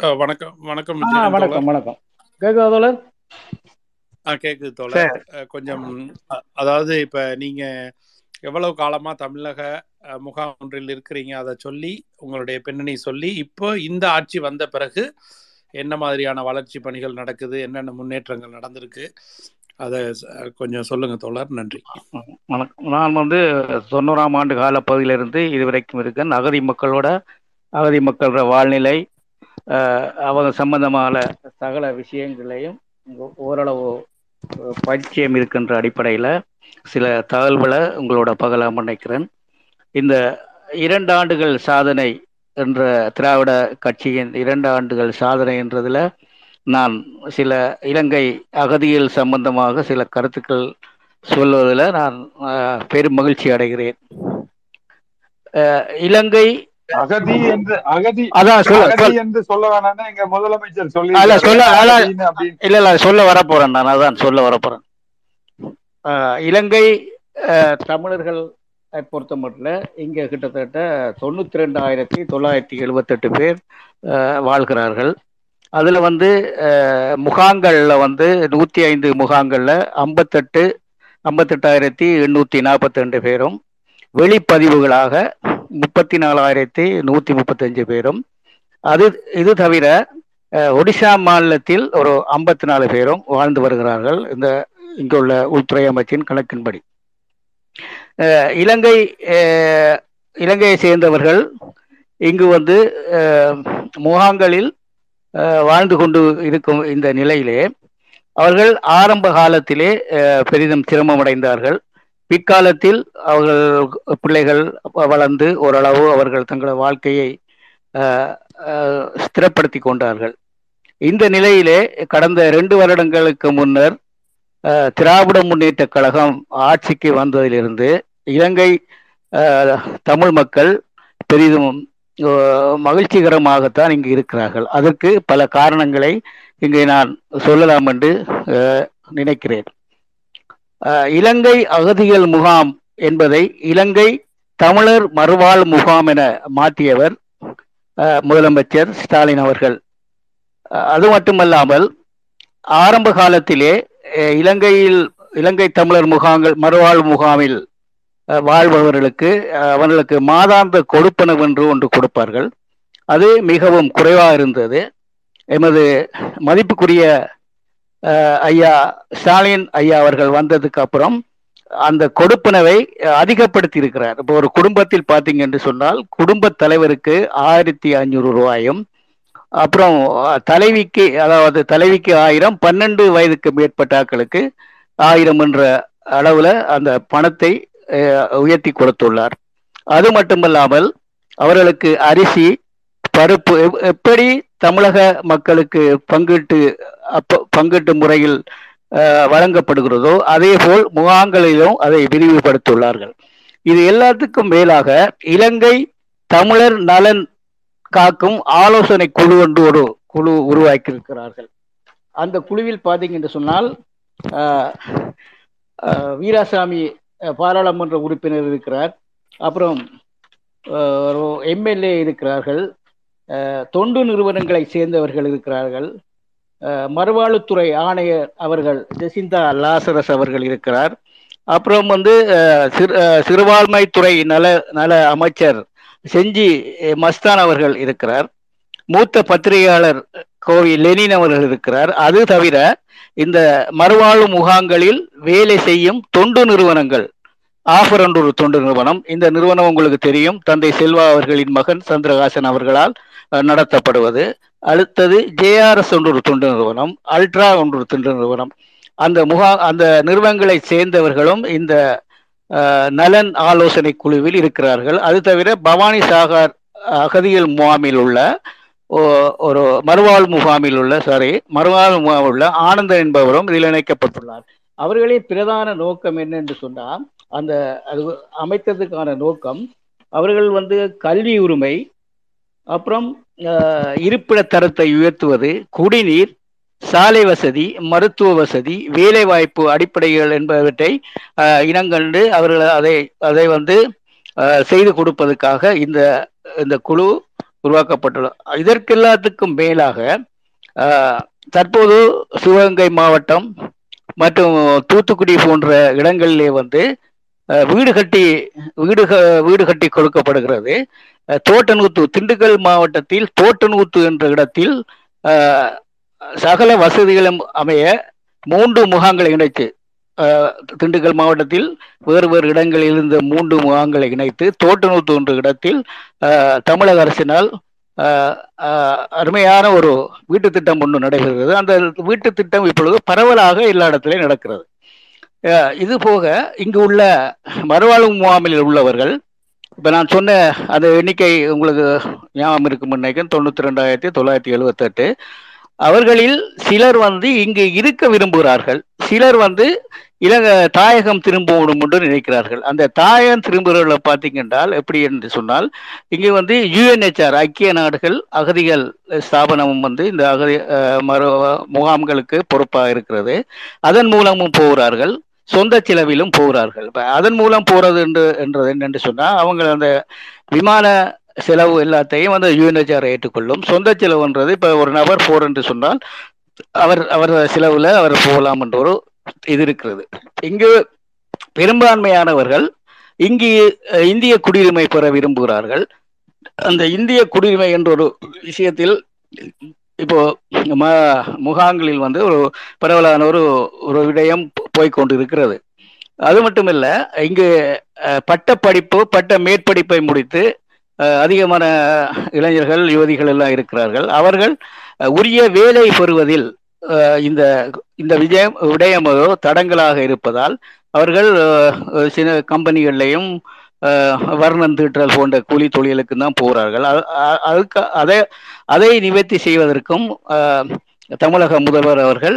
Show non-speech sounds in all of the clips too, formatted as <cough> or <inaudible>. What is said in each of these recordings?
வணக்கம் வணக்கம் வணக்கம் வணக்கம். கேக்குதா தோழர்? ஆ கேக்குது தோழர். கொஞ்சம் அதாவது இப்ப நீங்க எவ்வளவு காலமா தமிழக முகாம் ஒன்றில் இருக்கிறீங்க அதை சொல்லி உங்களுடைய பின்னணி சொல்லி இப்போ இந்த ஆட்சி வந்த பிறகு என்ன மாதிரியான வளர்ச்சி பணிகள் நடக்குது என்னென்ன முன்னேற்றங்கள் நடந்திருக்கு அதை கொஞ்சம் சொல்லுங்க தோழர். நன்றி. வணக்கம். நான் வந்து தொண்ணூறாம் ஆண்டு கால பகுதியிலிருந்து இதுவரைக்கும் இருக்கேன் அகதி மக்களோட அகதி மக்களோட வாழ்நிலை அவங்க சம்பந்தமான சகல விஷயங்களையும் ஓரளவு பரிச்சயம் இருக்கின்ற அடிப்படையில் சில தகவல்களை உங்களோட பகலாம் நினைக்கிறேன் இந்த இரண்டு ஆண்டுகள் சாதனை என்ற திராவிட கட்சியின் இரண்டு ஆண்டுகள் சாதனை என்றதில் நான் சில இலங்கை அகதியில் சம்பந்தமாக சில கருத்துக்கள் சொல்வதில் நான் பெரும் மகிழ்ச்சி அடைகிறேன். இலங்கை அகதி என்று அகதி அதான் சொல்ல என்று சொல்ல வேணாம்னு எங்க முதலமைச்சர் சொல்ல அகதின்னு அப்படின்னு இல்ல இல்ல சொல்ல வரப்போறேன் நான் அதான் சொல்ல வரப்போறேன். அஹ், இலங்கை தமிழர்கள் பொறுத்த மட்டும் இங்கே கிட்டத்தட்ட தொண்ணூற்றி ரெண்டாயிரத்தி தொள்ளாயிரத்தி எழுபத்தெட்டு பேர் வாழ்கிறார்கள். அதில் வந்து முகாங்களில் வந்து நூற்றி ஐந்து முகாங்களில் ஐம்பத்தெட்டு ஐம்பத்தெட்டாயிரத்தி எண்ணூற்றி நாற்பத்தி ரெண்டு பேரும் வெளிப்பதிவுகளாக முப்பத்தி நாலாயிரத்தி நூற்றி முப்பத்தஞ்சு பேரும். அது இது தவிர ஒடிசா மாநிலத்தில் ஒரு ஐம்பத்தி நாலு பேரும் வாழ்ந்து வருகிறார்கள். இந்த இங்குள்ள உள்துறை அமைச்சின் கணக்கின்படி. இலங்கை இலங்கையை சேர்ந்தவர்கள் இங்கு வந்து முகாங்களில் வாழ்ந்து கொண்டு இருக்கும் இந்த நிலையிலே அவர்கள் ஆரம்ப காலத்திலே பெரிதும் சிரமமடைந்தார்கள். பிற்காலத்தில் அவர்கள் பிள்ளைகள் வளர்ந்து ஓரளவு அவர்கள் தங்களது வாழ்க்கையை ஸ்திரப்படுத்தி கொண்டார்கள். இந்த நிலையிலே கடந்த ரெண்டு வருடங்களுக்கு முன்னர் திராவிட முன்னேற்ற கழகம் ஆட்சிக்கு வந்ததிலிருந்து இலங்கை தமிழ் மக்கள் பெரிதும் மகிழ்ச்சிகரமாகத்தான் இங்கு இருக்கிறார்கள். அதற்கு பல காரணங்களை இங்கே நான் சொல்லலாம் என்று நினைக்கிறேன். இலங்கை அகதிகள் முகாம் என்பதை இலங்கை தமிழர் மறுவாழ் முகாம் என மாற்றியவர் முதலமைச்சர் ஸ்டாலின் அவர்கள். அது மட்டுமல்லாமல் ஆரம்ப காலத்திலே இலங்கையில் இலங்கை தமிழர் முகாங்கள் மறுவாழ் முகாமில் வாழ்பவர்களுக்கு அவர்களுக்கு மாதாந்த கொடுப்பனவு என்று ஒன்று கொடுப்பார்கள். அது மிகவும் குறைவாக இருந்தது. எமது மதிப்புக்குரிய ஐயா ஸ்டாலின் ஐயா அவர்கள் வந்ததுக்கு அப்புறம் அந்த கொடுப்பனவை அதிகப்படுத்தி இருக்கிறார் இப்போ ஒரு குடும்பத்தில் பார்த்தீங்க என்று சொன்னால் குடும்ப தலைவருக்கு ஆயிரத்தி ஐநூறு ரூபாயும் அப்புறம் தலைவிக்கு அதாவது தலைவிக்கு ஆயிரம் பன்னெண்டு வயதுக்கு மேற்பட்ட ஆக்களுக்கு ஆயிரம் என்ற அளவில் அந்த பணத்தை உயர்த்தி கொடுத்துள்ளார். அது மட்டுமல்லாமல் அவர்களுக்கு அரிசி பருப்பு எப்படி தமிழக மக்களுக்கு பங்கீட்டு அப்ப பங்கீட்டு முறையில் வழங்கப்படுகிறதோ அதே போல் முகாங்களிலும் அதை விரிவுபடுத்தியுள்ளார்கள். இது எல்லாத்துக்கும் மேலாக இலங்கை தமிழர் நலன் காக்கும் ஆலோசனை குழு என்று ஒரு குழு உருவாக்கி இருக்கிறார்கள் அந்த குழுவில் பார்த்தீங்க என்று சொன்னால் வீராசாமி பாராளுமன்ற உறுப்பினர் இருக்கிறார். அப்புறம் எம்எல்ஏ இருக்கிறார்கள். தொண்டு நிறுவனங்களை சேர்ந்தவர்கள் இருக்கிறார்கள். மறுவாழ்வுத்துறை ஆணையர் அவர்கள் ஜெசிந்தா லாசரஸ் அவர்கள் இருக்கிறார். அப்புறம் வந்து சிறு சிறுபான்மைத்துறை நல நல அமைச்சர் செஞ்சி மஸ்தான் அவர்கள் இருக்கிறார். மூத்த பத்திரிகையாளர் கோவி லெனின் அவர்கள் இருக்கிறார். அது தவிர இந்த மறுவாழ்வு முகாம்களில் வேலை செய்யும் தொண்டு நிறுவனங்கள் ஆஃபர் என்ற ஒரு தொண்டு நிறுவனம் இந்த நிறுவனம் உங்களுக்கு தெரியும். தந்தை செல்வா அவர்களின் மகன் சந்திரகாசன் அவர்களால் நடத்தப்படுவது. அடுத்தது ஜேஆர்எஸ் ஒன்று ஒரு தொண்டு நிறுவனம் அல்ட்ரா ஒன்று ஒரு தொண்டு நிறுவனம். அந்த முகா அந்த நிறுவனங்களை சேர்ந்தவர்களும் இந்த நலன் ஆலோசனை குழுவில் இருக்கிறார்கள். அது தவிர பவானி சாகர் அகதிகள் முகாமில் உள்ள ஓ- ஒரு மறுவாழ் முகாமில் உள்ள சாரி மறுவாழ் முகாமில் உள்ள ஆனந்தன் என்பவரும் இதில் இணைக்கப்பட்டுள்ளார். அவர்களின் பிரதான நோக்கம் என்ன என்று சொன்னால் அந்த அது அமைத்ததுக்கான நோக்கம் அவர்கள் வந்து கல்வி உரிமை அப்புறம் இருப்பிட தரத்தை உயர்த்துவது குடிநீர் சாலை வசதி மருத்துவ வசதி வேலைவாய்ப்பு அடிப்படைகள் என்பவற்றை இனங்கண்டு அவர்கள் அதை அதை வந்து செய்து கொடுப்பதற்காக இந்த இந்த குழு உருவாக்கப்பட்டுள்ளது. இதற்கு எல்லாத்துக்கும் மேலாக தற்போது சிவகங்கை மாவட்டம் மற்றும் தூத்துக்குடி போன்ற இடங்களிலே வந்து வீடு கட்டி வீடு வீடு கட்டி கொடுக்கப்படுகிறது. அஹ், தோட்டநூத்து திண்டுக்கல் மாவட்டத்தில் தோட்டநூத்து என்ற இடத்தில் சகல வசதிகளும் அமைய மூன்று முகாம்களை இணைத்து திண்டுக்கல் மாவட்டத்தில் வேறு வேறு இடங்களில் இருந்த மூன்று முகாம்களை இணைத்து தோட்டநூத்து என்ற இடத்தில் தமிழக அரசினால் அருமையான ஒரு வீட்டு திட்டம் ஒன்று நடைபெறுகிறது. அந்த வீட்டு திட்டம் இப்பொழுது பரவலாக எல்லா இடத்திலையும் நடக்கிறது. இது போக இங்கு உள்ள மறுவாழ்வு முகாமில் உள்ளவர்கள் இப்போ நான் சொன்ன அந்த எண்ணிக்கை உங்களுக்கு ஞாபகம் இருக்கும் நினைக்கிறேன். தொண்ணூற்றி ரெண்டாயிரத்தி தொள்ளாயிரத்தி எழுபத்தெட்டு அவர்களில் சிலர் வந்து இங்கு இருக்க விரும்புகிறார்கள். சிலர் வந்து இலங்க தாயகம் திரும்பணும் என்று நினைக்கிறார்கள். அந்த தாயகம் திரும்புகிறவர்களை பார்த்தீங்கன்றால் எப்படி என்று சொன்னால் இங்கே வந்து யுஎன்ஹெச்ஆர் ஐக்கிய நாடுகள் அகதிகள் ஸ்தாபனமும் வந்து இந்த அகதி மரு மறு முகாம்களுக்கு பொறுப்பாக இருக்கிறது. அதன் மூலமும் போகிறார்கள். சொந்த செலவிலும் போகிறார்கள். இப்போ அதன் மூலம் போறது என்று என்றது என்னென்று சொன்னால் அவங்க அந்த விமான செலவு எல்லாத்தையும் வந்து யூஎன்ஹெச்ஆர் ஏற்றுக்கொள்ளும். சொந்த செலவுன்றது இப்போ ஒரு நபர் போர் என்று சொன்னால் அவர் அவர் செலவில் அவர் போகலாம் என்ற ஒரு இது இருக்கிறது. இங்கு பெரும்பான்மையானவர்கள் இங்கு இந்திய குடியுரிமை பெற விரும்புகிறார்கள். அந்த இந்திய குடியுரிமை என்ற ஒரு விஷயத்தில் இப்போ ம- முகாங்களில் வந்து ஒரு பரவலான ஒரு ஒரு விடயம் போய்க்கொண்டு இருக்கிறது அது மட்டும் இல்லை இங்கு பட்ட படிப்பு பட்ட மேற்படிப்பை முடித்து அதிகமான இளைஞர்கள் யுவதிகள் எல்லாம் இருக்கிறார்கள். அவர்கள் உரிய வேலை பெறுவதில் இந்த இந்த விஜயம் விடயமோ தடங்களாக தடங்கலாக இருப்பதால் அவர்கள் சில கம்பெனிகள்லையும் வர்ணம் தீட்டல் போன்ற கூலி தொழிலுக்கு தான் போகிறார்கள் அது- அதுக்கு அதை அதை நிவர்த்தி செய்வதற்கும் அஹ், தமிழக முதல்வர் அவர்கள்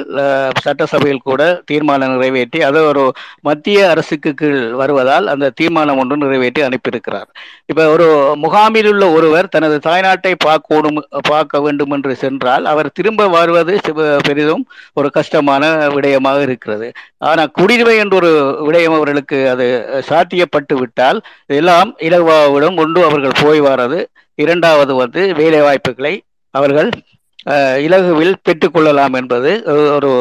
சட்டசபையில் கூட தீர்மானம் நிறைவேற்றி அதை ஒரு மத்திய அரசுக்கு கீழ் வருவதால் அந்த தீர்மானம் ஒன்று நிறைவேற்றி அனுப்பியிருக்கிறார். இப்ப ஒரு முகாமில் உள்ள ஒருவர் தனது தாய்நாட்டை பார்க்கணும் பார்க்க வேண்டும் என்று சென்றால் அவர் திரும்ப வருவது பெரிதும் ஒரு கஷ்டமான விடயமாக இருக்கிறது. ஆனால் குடியுரிமை என்ற ஒரு விடயம் அவர்களுக்கு அது சாத்தியப்பட்டு விட்டால் எல்லாம் இலகுவாவிடம் ஒன்று அவர்கள் போய் வர்றது. இரண்டாவது வந்து வேலை வாய்ப்புகளை அவர்கள் இலகுவில் பெற்றுக்கொள்ளலாம் என்பது ஒரு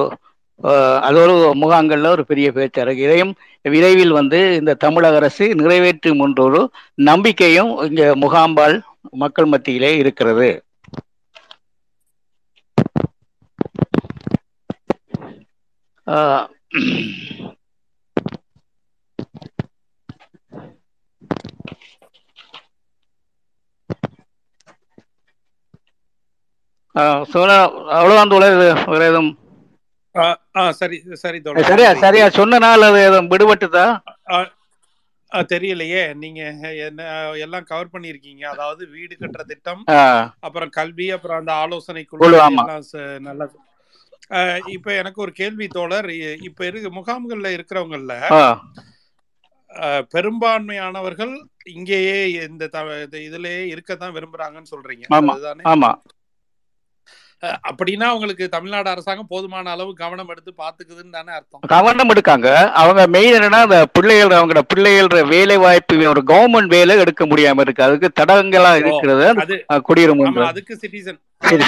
அஹ், அது ஒரு முகாங்கல்ல ஒரு பெரிய பேச்சாருக்கு இதையும் விரைவில் வந்து இந்த தமிழக அரசு நிறைவேற்றும் என்றொரு நம்பிக்கையும் இங்க முகாம்பால் மக்கள் மத்தியிலே இருக்கிறது. சோழா அவ்வளவுதான் தோழர் வேற எதுவும்? சரி சரி தோழர். சரியா. சரியா சொன்ன நாள் அது எதுவும் விடுபட்டுதா? தெரியலையே. நீங்க என்ன எல்லாம் கவர் பண்ணிருக்கீங்க அதாவது வீடு கட்டுற திட்டம் அப்புறம் கல்வி அப்புறம் அந்த ஆலோசனை குழு, நல்லா இப்ப எனக்கு ஒரு கேள்வி தோழர். இப்ப இருக்கு முகாம்கள்ல இருக்கிறவங்கல்ல பெரும்பான்மையானவர்கள் இங்கேயே இந்த இதுலயே இருக்கத்தான் விரும்புறாங்கன்னு சொல்றீங்க ஆமா. அதுதானே ஆமா அஹ், அப்படின்னா உங்களுக்கு தமிழ்நாடு அரசாங்கம் போதுமான அளவு கவனம் எடுத்து பாத்துக்குதுன்னு தானே அர்த்தம். கவனம் எடுக்காங்க. அவங்க மெயின் என்னன்னா அந்த பிள்ளைகள் அவங்களோட பிள்ளைகள வேலை வாய்ப்பு ஒரு கவர்மெண்ட் வேலை எடுக்க முடியாம இருக்கு. அதுக்கு தடங்கலா இருக்கிறது குடியுரிமை அதுக்கு சிட்டிசன்.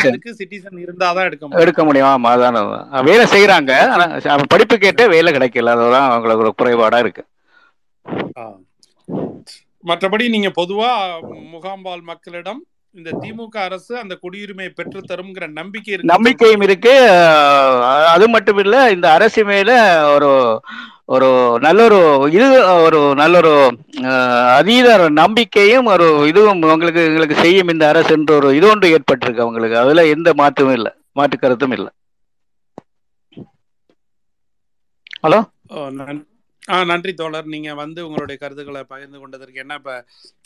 அதுக்கு சிட்டிசன் இருந்தாதான் எடுக்க முடியும். எடுக்க முடியும். ஆமா அதான. வேலை செய்யறாங்க படிப்பு கேட்டே வேலை கிடைக்கல. அதுதான் அவங்களுக்கு ஒரு குறைபாடா இருக்கு. மற்றபடி நீங்க பொதுவா முகாம்பால் மக்களிடம் இந்த திமுக அரசு அந்த குடியுரிமை பெற்று தரும்ங்கிற நம்பிக்கை நம்பிக்கையும் இருக்கு. அது மட்டும் இல்ல இந்த அரசு மேல ஒரு ஒரு நல்ல ஒரு இது ஒரு நல்ல ஒரு அதீத நம்பிக்கையும் ஒரு இதுவும் உங்களுக்கு எங்களுக்கு செய்யும் இந்த அரசுன்ற ஒரு இது ஒன்று ஏற்பட்டிருக்கு அவங்களுக்கு. அதுல எந்த மாற்றமும் இல்லை மாற்று கருத்தும் இல்லை. ஹலோ? ஆ நன்றி தோழர். நீங்க வந்து உங்களுடைய கருத்துக்களை பகிர்ந்து கொண்டதற்கு என்ன இப்ப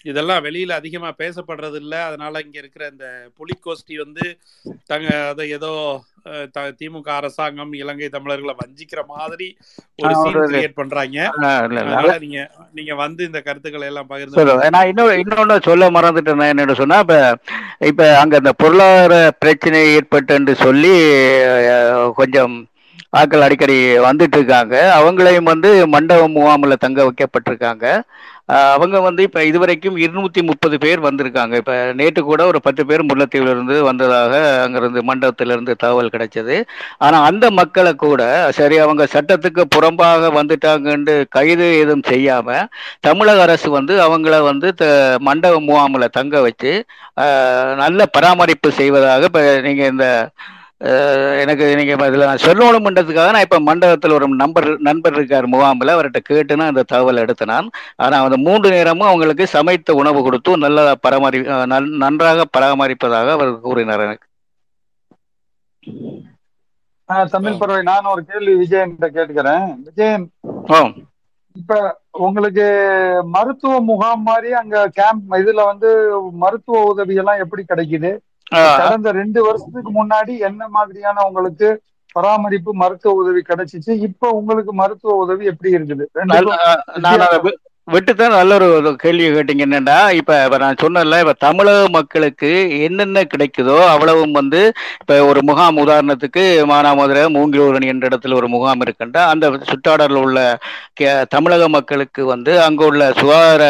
இதெல்லாம் வெளியில அதிகமா பேசப்படுறது இல்ல அதனால இங்க இருக்கிற இந்த புலிகோஷ்டி வந்து தங்க அதை ஏதோ த- திமுக அரசாங்கம் இலங்கை தமிழர்களை வஞ்சிக்கிற மாதிரி ஒரு சீன் கிரியேட் பண்றாங்க. அதனால நீங்க வந்து இந்த கருத்துக்களை எல்லாம் பகிர்ந்து நான் இன்னொரு இன்னொன்னு சொல்ல மறந்துட்டேன் என்னன்னு சொன்னா இப்ப இப்ப அங்க இந்த பொருளாதார பிரச்சனை ஏற்பட்டு சொல்லி கொஞ்சம் ஆட்கள் அடிக்கடி வந்துட்டு இருக்காங்க அவங்களையும் வந்து மண்டபம் முகாமில் தங்க வைக்கப்பட்டிருக்காங்க. அவங்க வந்து இப்போ இதுவரைக்கும் இருநூத்தி முப்பது பேர் வந்திருக்காங்க. இப்போ நேற்று கூட ஒரு பத்து பேர் முல்லைத்தீவிலிருந்து வந்ததாக அங்கிருந்து மண்டபத்திலிருந்து தகவல் கிடைச்சது. ஆனால் அந்த மக்களை கூட சரி அவங்க சட்டத்துக்கு புறம்பாக வந்துட்டாங்கன்னு கைது எதுவும் செய்யாமல் தமிழக அரசு வந்து அவங்கள வந்து த- மண்டப முகாமில் தங்க வச்சு நல்ல பராமரிப்பு செய்வதாக இப்போ நீங்கள் இந்த எனக்கு நீங்க இதுல நான் சொல்லணும்ன்றதுக்காக நான் இப்ப மண்டபத்தில் ஒரு நம்பர் நண்பர் இருக்கார் முகாமில் அவர்கிட்ட கேட்டு நான் அந்த தகவல் எடுத்து நான் ஆனா அந்த மூன்று நேரமும் அவங்களுக்கு சமைத்த உணவு கொடுத்து நல்ல பராமரி நன்றாக பராமரிப்பதாக அவர் கூறினார் எனக்கு. தமிழ் பறவை நான் ஒரு கேள்வி விஜயன் கேட்டுக்கிறேன். விஜயன் ஓ. இப்ப உங்களுக்கு மருத்துவ முகாம் மாதிரி அங்க கேம்ப் இதுல வந்து மருத்துவ உதவி எல்லாம் எப்படி கிடைக்குது? கடந்த ரெண்டு வருஷத்துக்கு முன்னாடி என்ன மாதிரியான உங்களுக்கு பராமரிப்பு மருத்துவ உதவி கிடைச்சிச்சு? இப்ப உங்களுக்கு மருத்துவ உதவி எப்படி இருக்குது? நல்ல ரெண்டுக்கும் அஹ், நான் அதை வித்தியாசம் வி- விட்டுத்தான் நல்ல ஒரு கேள்வி கேட்டீங்க. என்னன்னா இப்ப இப்ப நான் சொன்னேன்ல இப்ப தமிழக மக்களுக்கு என்னென்ன கிடைக்குதோ அவ்வளவும் வந்து இப்ப ஒரு முகாம் உதாரணத்துக்கு மானாமதுரை மூங்கிலூரணி என்ற இடத்துல ஒரு முகாம் இருக்குண்டா அந்த சுற்றாடலில் உள்ள கே- தமிழக மக்களுக்கு வந்து அங்க உள்ள சுகாதார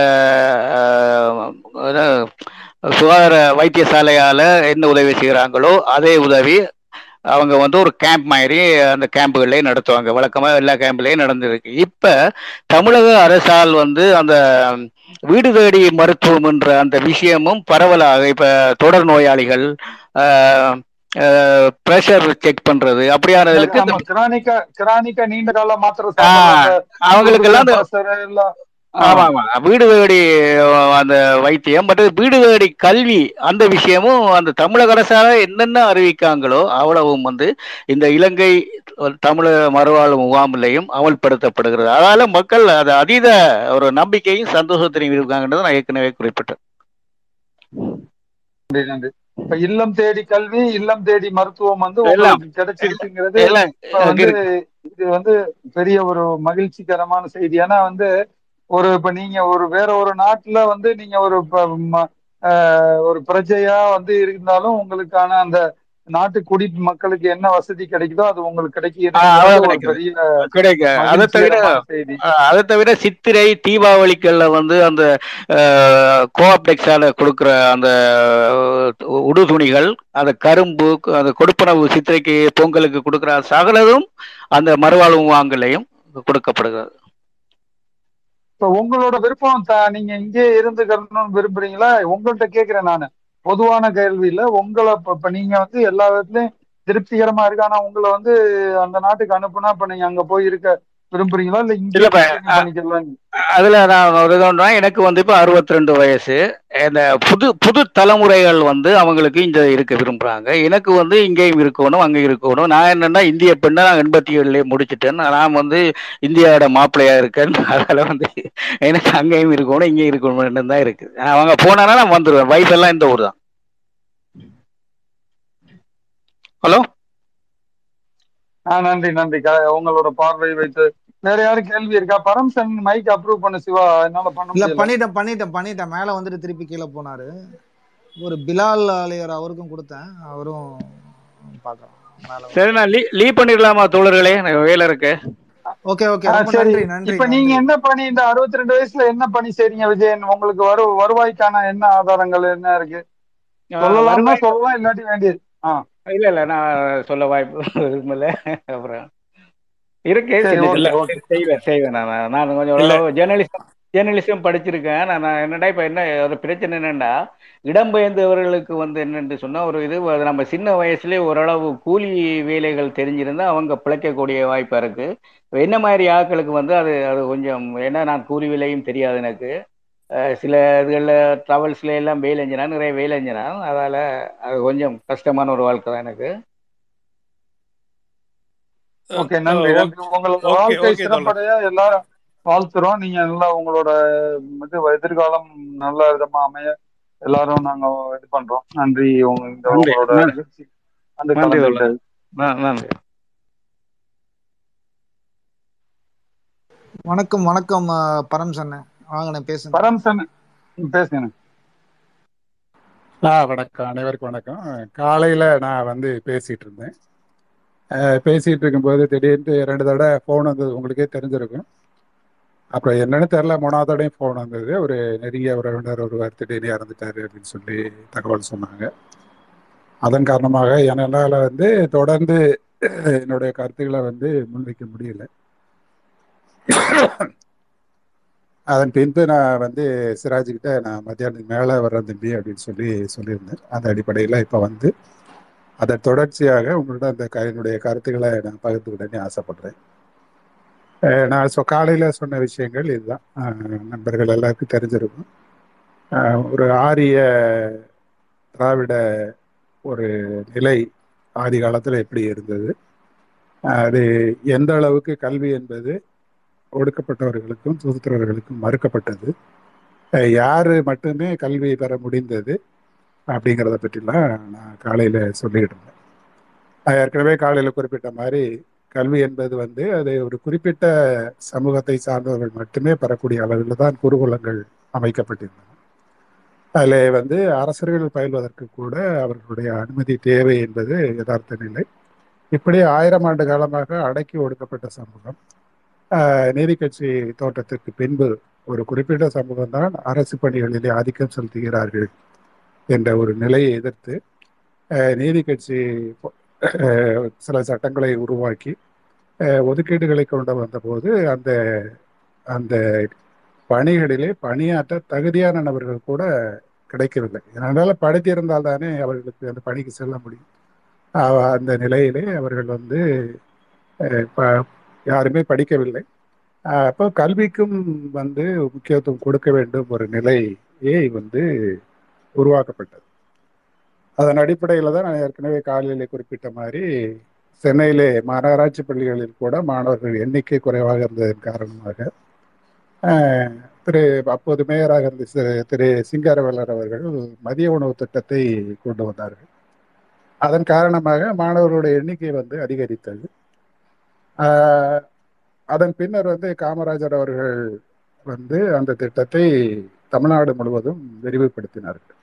சுகாதார வைத்தியசாலையால என்ன உதவி செய்கிறாங்களோ அதே உதவி அவங்க வந்து ஒரு கேம்ப் மாதிரி அந்த கேம்புகளே நடத்துவாங்க வழக்கமா எல்லா கேம்ப்லயும் நடந்திருக்கு இப்ப தமிழக அரசால் வந்து அந்த வீடு தேடி மருத்துவம் என்ற அந்த விஷயமும் பரவலாக இப்ப தொடர் நோயாளிகள் ப்ரெஷர் செக் பண்றது அப்படியானதுக்கு கிரானிக்கா கிரானிக்கா நீண்ட கால மாத்திரை pressure எல்லாம். ஆமா ஆமா வீடு அஹ், அந்த வைத்தியம் மற்ற வீடு தேடி கல்வி அந்த விஷயமும் அந்த தமிழக அரசால என்னென்ன அறிவிக்காங்களோ அவ்வளவும் வந்து இந்த இலங்கை தமிழக மறுவாழ்வு முகாமிலையும் அமல்படுத்தப்படுகிறது. அதனால மக்கள் அது அதீத ஒரு நம்பிக்கையும் சந்தோஷத்திலையும் இருக்காங்கன்றதை நான் ஏற்கனவே குறிப்பிட்டேன். நன்றி இப்ப இல்லம் தேடி கல்வி இல்லம் தேடி மருத்துவம் வந்து கிடைச்சிருக்குங்கிறது இது வந்து பெரிய ஒரு மகிழ்ச்சிகரமான செய்தி. ஏன்னா வந்து ஒரு இப்ப நீங்க ஒரு வேற ஒரு நாட்டுல வந்து நீங்க ஒரு ஒரு பிரஜையா வந்து இருந்தாலும் உங்களுக்கான அந்த நாட்டு குடி மக்களுக்கு என்ன வசதி கிடைக்குதோ அது உங்களுக்கு ஆ, அதான் கிடைக்கிறது ஒரு கிடைக்குது. பெரிய கிடைக்க. அதை தவிர அதை சித்திரை தீபாவளிக்கல்ல வந்து அந்த கோஆப்டெக்ஸால கொடுக்குற அந்த அஹ், உடுதுணிகள் அந்த கரும்பு அந்த கொடுப்பனவு சித்திரைக்கு பொங்கலுக்கு கொடுக்குற சகலதும் அந்த மறுவாழ்வு முகாம்களையும் கொடுக்கப்படுகிறது. இப்ப உங்களோட விருப்பம் நீங்க இங்கே இருந்துக்கணும்னு விரும்புறீங்களா? உங்கள்கிட்ட கேக்குறேன் நானு. பொதுவான கேள்வியில உங்களை இப்ப நீங்க வந்து எல்லா விதத்துலயும் திருப்திகரமா இருக்கு ஆனா உங்களை வந்து அந்த நாட்டுக்கு அனுப்புனா இப்ப நீங்க அங்க போய் இருக்க விரும்புறீங்களா? இல்ல இங்கே இல்ல, இப்ப, continue பண்ணிக்கலாம்? அதுல நான் ஒரு எனக்கு வந்து இப்போ அறுபத்தி ரெண்டு வயசு. இந்த புது புது தலைமுறைகள் வந்து அவங்களுக்கு இங்க இருக்க விரும்புறாங்க. எனக்கு வந்து இங்கேயும் இருக்கணும் அங்கே இருக்கணும். நான் என்னன்னா இந்திய பெண்ணை நான் எண்பத்தி ஏழுலயே முடிச்சிட்டேன். நான் வந்து இந்தியாவோட மாப்பிள்ளையா இருக்கேன். <laughs> அதனால வந்து எனக்கு அங்கேயும் இருக்கணும் இங்கேயும் இருக்கணும்னு தான் இருக்கு. அவங்க போனானா நான் வந்துடுவேன் வயசு எல்லாம் இந்த ஊர் தான் ஹலோ? நன்றி நன்றி. உங்களோட பார்வை வைத்து வேற யாரும் கேள்வி இருக்கா? பரம்சன் மைக் அப்ரூவ் பண்ண சிவா. என்னால பண்ண இல்ல முடியல. பண்ணிட்டேன் பண்ணிட்டேன் பண்ணிட்டேன். மேல வந்துட்டு திருப்பி கீழே போனாரு. ஒரு பிலால் அலியர் அவருக்கும் கொடுத்தேன். அவரும் வந்து. சரி நான் லீ லீவ் பண்ணிடலாமா தோழர்களே? எனக்கு வேலை இருக்கு. Okay okay. சரி. நன்றி நன்றி இப்ப நீங்க என்ன பண்ணி இந்த அறுபத்தி ரெண்டு வயசுல என்ன பண்ணி செய்றீங்க விஜயன்? உங்களுக்கு வரு வருவாய்க்கான என்ன ஆதாரங்கள் என்ன இருக்கு? ஆஹ் சொல்லலாம்னா சொல்லலாம் இல்லாட்டி வேண்டியது. ஆ. இல்ல இல்ல நான் சொல்ல வாய்ப்பு விரும்பல அப்புறம் இருக்கு செய்வேன் செய்வேன் நான். நான் கொஞ்சம் ஜேர்னலிசம் ஜேர்னலிசம் படிச்சிருக்கேன். நான் என்னடா இப்ப என்ன ஒரு பிரச்சனை என்னன்னா இடம்பெயர்ந்தவர்களுக்கு வந்து என்னன்னு சொன்னா ஒரு இது நம்ம சின்ன வயசுலயே ஓரளவு கூலி வேலைகள் தெரிஞ்சிருந்தா அவங்க பிழைக்கக்கூடிய வாய்ப்பா இருக்கு. என்ன மாதிரி ஆட்களுக்கு வந்து அது அது கொஞ்சம் ஏன்னா நான் கூலி வேலையும் தெரியாது எனக்கு. சில இதுகளில் ட்ராவல்ஸ்ல எல்லாம் வேலை செஞ்சனா நிறைய வேலை செஞ்சனா அதால அது கொஞ்சம் கஷ்டமான ஒரு வாழ்க்கை தான் எனக்கு. ஓகே நன்றி. ஓகே வாழ்க்கை சிறப்படைய எல்லாரும் வாழ்த்துறோம். நீங்க நல்லா உங்களோட இது எதிர்காலம் நல்ல விதமா அமைய எல்லாரும் நாங்க இது பண்றோம். நன்றி. உங்க இந்த நன்றி. உங்களோட வந்து நன்றி வணக்கம் வணக்கம் பரம் சொன்னேன் வாங்கண்ணே பேசுங்க பரம்சன் பேசுங்க. ஆ வணக்கம். அனைவருக்கும் வணக்கம். காலையில் நான் வந்து பேசிகிட்டு இருந்தேன். பேசிகிட்டு இருக்கும்போது திடீர்னு ரெண்டு தடவை ஃபோன் வந்தது. உங்களுக்கே தெரிஞ்சிருக்கும். அப்புறம் என்னன்னு தெரில மூணாவதோடையும் ஃபோன் வந்தது. ஒரு நெருங்கிய உறவினர் ஒருவர் திடீர்னு இறந்துட்டாரு அப்படின்னு சொல்லி தகவல் சொன்னாங்க. அதன் காரணமாக என்னால் வந்து தொடர்ந்து என்னுடைய கருத்துக்களை வந்து முன்வைக்க முடியல. அதன் பின்பு நான் வந்து சிராஜ்கிட்ட நான் மத்தியானத்துக்கு மேலே வர்றேன் தம்பி அப்படின்னு சொல்லி சொல்லியிருந்தேன். அந்த அடிப்படையில் இப்போ வந்து அதன் தொடர்ச்சியாக உங்களோட அந்த என்னுடைய கருத்துக்களை நான் பகிர்ந்துக்கிட்டேன்னு ஆசைப்படுறேன். நான் ஸோ காலையில் சொன்ன விஷயங்கள் இதுதான். நண்பர்கள் எல்லாருக்கும் தெரிஞ்சிருக்கும். ஒரு ஆரிய திராவிட ஒரு நிலை ஆதி காலத்தில் எப்படி இருந்தது? அது எந்த அளவுக்கு கல்வி என்பது ஒடுக்கப்பட்டவர்களுக்கும் சுதந்திரர்களுக்கும் மறுக்கப்பட்டது. யார் யாரு மட்டுமே கல்வி பெற முடிந்தது அப்படிங்கிறத பற்றிலாம் நான் காலையில் சொல்லிக்கிட்டு இருந்தேன். நான் ஏற்கனவே காலையில் குறிப்பிட்ட மாதிரி கல்வி என்பது வந்து அது ஒரு குறிப்பிட்ட சமூகத்தை சார்ந்தவர்கள் மட்டுமே பெறக்கூடிய அளவில் தான் குருகுலங்கள் அமைக்கப்பட்டிருந்தன. அதில் வந்து அரசர்கள் பயில்வதற்கு கூட அவர்களுடைய அனுமதி தேவை என்பது யதார்த்த நிலை. இப்படி ஆயிரம் ஆண்டு காலமாக அடக்கி ஒடுக்கப்பட்ட சமூகம் நீதி கட்சி தோட்டத்திற்கு பின்பு ஒரு குறிப்பிட்ட சமூகம் தான் அரசு பணிகளிலே ஆதிக்கம் செலுத்துகிறார்கள் என்ற ஒரு நிலையை எதிர்த்து நீதி கட்சி சில சட்டங்களை உருவாக்கி ஒதுக்கீடுகளை கொண்டு வந்தபோது அந்த அந்த பணிகளிலே பணியாற்ற தகுதியான நபர்கள் கூட கிடைக்கவில்லை. அதனால படித்திருந்தால் தானே அவர்களுக்கு அந்த பணிக்கு செல்ல முடியும். அந்த நிலையிலே அவர்கள் வந்து யாருமே படிக்கவில்லை. அப்போ கல்விக்கும் வந்து முக்கியத்துவம் கொடுக்க வேண்டும் ஒரு நிலையே வந்து உருவாக்கப்பட்டது. அதன் அடிப்படையில் தான் நான் ஏற்கனவே காலையிலே குறிப்பிட்ட மாதிரி சென்னையிலே மாநகராட்சி பள்ளிகளில் கூட மாணவர்கள் எண்ணிக்கை குறைவாக இருந்ததன் காரணமாக திரு அப்போது மேயராக இருந்த திரு சிங்காரவேலர் அவர்கள் மதிய உணவு திட்டத்தை கொண்டு வந்தார்கள். அதன் காரணமாக மாணவர்களுடைய எண்ணிக்கை வந்து அதிகரித்தது. அதன் பின்னர் வந்து காமராஜர் அவர்கள் வந்து அந்த திட்டத்தை தமிழ்நாடு முழுவதும் விரிவுபடுத்தினார்கள்.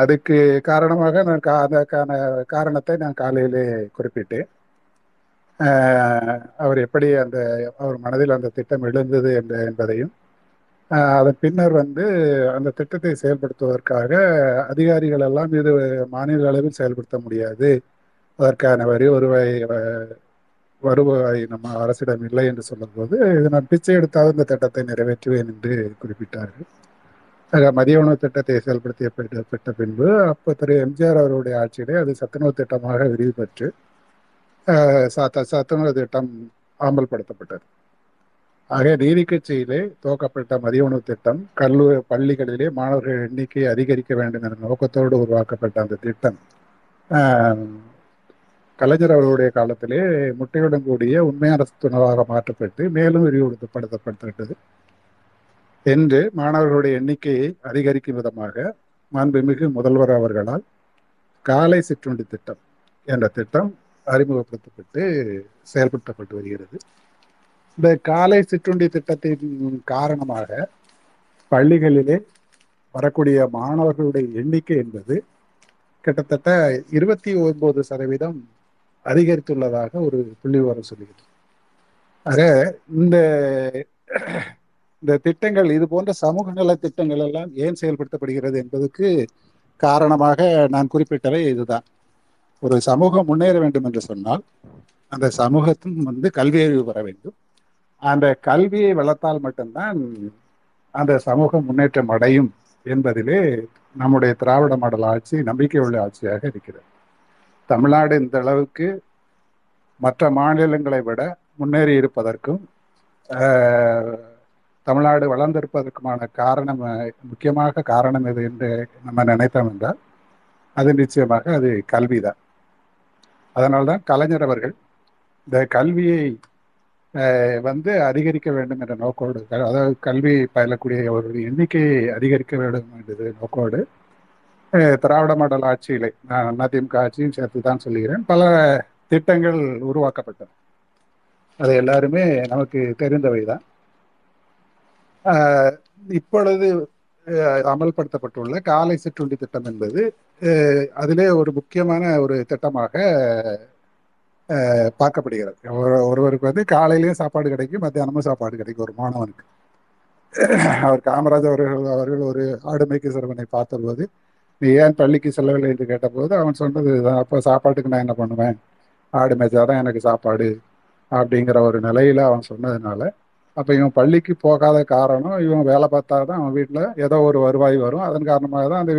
அதுக்கு காரணமாக நான் கா அதற்கான காரணத்தை நான் காலையிலே குறிப்பிட்டேன். அவர் எப்படி அந்த அவர் மனதில் அந்த திட்டம் எழுந்தது என்ற என்பதையும் அதன் பின்னர் வந்து அந்த திட்டத்தை செயல்படுத்துவதற்காக அதிகாரிகள் எல்லாம் இது மாநில அளவில் செயல்படுத்த முடியாது. அதற்கான வரி வருவாய் வருவாய் நம்ம அரசிடம் இல்லை என்று சொல்லும்போது இது நான் பிச்சை எடுத்தால் இந்த திட்டத்தை நிறைவேற்றுவேன் என்று குறிப்பிட்டார்கள் ஆக மதிய உணவு திட்டத்தை செயல்படுத்திய பெற்ற பின்பு அப்போ திரு எம்ஜிஆர் அவருடைய ஆட்சியிலே அது சத்துணவு திட்டமாக விரிவு பெற்று சத்துணவு திட்டம் அமல்படுத்தப்பட்டது. ஆக நீதி கட்சியிலே துவக்கப்பட்ட மதிய உணவு திட்டம் கல்லூரி பள்ளிகளிலே மாணவர்கள் எண்ணிக்கை அதிகரிக்க வேண்டும் என்ற நோக்கத்தோடு உருவாக்கப்பட்ட அந்த திட்டம். கலைஞர் அவர்களுடைய காலத்திலே முட்டையுடன் கூடிய உண்மையான துணவாக மாற்றப்பட்டு மேலும் விரிவுபடுத்தப்பட்டது என்று மாணவர்களுடைய எண்ணிக்கையை அதிகரிக்கும் விதமாக மாண்புமிகு முதல்வர் அவர்களால் காலை சிற்றுண்டி திட்டம் என்ற திட்டம் அறிமுகப்படுத்தப்பட்டு செயல்படுத்தப்பட்டு வருகிறது. இந்த காலை சிற்றுண்டி திட்டத்தின் காரணமாக பள்ளிகளிலே வரக்கூடிய மாணவர்களுடைய எண்ணிக்கை என்பது கிட்டத்தட்ட இருபத்தி ஒன்பது சதவீதம் அதிகரித்துள்ளதாக ஒரு புள்ளி விவரம் சொல்லுகிறது. ஆக இந்த இந்த திட்டங்கள் இது போன்ற சமூக நல திட்டங்கள் எல்லாம் ஏன் செயல்படுத்தப்படுகிறது என்பதற்கு காரணமாக நான் குறிப்பிட்டவை இதுதான். ஒரு சமூகம் முன்னேற வேண்டும் என்று சொன்னால் அந்த சமூகத்தின் வந்து கல்வியறிவு பெற வேண்டும். அந்த கல்வியை வளர்த்தால் மட்டும்தான் அந்த சமூகம் முன்னேற்றம் அடையும் என்பதிலே நம்முடைய திராவிட மாடல் ஆட்சி நம்பிக்கை உள்ள ஆட்சியாக இருக்கிறது. தமிழ்நாடு இந்த அளவுக்கு மற்ற மாநிலங்களை விட முன்னேறி இருப்பதற்கும் தமிழ்நாடு வளர்ந்திருப்பதற்குமான காரணம் முக்கியமாக காரணம் எது என்று நம்ம நினைத்தோம் என்றால் அது நிச்சயமாக அது கல்விதான். அதனால்தான் கலைஞர் அவர்கள் இந்த கல்வியை வந்து அதிகரிக்க வேண்டும் என்ற நோக்கோடு அதாவது கல்வி பயிலக்கூடிய அவருடைய எண்ணிக்கையை அதிகரிக்க வேண்டும் என்ற நோக்கோடு திராவிட மாடல் ஆட்சியிலே நான் அதிமுக ஆட்சியும் சேர்த்து தான் சொல்லுகிறேன். பல திட்டங்கள் உருவாக்கப்பட்டன. அது எல்லாருமே நமக்கு தெரிந்தவை தான் இப்பொழுது அமல்படுத்தப்பட்டுள்ள காலை சிற்றுண்டி திட்டம் என்பது அஹ், அதிலே ஒரு முக்கியமான ஒரு திட்டமாக அஹ், பார்க்கப்படுகிறது. ஒரு- ஒருவருக்கு வந்து காலையிலயும் சாப்பாடு கிடைக்கும் மத்தியானமும் சாப்பாடு கிடைக்கும். ஒரு மாணவனுக்கு. அவர் காமராஜர் அவர்கள் அவர்கள் ஒரு ஆடுமைக்கு சிறுவனை பார்த்தபோது நீ ஏன் பள்ளிக்கு செல்லவில்லை என்று கேட்டபோது அவன் சொன்னது "இதுதான், அப்போ சாப்பாட்டுக்கு நான் என்ன பண்ணுவேன்? ஆடு மேய்ச்சாதான் எனக்கு சாப்பாடு? அப்படிங்கிற ஒரு நிலையில அவன் சொன்னதுனால அப்போ இவன் பள்ளிக்கு போகாத காரணம் இவன் வேலை பார்த்தா தான் அவன் வீட்டில் ஏதோ ஒரு வருவாய் வரும். அதன் காரணமாக தான் அந்த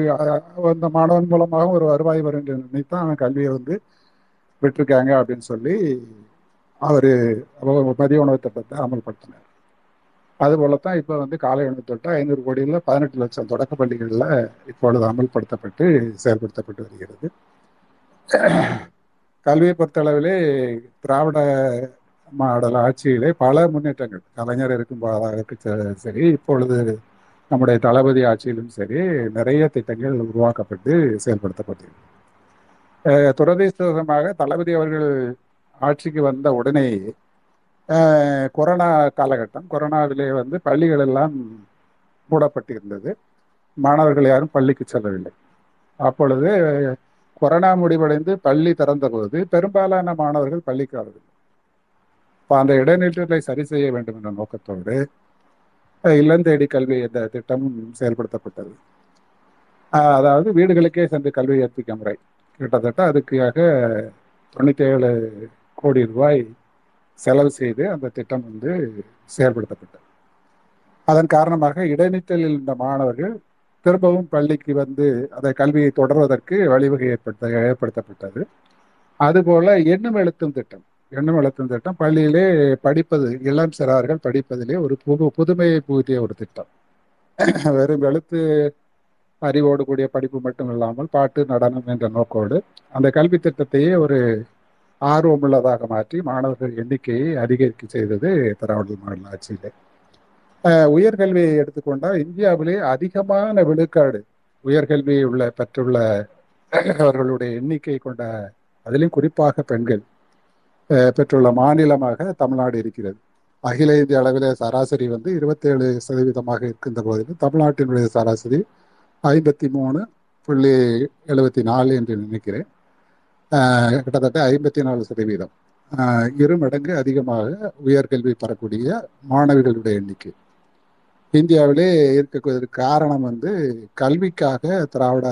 அந்த மாணவன் மூலமாக ஒரு வருவாய் வரும் என்று நினைத்து அவன் கல்வியை வந்து விட்டுருக்காங்க அப்படின்னு சொல்லி அவர் மதிய உணவு திட்டத்தை அமல்படுத்தினார். அதுபோலத்தான் இப்போ வந்து காலை உணவு திட்டம் ஐநூறு கோடியில் பதினெட்டு லட்சம் தொடக்க பள்ளிகளில் இப்பொழுது அமல்படுத்தப்பட்டு செயல்படுத்தப்பட்டு வருகிறது. கல்வியை பொறுத்தளவிலே திராவிட மாடல் ஆட்சியிலே பல முன்னேற்றங்கள். கலைஞர் இருக்கும் சரி இப்பொழுது நம்முடைய தளபதி ஆட்சியிலும் சரி நிறைய திட்டங்கள் உருவாக்கப்பட்டு செயல்படுத்தப்பட்டது அஹ் தளபதி அவர்கள் ஆட்சிக்கு வந்த உடனேயே கொரோனா காலகட்டம். கொரோனாவிலே வந்து பள்ளிகள் எல்லாம் மூடப்பட்டிருந்தது. மாணவர்கள் யாரும் பள்ளிக்கு செல்லவில்லை. அப்பொழுது கொரோனா முடிவடைந்து பள்ளி திறந்தபோது பெரும்பாலான மாணவர்கள் பள்ளிக்கு வரவில்லை. இப்போ அந்த இடைநிற்றலை சரி செய்ய வேண்டும் என்ற நோக்கத்தோடு இல்லந்தேடி தேடி கல்வி என்ற திட்டமும் செயல்படுத்தப்பட்டது. அதாவது வீடுகளுக்கே சென்று கல்வி கற்பிக்க முறை. கிட்டத்தட்ட அதுக்காக தொண்ணூற்றி ஏழு கோடி ரூபாய் செலவு செய்து அந்த திட்டம் வந்து செயல்படுத்தப்பட்டது. அதன் காரணமாக இடைநிற்றலில் இருந்த மாணவர்கள் திரும்பவும் பள்ளிக்கு வந்து அதை கல்வியை தொடர்வதற்கு வழிவகை ஏற்படுத்த ஏற்படுத்தப்பட்டது. அதுபோல எண்ணும் எழுத்தும் திட்டம் எண்ணும் எழுத்தும் திட்டம் பள்ளியிலே படிப்பது இளம் சிறார்கள் படிப்பதிலே ஒரு புது புதுமையை புகுத்திய ஒரு திட்டம். வெறும் எழுத்து அறிவோடு கூடிய படிப்பு மட்டும் இல்லாமல் பாட்டு நடனம் என்ற நோக்கோடு அந்த கல்வி திட்டத்தையே ஒரு ஆர்வமுள்ளதாக மாற்றி மாணவர்கள் எண்ணிக்கையை அதிகரிக்க செய்தது திராவிடர் மாடல் ஆட்சியிலே. உயர்கல்வியை எடுத்துக்கொண்டால் இந்தியாவிலே அதிகமான விழுக்காடு உயர்கல்வி உள்ள பெற்றுள்ள அவர்களுடைய எண்ணிக்கை கொண்ட அதிலும் குறிப்பாக பெண்கள் பெற்றுள்ள மாநிலமாக தமிழ்நாடு இருக்கிறது. அகில இந்திய அளவிலே சராசரி வந்து இருபத்தேழு சதவீதமாக இருக்கின்ற போதிலும் தமிழ்நாட்டினுடைய சராசரி ஐம்பத்தி மூணு புள்ளி எழுபத்தி நாலு என்று நினைக்கிறேன். கிட்டத்தட்ட ஐம்பத்தி நாலு சதவீதம் இரு மடங்கு அதிகமாக உயர்கல்வி பெறக்கூடிய மாணவிகளுடைய எண்ணிக்கை. இந்தியாவிலே இருக்கக்கூடிய காரணம் வந்து கல்விக்காக திராவிட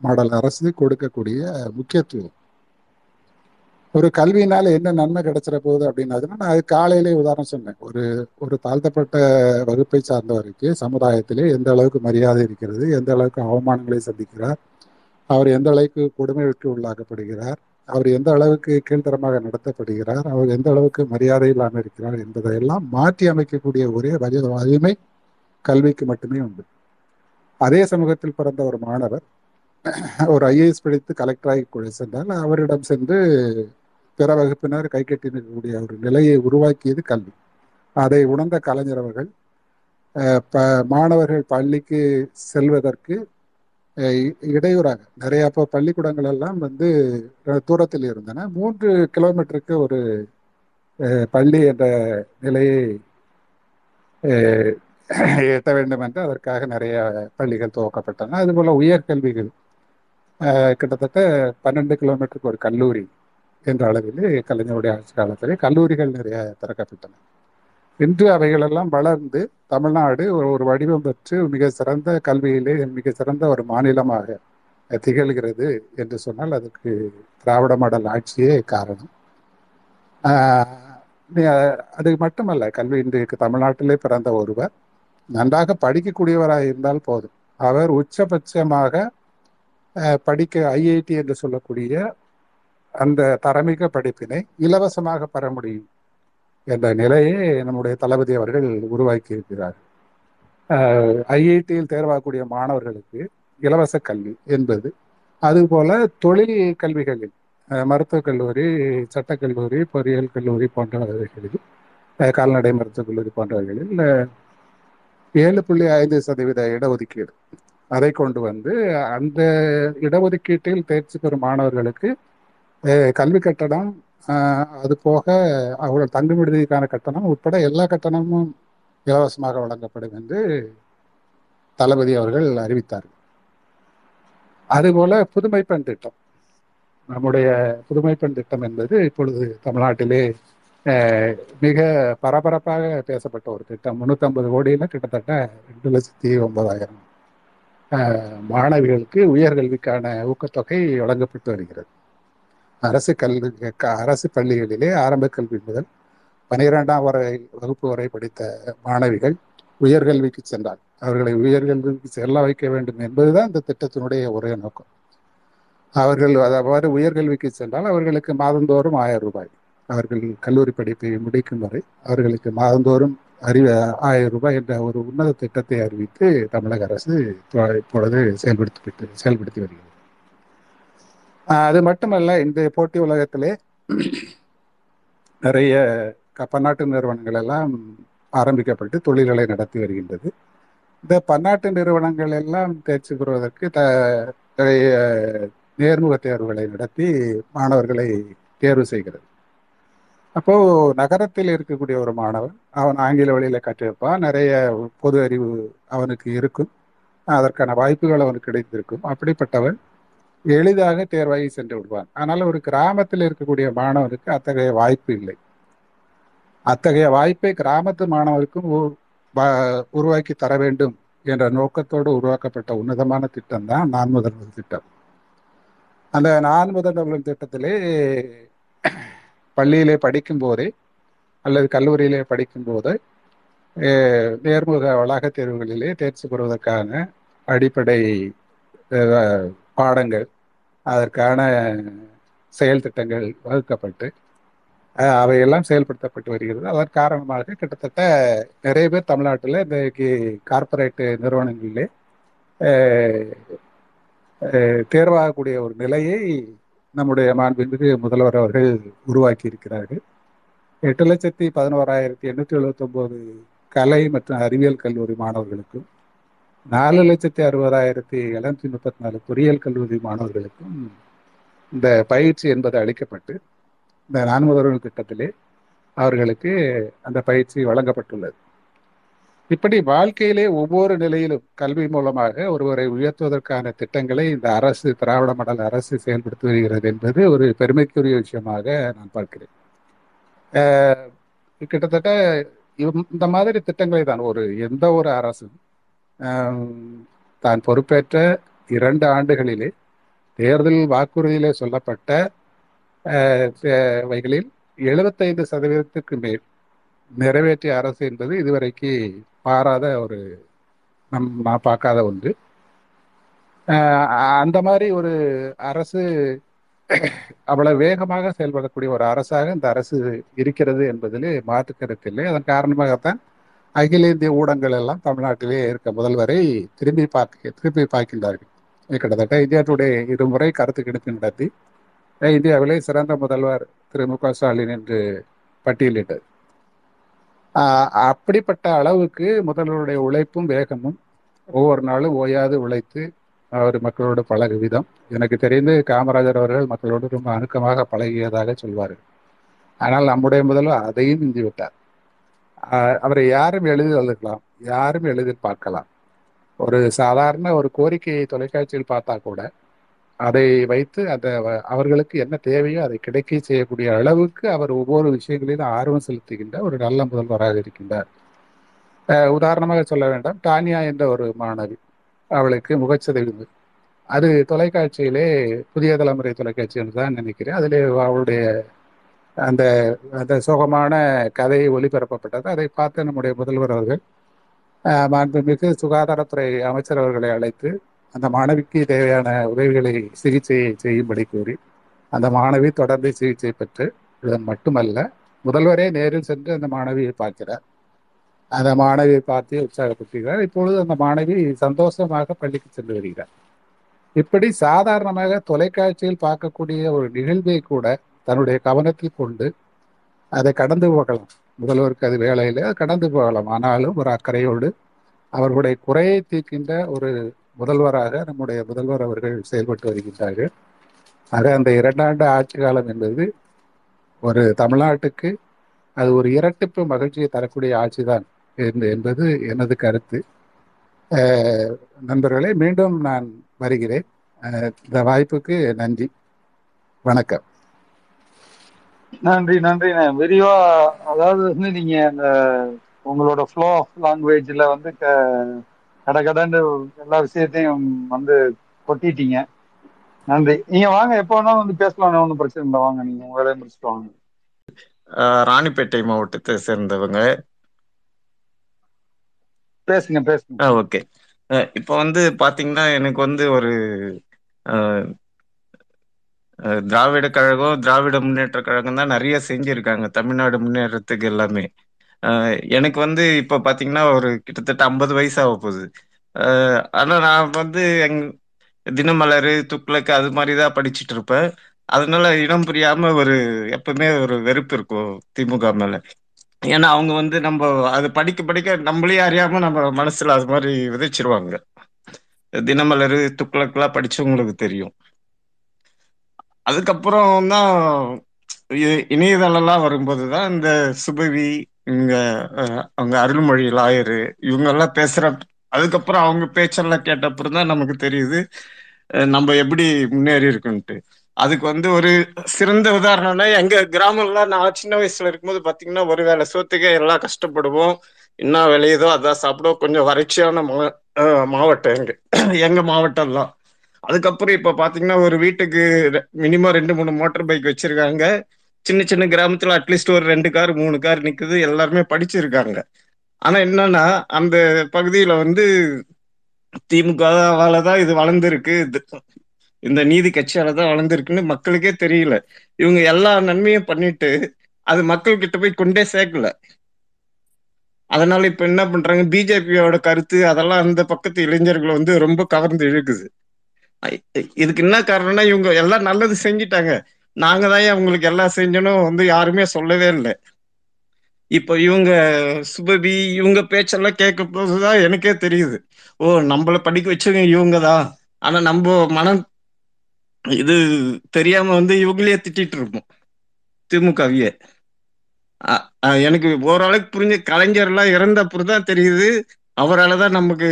மாடல் அரசு கொடுக்கக்கூடிய முக்கியத்துவம். ஒரு கல்வியினால என்ன நன்மை கிடைச்சிட போகுது அப்படின்னா நான் அது காலையிலே உதாரணம் சொன்னேன். ஒரு ஒரு தாழ்த்தப்பட்ட வகுப்பை சார்ந்தவருக்கு சமுதாயத்திலே எந்த அளவுக்கு மரியாதை இருக்கிறது எந்த அளவுக்கு அவமானங்களை சந்திக்கிறார் அவர் எந்த அளவுக்கு கொடுமைக்கு உள்ளாக்கப்படுகிறார் அவர் எந்த அளவுக்கு கீழ்த்தரமாக நடத்தப்படுகிறார் அவர் எந்த அளவுக்கு மரியாதை இல்லாமல் இருக்கிறார் என்பதையெல்லாம் மாற்றி அமைக்கக்கூடிய ஒரே வலி வலிமை கல்விக்கு மட்டுமே உண்டு. அதே சமூகத்தில் பிறந்த ஒரு மாணவர் ஒரு ஐஏஎஸ் படித்து கலெக்டராகி கூட சென்றால் அவரிடம் சென்று பிற வகுப்பினர் கைகட்டி நிற்கக்கூடிய ஒரு நிலையை உருவாக்கியது கல்வி. அதை உணர்ந்த கலைஞர் அவர்கள் ப- மாணவர்கள் பள்ளிக்கு செல்வதற்கு இடையூறாக. நிறைய அப்போ பள்ளிக்கூடங்கள் எல்லாம் வந்து தூரத்தில் இருந்தன. மூன்று கிலோமீட்டருக்கு ஒரு அஹ், பள்ளி என்ற நிலையை அஹ், எட்ட வேண்டும் என்று அதற்காக நிறைய பள்ளிகள் துவக்கப்பட்டன. அதுபோல் உயர்கல்விகள் அஹ், கிட்டத்தட்ட பன்னெண்டு கிலோமீட்டருக்கு ஒரு கல்லூரி என்ற அளவில் கலைஞருடைய ஆட்சி காலத்திலே கல்லூரிகள் நிறைய திறக்கப்பட்டன. இன்று அவைகளெல்லாம் வளர்ந்து தமிழ்நாடு ஒரு ஒரு வடிவம் பெற்று மிக சிறந்த கல்வியிலே மிக சிறந்த ஒரு மாநிலமாக திகழ்கிறது என்று சொன்னால் அதற்கு திராவிட மாடல் ஆட்சியே காரணம். அது மட்டுமல்ல கல்வி இன்றைக்கு தமிழ்நாட்டிலே பிறந்த ஒருவர் நன்றாக படிக்கக்கூடியவராக இருந்தால் போதும். அவர் உச்சபட்சமாக படிக்க ஐஐடி என்று சொல்லக்கூடிய அந்த தரமிக படிப்பினை இலவசமாக பெற முடியும். என்ற நிலையை நம்முடைய தளபதி அவர்கள் உருவாக்கி இருக்கிறார் ஐஐடியில் தேர்வாகக்கூடிய மாணவர்களுக்கு இலவச கல்வி என்பது அதுபோல தொழில் கல்விகளில் மருத்துவக் கல்லூரி சட்டக் கல்லூரி பொறியியல் கல்லூரி போன்றவர்களில் கால்நடை மருத்துவக் கல்லூரி போன்றவைகளில் ஏழு புள்ளி ஐந்து சதவீத இடஒதுக்கீடு. அதை கொண்டு வந்து அந்த இடஒதுக்கீட்டில் தேர்ச்சி பெறும் மாணவர்களுக்கு கல்வி கட்டணம் அது போக அவர்கள் தங்கும் விடுதிக்கான கட்டணம் உட்பட எல்லா கட்டணமும் இலவசமாக வழங்கப்படும் என்று தளபதி அவர்கள் அறிவித்தார்கள். அதுபோல புதுமை பெண் திட்டம். நம்முடைய புதுமை பெண் திட்டம் என்பது இப்பொழுது தமிழ்நாட்டிலே மிக பரபரப்பாக பேசப்பட்ட ஒரு திட்டம். முன்னூற்றம்பது கோடியில் கிட்டத்தட்ட ரெண்டு லட்சத்தி ஒன்பதாயிரம் மாணவிகளுக்கு உயர்கல்விக்கான ஊக்கத்தொகை வழங்கப்பட்டு வருகிறது. அரசு கல்வி க- அரசு பள்ளிகளிலே ஆரம்ப கல்வி முதல் பனிரெண்டாம் வரை வகுப்பு வரை படித்த மாணவிகள் உயர்கல்விக்கு சென்றால் அவர்களை உயர்கல்விக்கு செல்ல வைக்க வேண்டும் என்பதுதான் இந்த திட்டத்தினுடைய ஒரே நோக்கம். அவர்கள் அதாவது உயர்கல்விக்கு சென்றால் அவர்களுக்கு மாதந்தோறும் ஆயிரம் ரூபாய். அவர்கள் கல்லூரி படிப்பை முடிக்கும் வரை அவர்களுக்கு மாதந்தோறும் அறிவு ஆயிரம் ரூபாய் என்ற ஒரு உன்னத திட்டத்தை அறிவித்து தமிழக அரசு இப்பொழுது செயல்படுத்தி செயல்படுத்தி வருகிறது. அது மட்டுமல்ல இந்த போட்டி உலகத்திலே நிறைய க- பன்னாட்டு நிறுவனங்கள் எல்லாம் ஆரம்பிக்கப்பட்டு தொழில்களை நடத்தி வருகின்றது. இந்த பன்னாட்டு நிறுவனங்கள் எல்லாம் தேர்ச்சி பெறுவதற்கு த நிறைய நேர்முக தேர்வுகளை நடத்தி மாணவர்களை தேர்வு செய்கிறது. அப்போ நகரத்தில் இருக்கக்கூடிய ஒரு மாணவன் அவன் ஆங்கில வழியில கற்றிருப்பான் நிறைய பொது அறிவு அவனுக்கு இருக்கும். அதற்கான வாய்ப்புகள் அவனுக்கு கிடைத்திருக்கும். அப்படிப்பட்டவன் எளிதாக தேர்வாகி சென்று விடுவான். ஆனால் ஒரு கிராமத்தில் இருக்கக்கூடிய மாணவருக்கு அத்தகைய வாய்ப்பு இல்லை. அத்தகைய வாய்ப்பை கிராமத்து மாணவருக்கும் உ- உருவாக்கி தர வேண்டும் என்ற நோக்கத்தோடு உருவாக்கப்பட்ட உன்னதமான திட்டம் தான் நான் முதல்வர் திட்டம். அந்த நான் முதல்வர் திட்டத்திலே பள்ளியிலே படிக்கும் போதே அல்லது கல்லூரியிலே படிக்கும் போது நேர்முக வளாக தேர்வுகளிலே தேர்ச்சி பெறுவதற்கான அடிப்படை பாடங்கள் அதற்கான செயல் திட்டங்கள் வகுக்கப்பட்டு அவையெல்லாம் செயல்படுத்தப்பட்டு வருகிறது. அதன் காரணமாக கிட்டத்தட்ட நிறைய பேர் தமிழ்நாட்டில் இன்றைக்கு கார்ப்பரேட் நிறுவனங்களிலே தேர்வாகக்கூடிய ஒரு நிலையை நம்முடைய மாண்புமிகு முதல்வர் அவர்கள் உருவாக்கி இருக்கிறார்கள் எட்டு லட்சத்தி பதினோராயிரத்தி எண்ணூற்றி எழுபத்தி ஒன்பது கலை மற்றும் அறிவியல் கல்லூரி மாணவர்களுக்கும் நாலு லட்சத்தி அறுபதாயிரத்தி எழுநூத்தி முப்பத்தி நாலு பொறியியல் கல்லூரி மாணவர்களுக்கும் இந்த பயிற்சி என்பது அளிக்கப்பட்டு இந்த நான்முதல்வர்கள் முதல்வர் திட்டத்திலே அவர்களுக்கு அந்த பயிற்சி வழங்கப்பட்டுள்ளது. இப்படி வாழ்க்கையிலே ஒவ்வொரு நிலையிலும் கல்வி மூலமாக ஒருவரை உயர்த்துவதற்கான திட்டங்களை இந்த அரசு திராவிட மண்டல அரசு செயல்படுத்தி வருகிறது என்பது ஒரு பெருமைக்குரிய விஷயமாக நான் பார்க்கிறேன். கிட்டத்தட்ட இவ்- இந்த மாதிரி திட்டங்களை தான் ஒரு எந்த ஒரு அரசும் தான் பொறுப்பேற்ற இரண்டு ஆண்டுகளிலே தேர்தல் வாக்குறுதியிலே சொல்லப்பட்ட வைகளில் எழுபத்தைந்து சதவீதத்துக்கு மேல் நிறைவேற்றிய அரசு என்பது இதுவரைக்கு பாராத ஒரு நம் நான் பார்க்காத ஒன்று அந்த மாதிரி ஒரு அரசு அவ்வளவு வேகமாக செயல்படக்கூடிய ஒரு அரசாக இந்த அரசு இருக்கிறது என்பதில் மாற்று கருத்தில்லை அதன் காரணமாகத்தான் அகில இந்திய ஊடகங்கள் எல்லாம் தமிழ்நாட்டிலே இருக்க முதல்வரை திரும்பி பார்க்க திரும்பி பார்க்கின்றார்கள். கிட்டத்தட்ட இந்தியா டுடே இருமுறை கருத்து கெடுப்பு நடத்தி இந்தியாவிலே சிறந்த முதல்வர் திரு. மு. க. ஸ்டாலின் என்று பட்டியலிட்டது. ஆஹ், அப்படிப்பட்ட அளவுக்கு முதல்வருடைய உழைப்பும் வேகமும் ஒவ்வொரு நாளும் ஓயாது உழைத்து அவர் மக்களோடு பழகு விதம். எனக்கு தெரிந்து காமராஜர் அவர்கள் மக்களோடு ரொம்ப அணுக்கமாக பழகியதாக சொல்வார்கள். ஆனால் நம்முடைய முதல்வர் அதையும் விட்டார் அவரை யாரும் எளிதில் எழுதலாம் யாரும் எளிதில் பார்க்கலாம் ஒரு சாதாரண ஒரு கோரிக்கையை தொலைக்காட்சியில் பார்த்தா கூட அதை வைத்து அந்த வ- அவர்களுக்கு என்ன தேவையோ அதை கிடைக்க செய்யக்கூடிய அளவுக்கு அவர் ஒவ்வொரு விஷயங்களிலும் ஆர்வம் செலுத்துகின்ற ஒரு நல்ல முதல்வராக இருக்கின்றார். உதாரணமாக சொல்ல வேண்டாம். டானியா என்ற ஒரு மாணவி அவளுக்கு முகச்சிதைவு அது தொலைக்காட்சியிலே புதிய தலைமுறை தொலைக்காட்சி என்று தான் நினைக்கிறேன். அதிலே அவளுடைய அந்த அந்த சோகமான கதை ஒளிபரப்பப்பட்டது. அதை பார்த்து நம்முடைய முதல்வர் அவர்கள் மாண்புமிகு சுகாதாரத்துறை அமைச்சர் அவர்களை அழைத்து அந்த மாணவிக்கு தேவையான உதவிகளை சிகிச்சை செய்யும்படி கூறி அந்த மாணவி தொடர்ந்து சிகிச்சை பெற்று இதன் மட்டுமல்ல முதல்வரே நேரில் சென்று அந்த மாணவியை பார்க்கிறார். அந்த மாணவியை பார்த்து உற்சாகப்படுத்துகிறார். இப்பொழுது அந்த மாணவி சந்தோஷமாக பள்ளிக்கு சென்று வருகிறார். இப்படி சாதாரணமாக தொலைக்காட்சியில் பார்க்கக்கூடிய ஒரு நிகழ்வை கூட தன்னுடைய கவனத்தில் கொண்டு அதை கடந்து போகலாம். முதல்வருக்கு அது வேலையில் கடந்து போகலாம். ஆனாலும் ஒரு அக்கறையோடு அவர்களுடைய குறையை தீர்க்கின்ற ஒரு முதல்வராக நம்முடைய முதல்வர் அவர்கள் செயல்பட்டு வருகின்றார்கள். ஆக அந்த இரண்டாண்டு ஆட்சி காலம் என்பது ஒரு தமிழ்நாட்டுக்கு அது ஒரு இரட்டிப்பு மகிழ்ச்சியை தரக்கூடிய ஆட்சிதான் என்று- என்பது எனது கருத்து. நண்பர்களே மீண்டும் நான் வருகிறேன். இந்த வாய்ப்புக்கு நன்றி. வணக்கம். நன்றி நன்றி. விரிவா அதாவது வந்து நீங்க அந்த உங்களோட ஃப்ளோ ஆஃப் லாங்குவேஜ்ல வந்து கடகடன்னு எல்லா விஷயத்தையும் வந்து கொட்டிட்டீங்க. நன்றி. நீங்க வாங்க எப்போ வேணாலும் வந்து பேசலாம். ஒன்றும் பிரச்சனை இல்லை. வாங்க நீங்க உங்க வேலையை முடிச்சுட்டு வாங்க. ராணிப்பேட்டை மாவட்டத்தை சேர்ந்தவங்க. பேசுங்க பேசுங்க. ஓகே. இப்போ வந்து பாத்தீங்கன்னா எனக்கு வந்து ஒரு திராவிட கழகம் திராவிட முன்னேற்ற கழகம் தான் நிறைய செஞ்சிருக்காங்க. தமிழ்நாடு முன்னேற்றத்துக்கு எல்லாமே. எனக்கு வந்து இப்போ பாத்தீங்கன்னா ஒரு கிட்டத்தட்ட ஐம்பது வயசு ஆக போகுது. ஆனா நான் வந்து எங் தினமலர் துக்ளக் அது மாதிரி தான் படிச்சுட்டு இருப்பேன். அதனால இனம் புரியாம ஒரு எப்பவுமே ஒரு வெறுப்பு இருக்கும் திமுக மேல. ஏன்னா அவங்க வந்து நம்ம அது படிக்க படிக்க நம்மளே அறியாம நம்ம மனசுல அது மாதிரி விதைச்சிருவாங்க. தினமலர் துக்ளக்லாம் படிச்சவங்களுக்கு தெரியும். அதுக்கப்புறம் தான் இ- இணையதளம்லாம் வரும்போது தான் இந்த சுபவி இங்க அவங்க அருள்மொழி லாயரு இவங்க எல்லாம் பேசுற அதுக்கப்புறம் அவங்க பேச்செல்லாம் கேட்டப்புறம் தான் நமக்கு தெரியுது நம்ம எப்படி முன்னேறி இருக்குன்ட்டு. அதுக்கு வந்து ஒரு சிறந்த உதாரணம்னா எங்க கிராமம்லாம் நான் சின்ன வயசுல இருக்கும்போது பாத்தீங்கன்னா ஒரு வேளை சோத்துக்கே எல்லாம் கஷ்டப்படுவோம் என்ன விளையுதோ அதான் சாப்பிடுவோம். கொஞ்சம் வறட்சியான மா- மாவட்டம் எங்க எங்க மாவட்டம்லாம். அதுக்கப்புறம் இப்ப பாத்தீங்கன்னா ஒரு வீட்டுக்கு மினிமம் ரெண்டு மூணு மோட்டார் பைக் வச்சிருக்காங்க. சின்ன சின்ன கிராமத்துல அட்லீஸ்ட் ஒரு ரெண்டு கார் மூணு கார் நிக்குது. எல்லாருமே படிச்சிருக்காங்க. ஆனா என்னன்னா அந்த பகுதியில வந்து திமுகவால தான் இது வளர்ந்துருக்கு. இந்த நீதி கட்சியால தான் வளர்ந்துருக்குன்னு மக்களுக்கே தெரியல. இவங்க எல்லா நன்மையும் பண்ணிட்டு அது மக்கள் கிட்ட போய் கொண்டே சேர்க்கல. அதனால இப்ப என்ன பண்றாங்க? பிஜேபியோட கருத்து அதெல்லாம் அந்த பக்கத்து இளைஞர்களை வந்து ரொம்ப கவர்ந்து இழுக்குது. இதுக்கு என்ன காரணம்னா இவங்க எல்லாம் நல்லது செஞ்சிட்டாங்க. நாங்க தான் அவங்களுக்கு எல்லாம் செஞ்சனும் வந்து யாருமே சொல்லவே இல்லை. இப்போ இவங்க சுபவி இவங்க பேச்செல்லாம் கேட்க போதுதான் எனக்கே தெரியுது. ஓ நம்மள படிக்க வச்சவங்க இவங்க தான். ஆனா நம்ம மனம் இது தெரியாம வந்து இவங்களே திட்டிட்டு இருப்போம் திமுகவிய. எனக்கு ஓரளவுக்கு புரிஞ்சு கலைஞர் எல்லாம் இறந்த அப்புறம் தான் தெரியுது. அவரால் தான் நமக்கு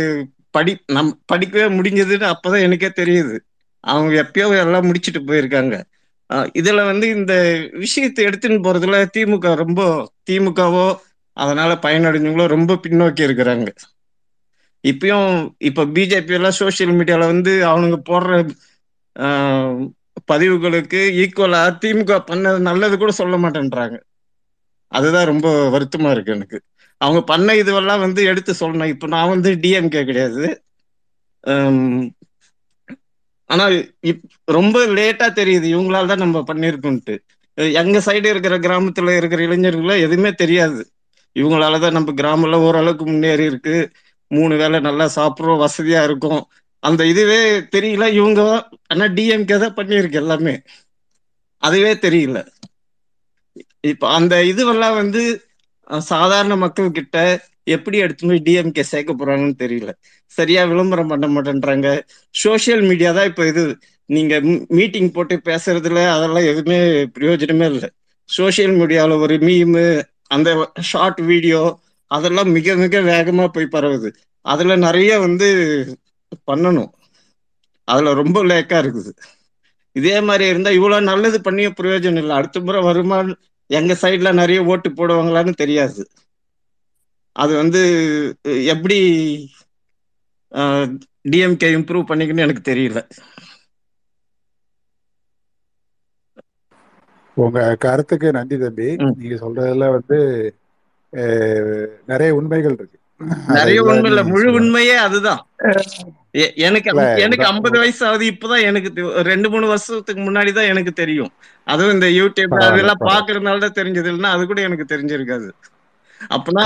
படி நம் படிக்கவே முடிஞ்சதுன்னு அப்பதான் எனக்கே தெரியுது. அவங்க எப்பயோ எல்லாம் முடிச்சுட்டு போயிருக்காங்க. இதுல வந்து இந்த விஷயத்தை எடுத்துன்னு போறதுல திமுக ரொம்ப திமுகவோ அதனால பயனடைஞ்சவங்களோ ரொம்ப பின்னோக்கி இருக்கிறாங்க. இப்பயும் இப்ப பிஜேபி எல்லாம் சோசியல் மீடியால வந்து அவனுங்க போடுற பதிவுகளுக்கு ஈக்குவலா திமுக பண்ணது நல்லது கூட சொல்ல மாட்டேன்றாங்க. அதுதான் ரொம்ப வருத்தமா இருக்கு எனக்கு. அவங்க பண்ண இதுவெல்லாம் வந்து எடுத்து சொல்லணும். இப்போ நான் வந்து டிஎம்கே கிடையாது. ஆனா இப்- ரொம்ப லேட்டா தெரியுது. இவங்களால தான் நம்ம பண்ணியிருக்கோம்ட்டு எங்க சைடு இருக்கிற கிராமத்துல இருக்கிற இளைஞர்கள எதுவுமே தெரியாது. இவங்களால தான் நம்ம கிராமம்ல ஓரளவுக்கு முன்னேறி இருக்கு. மூணு வேளை நல்லா சாப்பிட்றோம் வசதியா இருக்கும். அந்த இதுவே தெரியல. இவங்க ஆனா டிஎம்கே தான் பண்ணியிருக்கு எல்லாமே. அதுவே தெரியல. இப்ப அந்த இதுவெல்லாம் வந்து சாதாரண மக்கள் கிட்ட எப்படி எடுத்து போய் டிஎம்கே சேர்க்க போறாங்கன்னு தெரியல. சரியா விளம்பரம் பண்ண மாட்டேன்றாங்க. சோஷியல் மீடியா தான் இப்ப இது. நீங்க மீட்டிங் போட்டு பேசுறதுல அதெல்லாம் எதுவுமே பிரயோஜனமே இல்லை. சோஷியல் மீடியாவில் ஒரு மீமு அந்த ஷார்ட் வீடியோ அதெல்லாம் மிக மிக வேகமா போய் பரவுது. அதுல நிறைய வந்து பண்ணணும். அதுல ரொம்ப லேக்கா இருக்குது. இதே மாதிரி இருந்தா இவ்வளவு நல்லது பண்ணிய பிரயோஜனம் இல்லை. அடுத்த முறை வருமா எங்க சைட்ல நிறைய ஓட்டு போடுவாங்களான்னு தெரியாது. அது வந்து எப்படி டிஎம்கே இம்ப்ரூவ் பண்ணிக்கணும்னு எனக்கு தெரியல. உங்க கருத்துக்கு நன்றி தம்பி. நீங்க சொல்றதுல வந்து நிறைய உண்மைகள் இருக்கு. நிறைய உண்மை இல்ல முழு. உண்மையே அதுதான். எனக்கு எனக்கு ஐம்பது வயசு ஆகுது இப்பதான் எனக்கு ரெண்டு மூணு வருஷத்துக்கு முன்னாடி தான் எனக்கு தெரியும். அதுவும் இந்த யூடியூப் அதெல்லாம். பாக்குறதுனால தான் தெரிஞ்சது. இல்லைன்னா அது கூட எனக்கு தெரிஞ்சிருக்காது. அப்பனா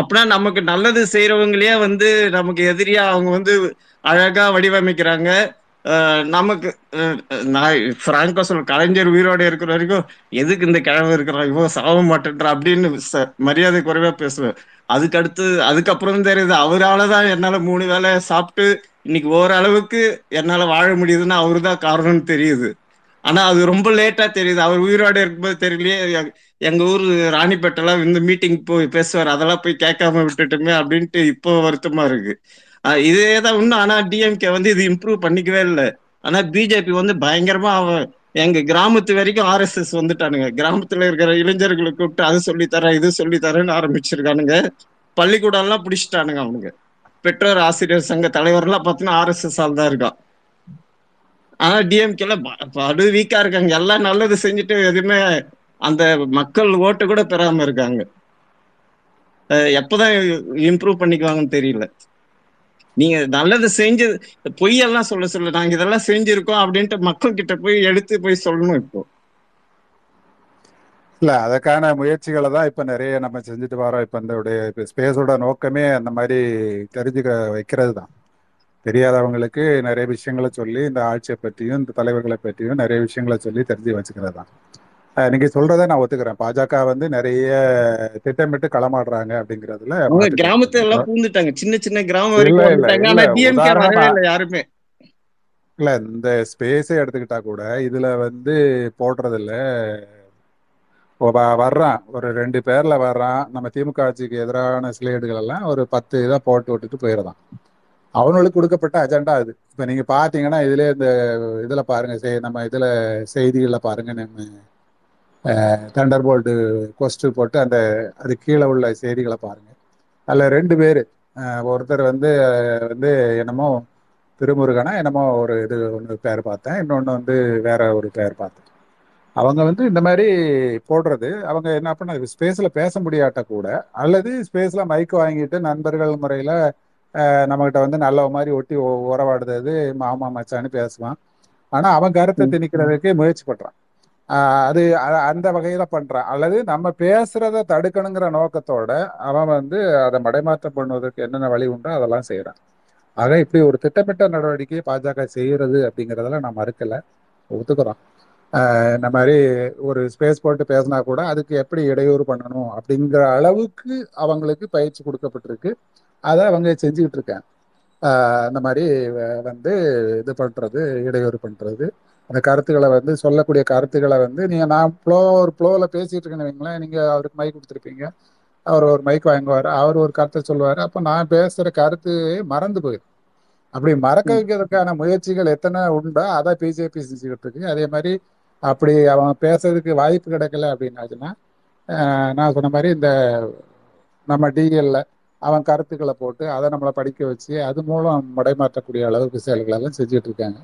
அப்பனா நமக்கு நல்லது செய்யறவங்களே வந்து நமக்கு எதிரியா அவங்க வந்து அழகா வடிவமைக்கிறாங்க. நமக்கு நான் பிராங்கா சொல்ல கலைஞர் உயிரோட இருக்கிற வரைக்கும் எதுக்கு இந்த கிழமை இருக்கிறான் இவன் சாக மாட்டேன்றான் அப்படின்னு மரியாதை குறைவா பேசுவேன். அதுக்கு அடுத்து அதுக்கப்புறம் தெரியுது அவரால் தான் என்னால மூணு வேளை சாப்பிட்டு இன்னைக்கு ஓரளவுக்கு என்னால வாழ முடியுதுன்னா அவரு தான் காரணம்னு தெரியுது. ஆனா அது ரொம்ப லேட்டா தெரியுது. அவர் உயிரோட இருக்கும்போது தெரியலையே எங்கள் எங்க ஊர் ராணிப்பேட்டெல்லாம் இந்த மீட்டிங் போய் பேசுவார். அதெல்லாம் போய் கேட்காம விட்டுட்டுமே அப்படின்ட்டு இப்போ வருத்தமா இருக்கு. இதே தான் இன்னும் ஆனா டிஎம்கே வந்து இது இம்ப்ரூவ் பண்ணிக்கவே இல்லை. ஆனா பிஜேபி வந்து பயங்கரமா அவன் எங்க கிராமத்து வரைக்கும் ஆர்எஸ்எஸ் வந்துட்டானுங்க. கிராமத்துல இருக்கிற இளைஞர்களை கூப்பிட்டு அது சொல்லி தரேன் இது சொல்லி தரேன்னு ஆரம்பிச்சிருக்கானுங்க. பள்ளிக்கூடம் எல்லாம் பிடிச்சிட்டானுங்க அவனுங்க. பெற்றோர் ஆசிரியர் சங்க தலைவர் எல்லாம் பாத்தீங்கன்னா ஆர்எஸ்எஸ் ஆள் தான் இருக்கான். ஆனா டிஎம்கேல படு வீக்கா இருக்காங்க. எல்லாம் நல்லது செஞ்சுட்டு எதுவுமே அந்த மக்கள் ஓட்டு கூட பெறாம இருக்காங்க. எப்பதான் இம்ப்ரூவ் பண்ணிக்குவாங்கன்னு தெரியல. நீங்க நல்லது செஞ்சு பொய்யெல்லாம் சொல்ல சொல்ல நாங்க இதெல்லாம் செஞ்சிருக்கோம் அப்படின்ட்டு மக்கள் கிட்ட போய் எடுத்து போய் சொல்லணும் இப்போ. இல்ல அதற்கான முயற்சிகளை தான் இப்ப நிறைய நம்ம செஞ்சுட்டு வரோம். இப்ப இந்த ஸ்பேஸோட நோக்கமே அந்த மாதிரி தெரிஞ்சுக்க வைக்கிறது தான். தெரியாதவங்களுக்கு நிறைய விஷயங்களை சொல்லி இந்த ஆட்சியை பற்றியும் இந்த தலைவர்களை பற்றியும் நிறைய விஷயங்களை சொல்லி தெரிஞ்சு வச்சுக்கிறது தான். நீங்க சொல்றதை நான் ஒத்துக்கிறேன். பாஜக வந்து நிறைய திட்டமிட்டு களமாடுறாங்க அப்படிங்கிறதுல அவங்க மாற்று கருத்து கிராமத்தை இல்லை. எல்லாம் பூந்துட்டாங்க சின்ன சின்ன கிராமம் வரைக்கும் யாருமே. இல்ல இந்த ஸ்பேஸே எடுத்துக்கிட்டா கூட இதுல வந்து போடுறது இல்ல வர்றான். ஒரு ரெண்டு பேர்ல வர்றான். நம்ம திமுக ஆட்சிக்கு எதிரான ஸ்லேடுகள் எல்லாம் ஒரு பத்து இதை போட்டு விட்டுட்டு போயிடுறான். அவனுக்கு கொடுக்கப்பட்ட அஜெண்டா அது. இப்ப நீங்க பாத்தீங்கன்னா இதுல இந்த இதுல பாருங்க நம்ம இதுல செய்திகள்ல பாருங்க நம்ம தண்டர் போல்டு கொஸ்ட் போட்டு அந்த அது கீழே உள்ள செய்திகளை பாருங்க. அதுல ரெண்டு பேர் ஒருத்தர் வந்து வந்து என்னமோ திருமுருகனா என்னமோ ஒரு இது ஒன்று பேர் பார்த்தேன். இன்னொன்று வந்து வேற ஒரு பேர் பார்த்தேன். அவங்க வந்து இந்த மாதிரி போடுறது அவங்க என்ன பண்ண ஸ்பேஸ்ல பேச முடியாட்ட கூட அல்லது ஸ்பேஸ்ல மைக் வாங்கிட்டு நண்பர்கள் முறையில நம்மகிட்ட வந்து நல்ல மாதிரி ஒட்டி உறவாடுறது மாமா மச்சான்னு பேசுவான். ஆனா அவன் கருத்தை. திணிக்கிறதுக்கு முயற்சி பண்றான். ஆஹ் அது அந்த வகையில பண்றான் அல்லது நம்ம பேசுறத தடுக்கணுங்கிற நோக்கத்தோட அவன் வந்து அதை மடைமாற்றம் பண்ணுவதற்கு என்னென்ன வழி உண்டோ அதெல்லாம் செய்யறான் ஆக இப்படி ஒரு திட்டமிட்ட நடவடிக்கையை பாஜக செய்யறது அப்படிங்கிறதெல்லாம் நான் மறுக்கல. ஒத்துக்கிறோம். இந்த மாதிரி ஒரு ஸ்பேஸ் போட்டு பேசினா கூட அதுக்கு எப்படி இடையூறு பண்ணணும் அப்படிங்கிற அளவுக்கு அவங்களுக்கு பயிற்சி கொடுக்கப்பட்டிருக்கு. அதை அவங்க செஞ்சுக்கிட்டு இருக்காங்க. இந்த அந்த மாதிரி வ- வந்து இது பண்றது இடையூறு பண்றது. அந்த கருத்துக்களை வந்து சொல்லக்கூடிய கருத்துக்களை வந்து நீங்க நான் ப்ளோ ஒரு ப்ளோவில் பேசிட்டு இருக்கேன்னு வைங்களேன் நீங்க அவருக்கு மைக் கொடுத்துருப்பீங்க. அவர் ஒரு மைக் வாங்குவார் அவர் ஒரு கருத்தை சொல்லுவார். அப்போ நான் பேசுற கருத்து மறந்து போயிடும். அப்படி மறக்க. வைக்கிறதுக்கான முயற்சிகள் எத்தனை உண்டோ அதை பிஜேபி செஞ்சுக்கிட்டு இருக்கு அதே மாதிரி அப்படி அவன் பேசுறதுக்கு வாய்ப்பு கிடைக்கல அப்படின்னாச்சுன்னா நான் சொன்ன மாதிரி இந்த நம்ம டிஎல்ல அவன் கருத்துக்களை போட்டு அதை நம்மளை படிக்க வச்சு அது மூலம் மடைமாற்றக்கூடிய அளவுக்கு செயல்கள் எல்லாம் செஞ்சுட்டு இருக்காங்க.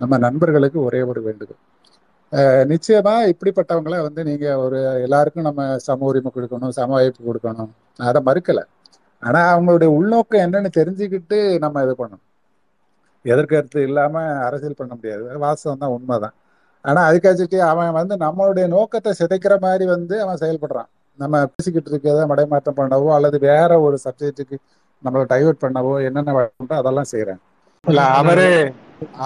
நம்ம நண்பர்களுக்கு ஒரே ஒரு வேண்டுகோள். நிச்சயமா இப்படிப்பட்டவங்களை வந்து நீங்க ஒரு எல்லாருக்கும் நம்ம சம உரிமை கொடுக்கணும் சம வாய்ப்பு கொடுக்கணும். அதை மறுக்கல. ஆனா அவங்களுடைய உள்நோக்கம் என்னன்னு தெரிஞ்சுக்கிட்டு நம்ம இது பண்ணணும். எதிர்கருத்து இல்லாம அரசியல் பண்ண முடியாது. வாஸ்தவம் தான் உண்மைதான். ஆனா அதுக்காச்சுட்டு அவன் வந்து நம்மளுடைய நோக்கத்தை சிதைக்கிற மாதிரி வந்து அவன் செயல்படுறான். நம்ம பேசிக்கிட்டு இருக்கிறத மடைமாற்றம் பண்ணவோ அல்லது வேற ஒரு சப்ஜெக்டுக்கு நம்மளை டைவர்ட் பண்ணவோ என்னென்ன அதெல்லாம் செய்யறான். இல்ல அவரே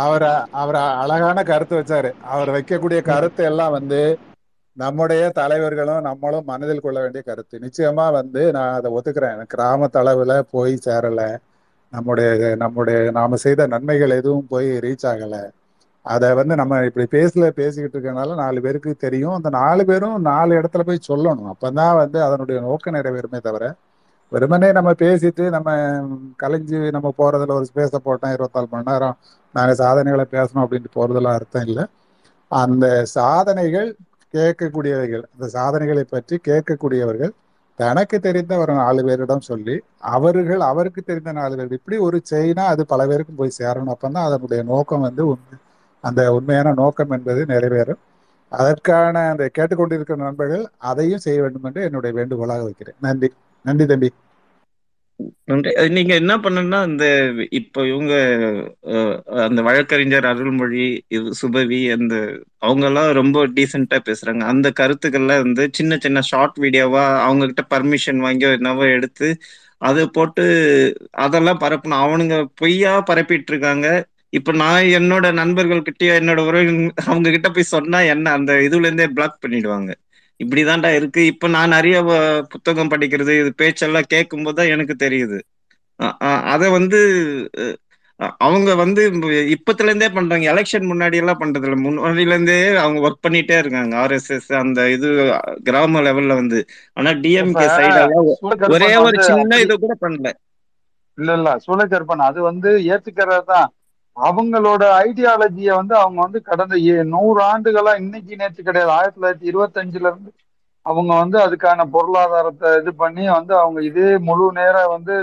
அவர் அவர் அழகான கருத்து வச்சாரு. அவர் வைக்கக்கூடிய கருத்து எல்லாம் வந்து நம்முடைய தலைவர்களும் நம்மளும் மனதில் கொள்ள வேண்டிய கருத்து. நிச்சயமா வந்து நான் அதை ஒத்துக்கிறேன். கிராம அளவுல போய் சேரல. நம்முடைய நம்முடைய நாம செய்த நன்மைகள் எதுவும் போய் ரீச் ஆகல. அதை வந்து நம்ம இப்படி பேசல பேசிக்கிட்டு இருக்கனால நாலு பேருக்கு தெரியும். அந்த நாலு பேரும் நாலு இடத்துல போய் சொல்லணும். அப்பதான் வந்து அதனுடைய நோக்கம் நிறைவேறுமே தவிர வெறுமனே நம்ம பேசிட்டு நம்ம கலைஞ்சு நம்ம போறதுல ஒரு ஸ்பேஸை போட்டோம் இருபத்தாலு மணி நேரம் நாங்கள் சாதனைகளை பேசணும் அப்படின்ட்டு போறதுல அர்த்தம் இல்லை. அந்த சாதனைகள் கேட்கக்கூடியவைகள் அந்த சாதனைகளை பற்றி கேட்கக்கூடியவர்கள் தனக்கு தெரிந்த ஒரு நாலு பேரிடம் சொல்லி அவர்கள் அவருக்கு தெரிந்த நாலு பேர் இப்படி ஒரு செயினா அது பல பேருக்கும் போய் சேரணும். அப்பந்தான் அதனுடைய நோக்கம் வந்து உண்மை அந்த உண்மையான நோக்கம் என்பது நிறைவேறும். அதற்கான அந்த கேட்டுக்கொண்டிருக்கிற நண்பர்கள் அதையும் செய்ய வேண்டும் என்று என்னுடைய வேண்டுகோளாக வைக்கிறேன். நன்றி. நன்றி தம்பி. நன்றி. நீங்க என்ன பண்ணனா இந்த இப்ப இவங்க அந்த வழக்கறிஞர் அருள்மொழி சுபவி அந்த அவங்க எல்லாம் ரொம்ப டீசெண்டா பேசுறாங்க. அந்த கருத்துக்கள்ல வந்து சின்ன சின்ன ஷார்ட் வீடியோவா அவங்க கிட்ட பர்மிஷன் வாங்கி என்னவோ எடுத்து அதை போட்டு அதெல்லாம் பரப்பணும். அவனுங்க பொய்யா பரப்பிட்டு இருக்காங்க இப்ப நான் என்னோட நண்பர்கள் கிட்டயோ என்னோட உறவு அவங்க கிட்ட போய் சொன்னா என்ன அந்த இதுல இருந்தே பிளாக் பண்ணிடுவாங்க. இப்படிதான்டா இருக்கு. இப்ப நான் நிறைய புத்தகம் படிக்கிறது இது பேச்செல்லாம் கேட்கும் தான் எனக்கு தெரியுது. அத வந்து அவங்க வந்து இப்பத்துல இருந்தே பண்றாங்க. எலெக்ஷன் முன்னாடி எல்லாம் பண்றது இல்ல முன்னாடில இருந்தே அவங்க ஒர்க் பண்ணிட்டே இருக்காங்க. ஆர்எஸ்எஸ் அந்த இது கிராம லெவல்ல வந்து. ஆனா டிஎம்கே சைடெல்லாம் ஒரே ஒரு சின்ன இது கூட பண்ணல. இல்ல இல்ல. சூழகற்பன் அது வந்து ஏத்துக்கிறது தான் அவங்களோட ஐடியாலஜிய வந்து அவங்க வந்து கடந்த ஏ- நூறு ஆண்டுகளா இன்னைக்கு நேற்று கிடையாது. ஆயிரத்தி தொள்ளாயிரத்தி இருபத்தஞ்சுல இருந்து அவங்க வந்து அதுக்கான பொருளாதாரத்தை இது பண்ணி வந்து அவங்க இதே முழு நேரம் வந்து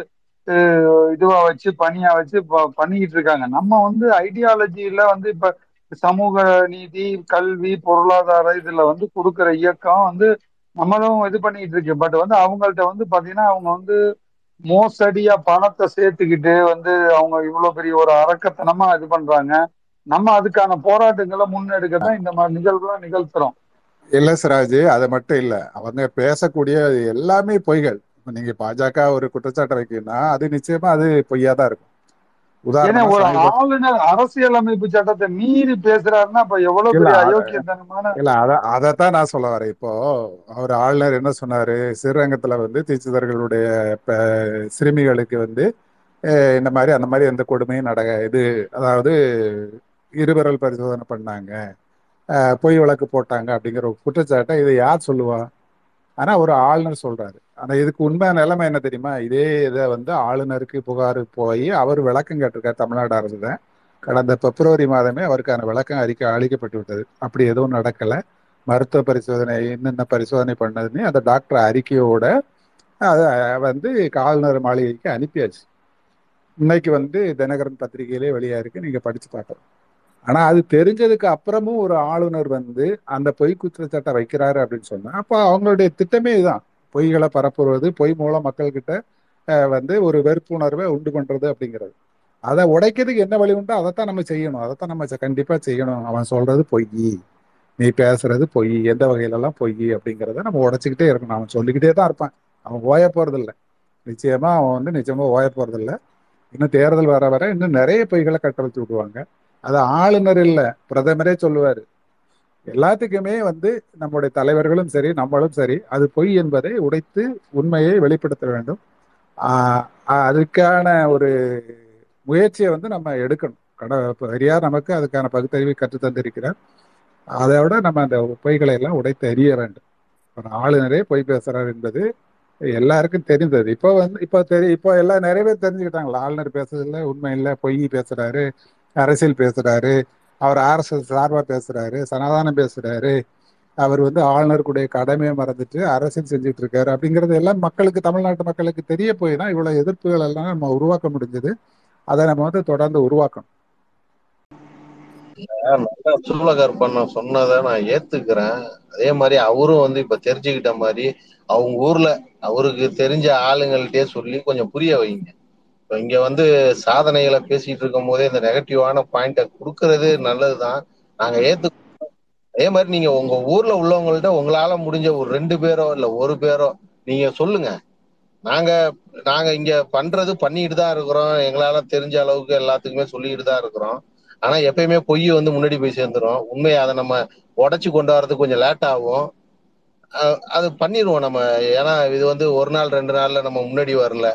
இதுவா வச்சு பணியா வச்சு ப- பண்ணிக்கிட்டு இருக்காங்க. நம்ம வந்து ஐடியாலஜியில வந்து இப்ப சமூக நீதி கல்வி பொருளாதார இதுல வந்து கொடுக்கற இயக்கம் வந்து நம்மளும் இது பண்ணிட்டு இருக்கு. பட் வந்து அவங்கள்ட்ட வந்து பாத்தீங்கன்னா அவங்க வந்து மோசடியா பணத்தை சேர்த்துக்கிட்டு வந்து அவங்க இவ்வளவு பெரிய ஒரு அரக்கத்தனமா இது பண்றாங்க. நம்ம அதுக்கான போராட்டங்களை முன்னெடுக்க தான் இந்த மாதிரி நிகழ்வுலாம் நிகழ்த்துறோம். இல்ல சிராஜ் அது மட்டும் இல்ல. அவங்க பேசக்கூடிய எல்லாமே பொய்கள். நீங்க பாஜக ஒரு குற்றச்சாட்டை வைக்கணும்னா அது நிச்சயமா அது பொய்யா தான் இருக்கும். ஒரு ஆளுநர் அரசியலமைப்பு சட்டத்தை மீறி பேசுறாருன்னா அப்ப எவ்வளவு இல்ல பெரிய அத அயோக்கியத்தனமான இல்ல அத அதைத்தான் நான் சொல்ல வரேன். இப்போ அவர் ஆளுநர் என்ன சொன்னாரு? ஸ்ரீரங்கத்துல வந்து தீட்சிதர்களுடைய சிறுமிகளுக்கு வந்து இந்த மாதிரி அந்த மாதிரி எந்த கொடுமையும் நட இது அதாவது இருவிரல் பரிசோதனை பண்ணாங்க. அஹ், பொய் வழக்கு போட்டாங்க அப்படிங்கிற ஒரு குற்றச்சாட்டை இதை யார் சொல்லுவா? ஆனா ஒரு ஆளுநர் சொல்றாரு. ஆனா இதுக்கு உண்மையான நிலைமை என்ன தெரியுமா? இதே இதை வந்து ஆளுநருக்கு புகார் போய் அவர் விளக்கம் கேட்டிருக்காரு தமிழ்நாடு அரசு தான் கடந்த பிப்ரவரி மாதமே அவருக்கான விளக்கம் அறிக்கை அளிக்கப்பட்டு விட்டது. அப்படி எதுவும் நடக்கல. மருத்துவ பரிசோதனை என்னென்ன பரிசோதனை பண்ணதுன்னு அந்த டாக்டர் அறிக்கையோட அதை வந்து ஆளுநர் மாளிகைக்கு அனுப்பியாச்சு. இன்னைக்கு வந்து தினகரன் பத்திரிகையிலே வெளியா இருக்கு நீங்க படிச்சு பார்க்கலாம். ஆனா அது தெரிஞ்சதுக்கு அப்புறமும் ஒரு ஆளுநர் வந்து அந்த பொய் குற்றச்சாட்டை வைக்கிறாரு அப்படின்னு சொன்னா அப்ப அவங்களுடைய திட்டமே இதுதான். பொய்களை பரப்புறது பொய் மூலம் மக்கள்கிட்ட வந்து ஒரு வெறுப்புணர்வை உண்டு பண்ணுறது அப்படிங்கிறது. அதை உடைக்கிறதுக்கு என்ன வழி உண்டோ அதைத்தான் நம்ம செய்யணும். அதைத்தான் நம்ம செ- செய்யணும். அவன் சொல்றது பொய். நீ பேசுறது பொய். எந்த வகையிலலாம் பொய் அப்படிங்கிறத நம்ம உடைச்சிக்கிட்டே இருக்கணும். அவன் சொல்லிக்கிட்டே தான் இருப்பான். அவன் ஓய போகிறதில்ல நிச்சயமாக அவன் வந்து நிச்சயமாக ஓய போகிறதில்ல இன்னும் தேர்தல் வர வர இன்னும் நிறைய பொய்களை கட்டமைச்சு விடுவாங்க. அது ஆளுநர் இல்லை. பிரதமரே சொல்லுவார். எல்லாத்துக்குமே வந்து நம்முடைய தலைவர்களும் சரி நம்மளும் சரி அது பொய் என்பதை உடைத்து உண்மையை வெளிப்படுத்த வேண்டும். அதுக்கான ஒரு முயற்சியை வந்து நம்ம எடுக்கணும். கட பெரியார் நமக்கு அதுக்கான பகுத்தறிவை கற்று தந்திருக்கிறார். அதை விட நம்ம அந்த பொய்களை எல்லாம் உடைத்து அறிய வேண்டும். ஒரு ஆளுநரே பொய் பேசுறார் என்பது எல்லாருக்கும் தெரிந்தது. இப்போ வந்து இப்போ தெரி இப்போ எல்லாம் நிறைய பேர் தெரிஞ்சுக்கிட்டாங்களா ஆளுநர் பேசுறதுல உண்மை இல்லை பொய் பேசுறாரு அரசியல் பேசுறாரு அவர் ஆர்எஸ்எஸ் சார்பா பேசுறாரு சனாதானம் பேசுறாரு. அவர் வந்து ஆளுநருக்குடைய கடமையை மறந்துட்டு அரசியல் செஞ்சுட்டு இருக்காரு அப்படிங்கிறது எல்லாம் மக்களுக்கு தமிழ்நாட்டு மக்களுக்கு தெரிய போய் தான் இவ்வளவு எதிர்ப்புகள் எல்லாம் நம்ம உருவாக்க முடிஞ்சது. அதை நம்ம வந்து தொடர்ந்து உருவாக்கணும். நல்லா சூளகற்பண்ண சொன்னதை நான் ஏத்துக்கிறேன். அதே மாதிரி அவரும் வந்து இப்ப தெரிஞ்சுக்கிட்ட மாதிரி அவங்க ஊர்ல அவருக்கு தெரிஞ்ச ஆளுங்கள்ட்டே சொல்லி கொஞ்சம் புரிய வைங்க. இங்க வந்து சாதனைகளை பேசிட்டு இருக்கும் போதே இந்த நெகட்டிவான பாயிண்ட கொடுக்கறது நல்லதுதான். நாங்க ஏத்து அதே மாதிரி நீங்க உங்க ஊர்ல உள்ளவங்கள்ட்ட உங்களால முடிஞ்ச ஒரு ரெண்டு பேரோ இல்ல ஒரு பேரோ நீங்க சொல்லுங்க. நாங்க நாங்க இங்க பண்றது பண்ணிட்டு தான் இருக்கிறோம். எங்களால தெரிஞ்ச அளவுக்கு எல்லாத்துக்குமே சொல்லிட்டு தான் இருக்கிறோம். ஆனா எப்பயுமே பொய் வந்து முன்னாடி போய் சேர்ந்துரும். உண்மையை அதை நம்ம உடச்சு கொண்டு வரதுக்கு கொஞ்சம் லேட் ஆகும். அது பண்ணிடுவோம் நம்ம. ஏன்னா இது வந்து ஒரு நாள் ரெண்டு நாள்ல நம்ம முன்னாடி வரல.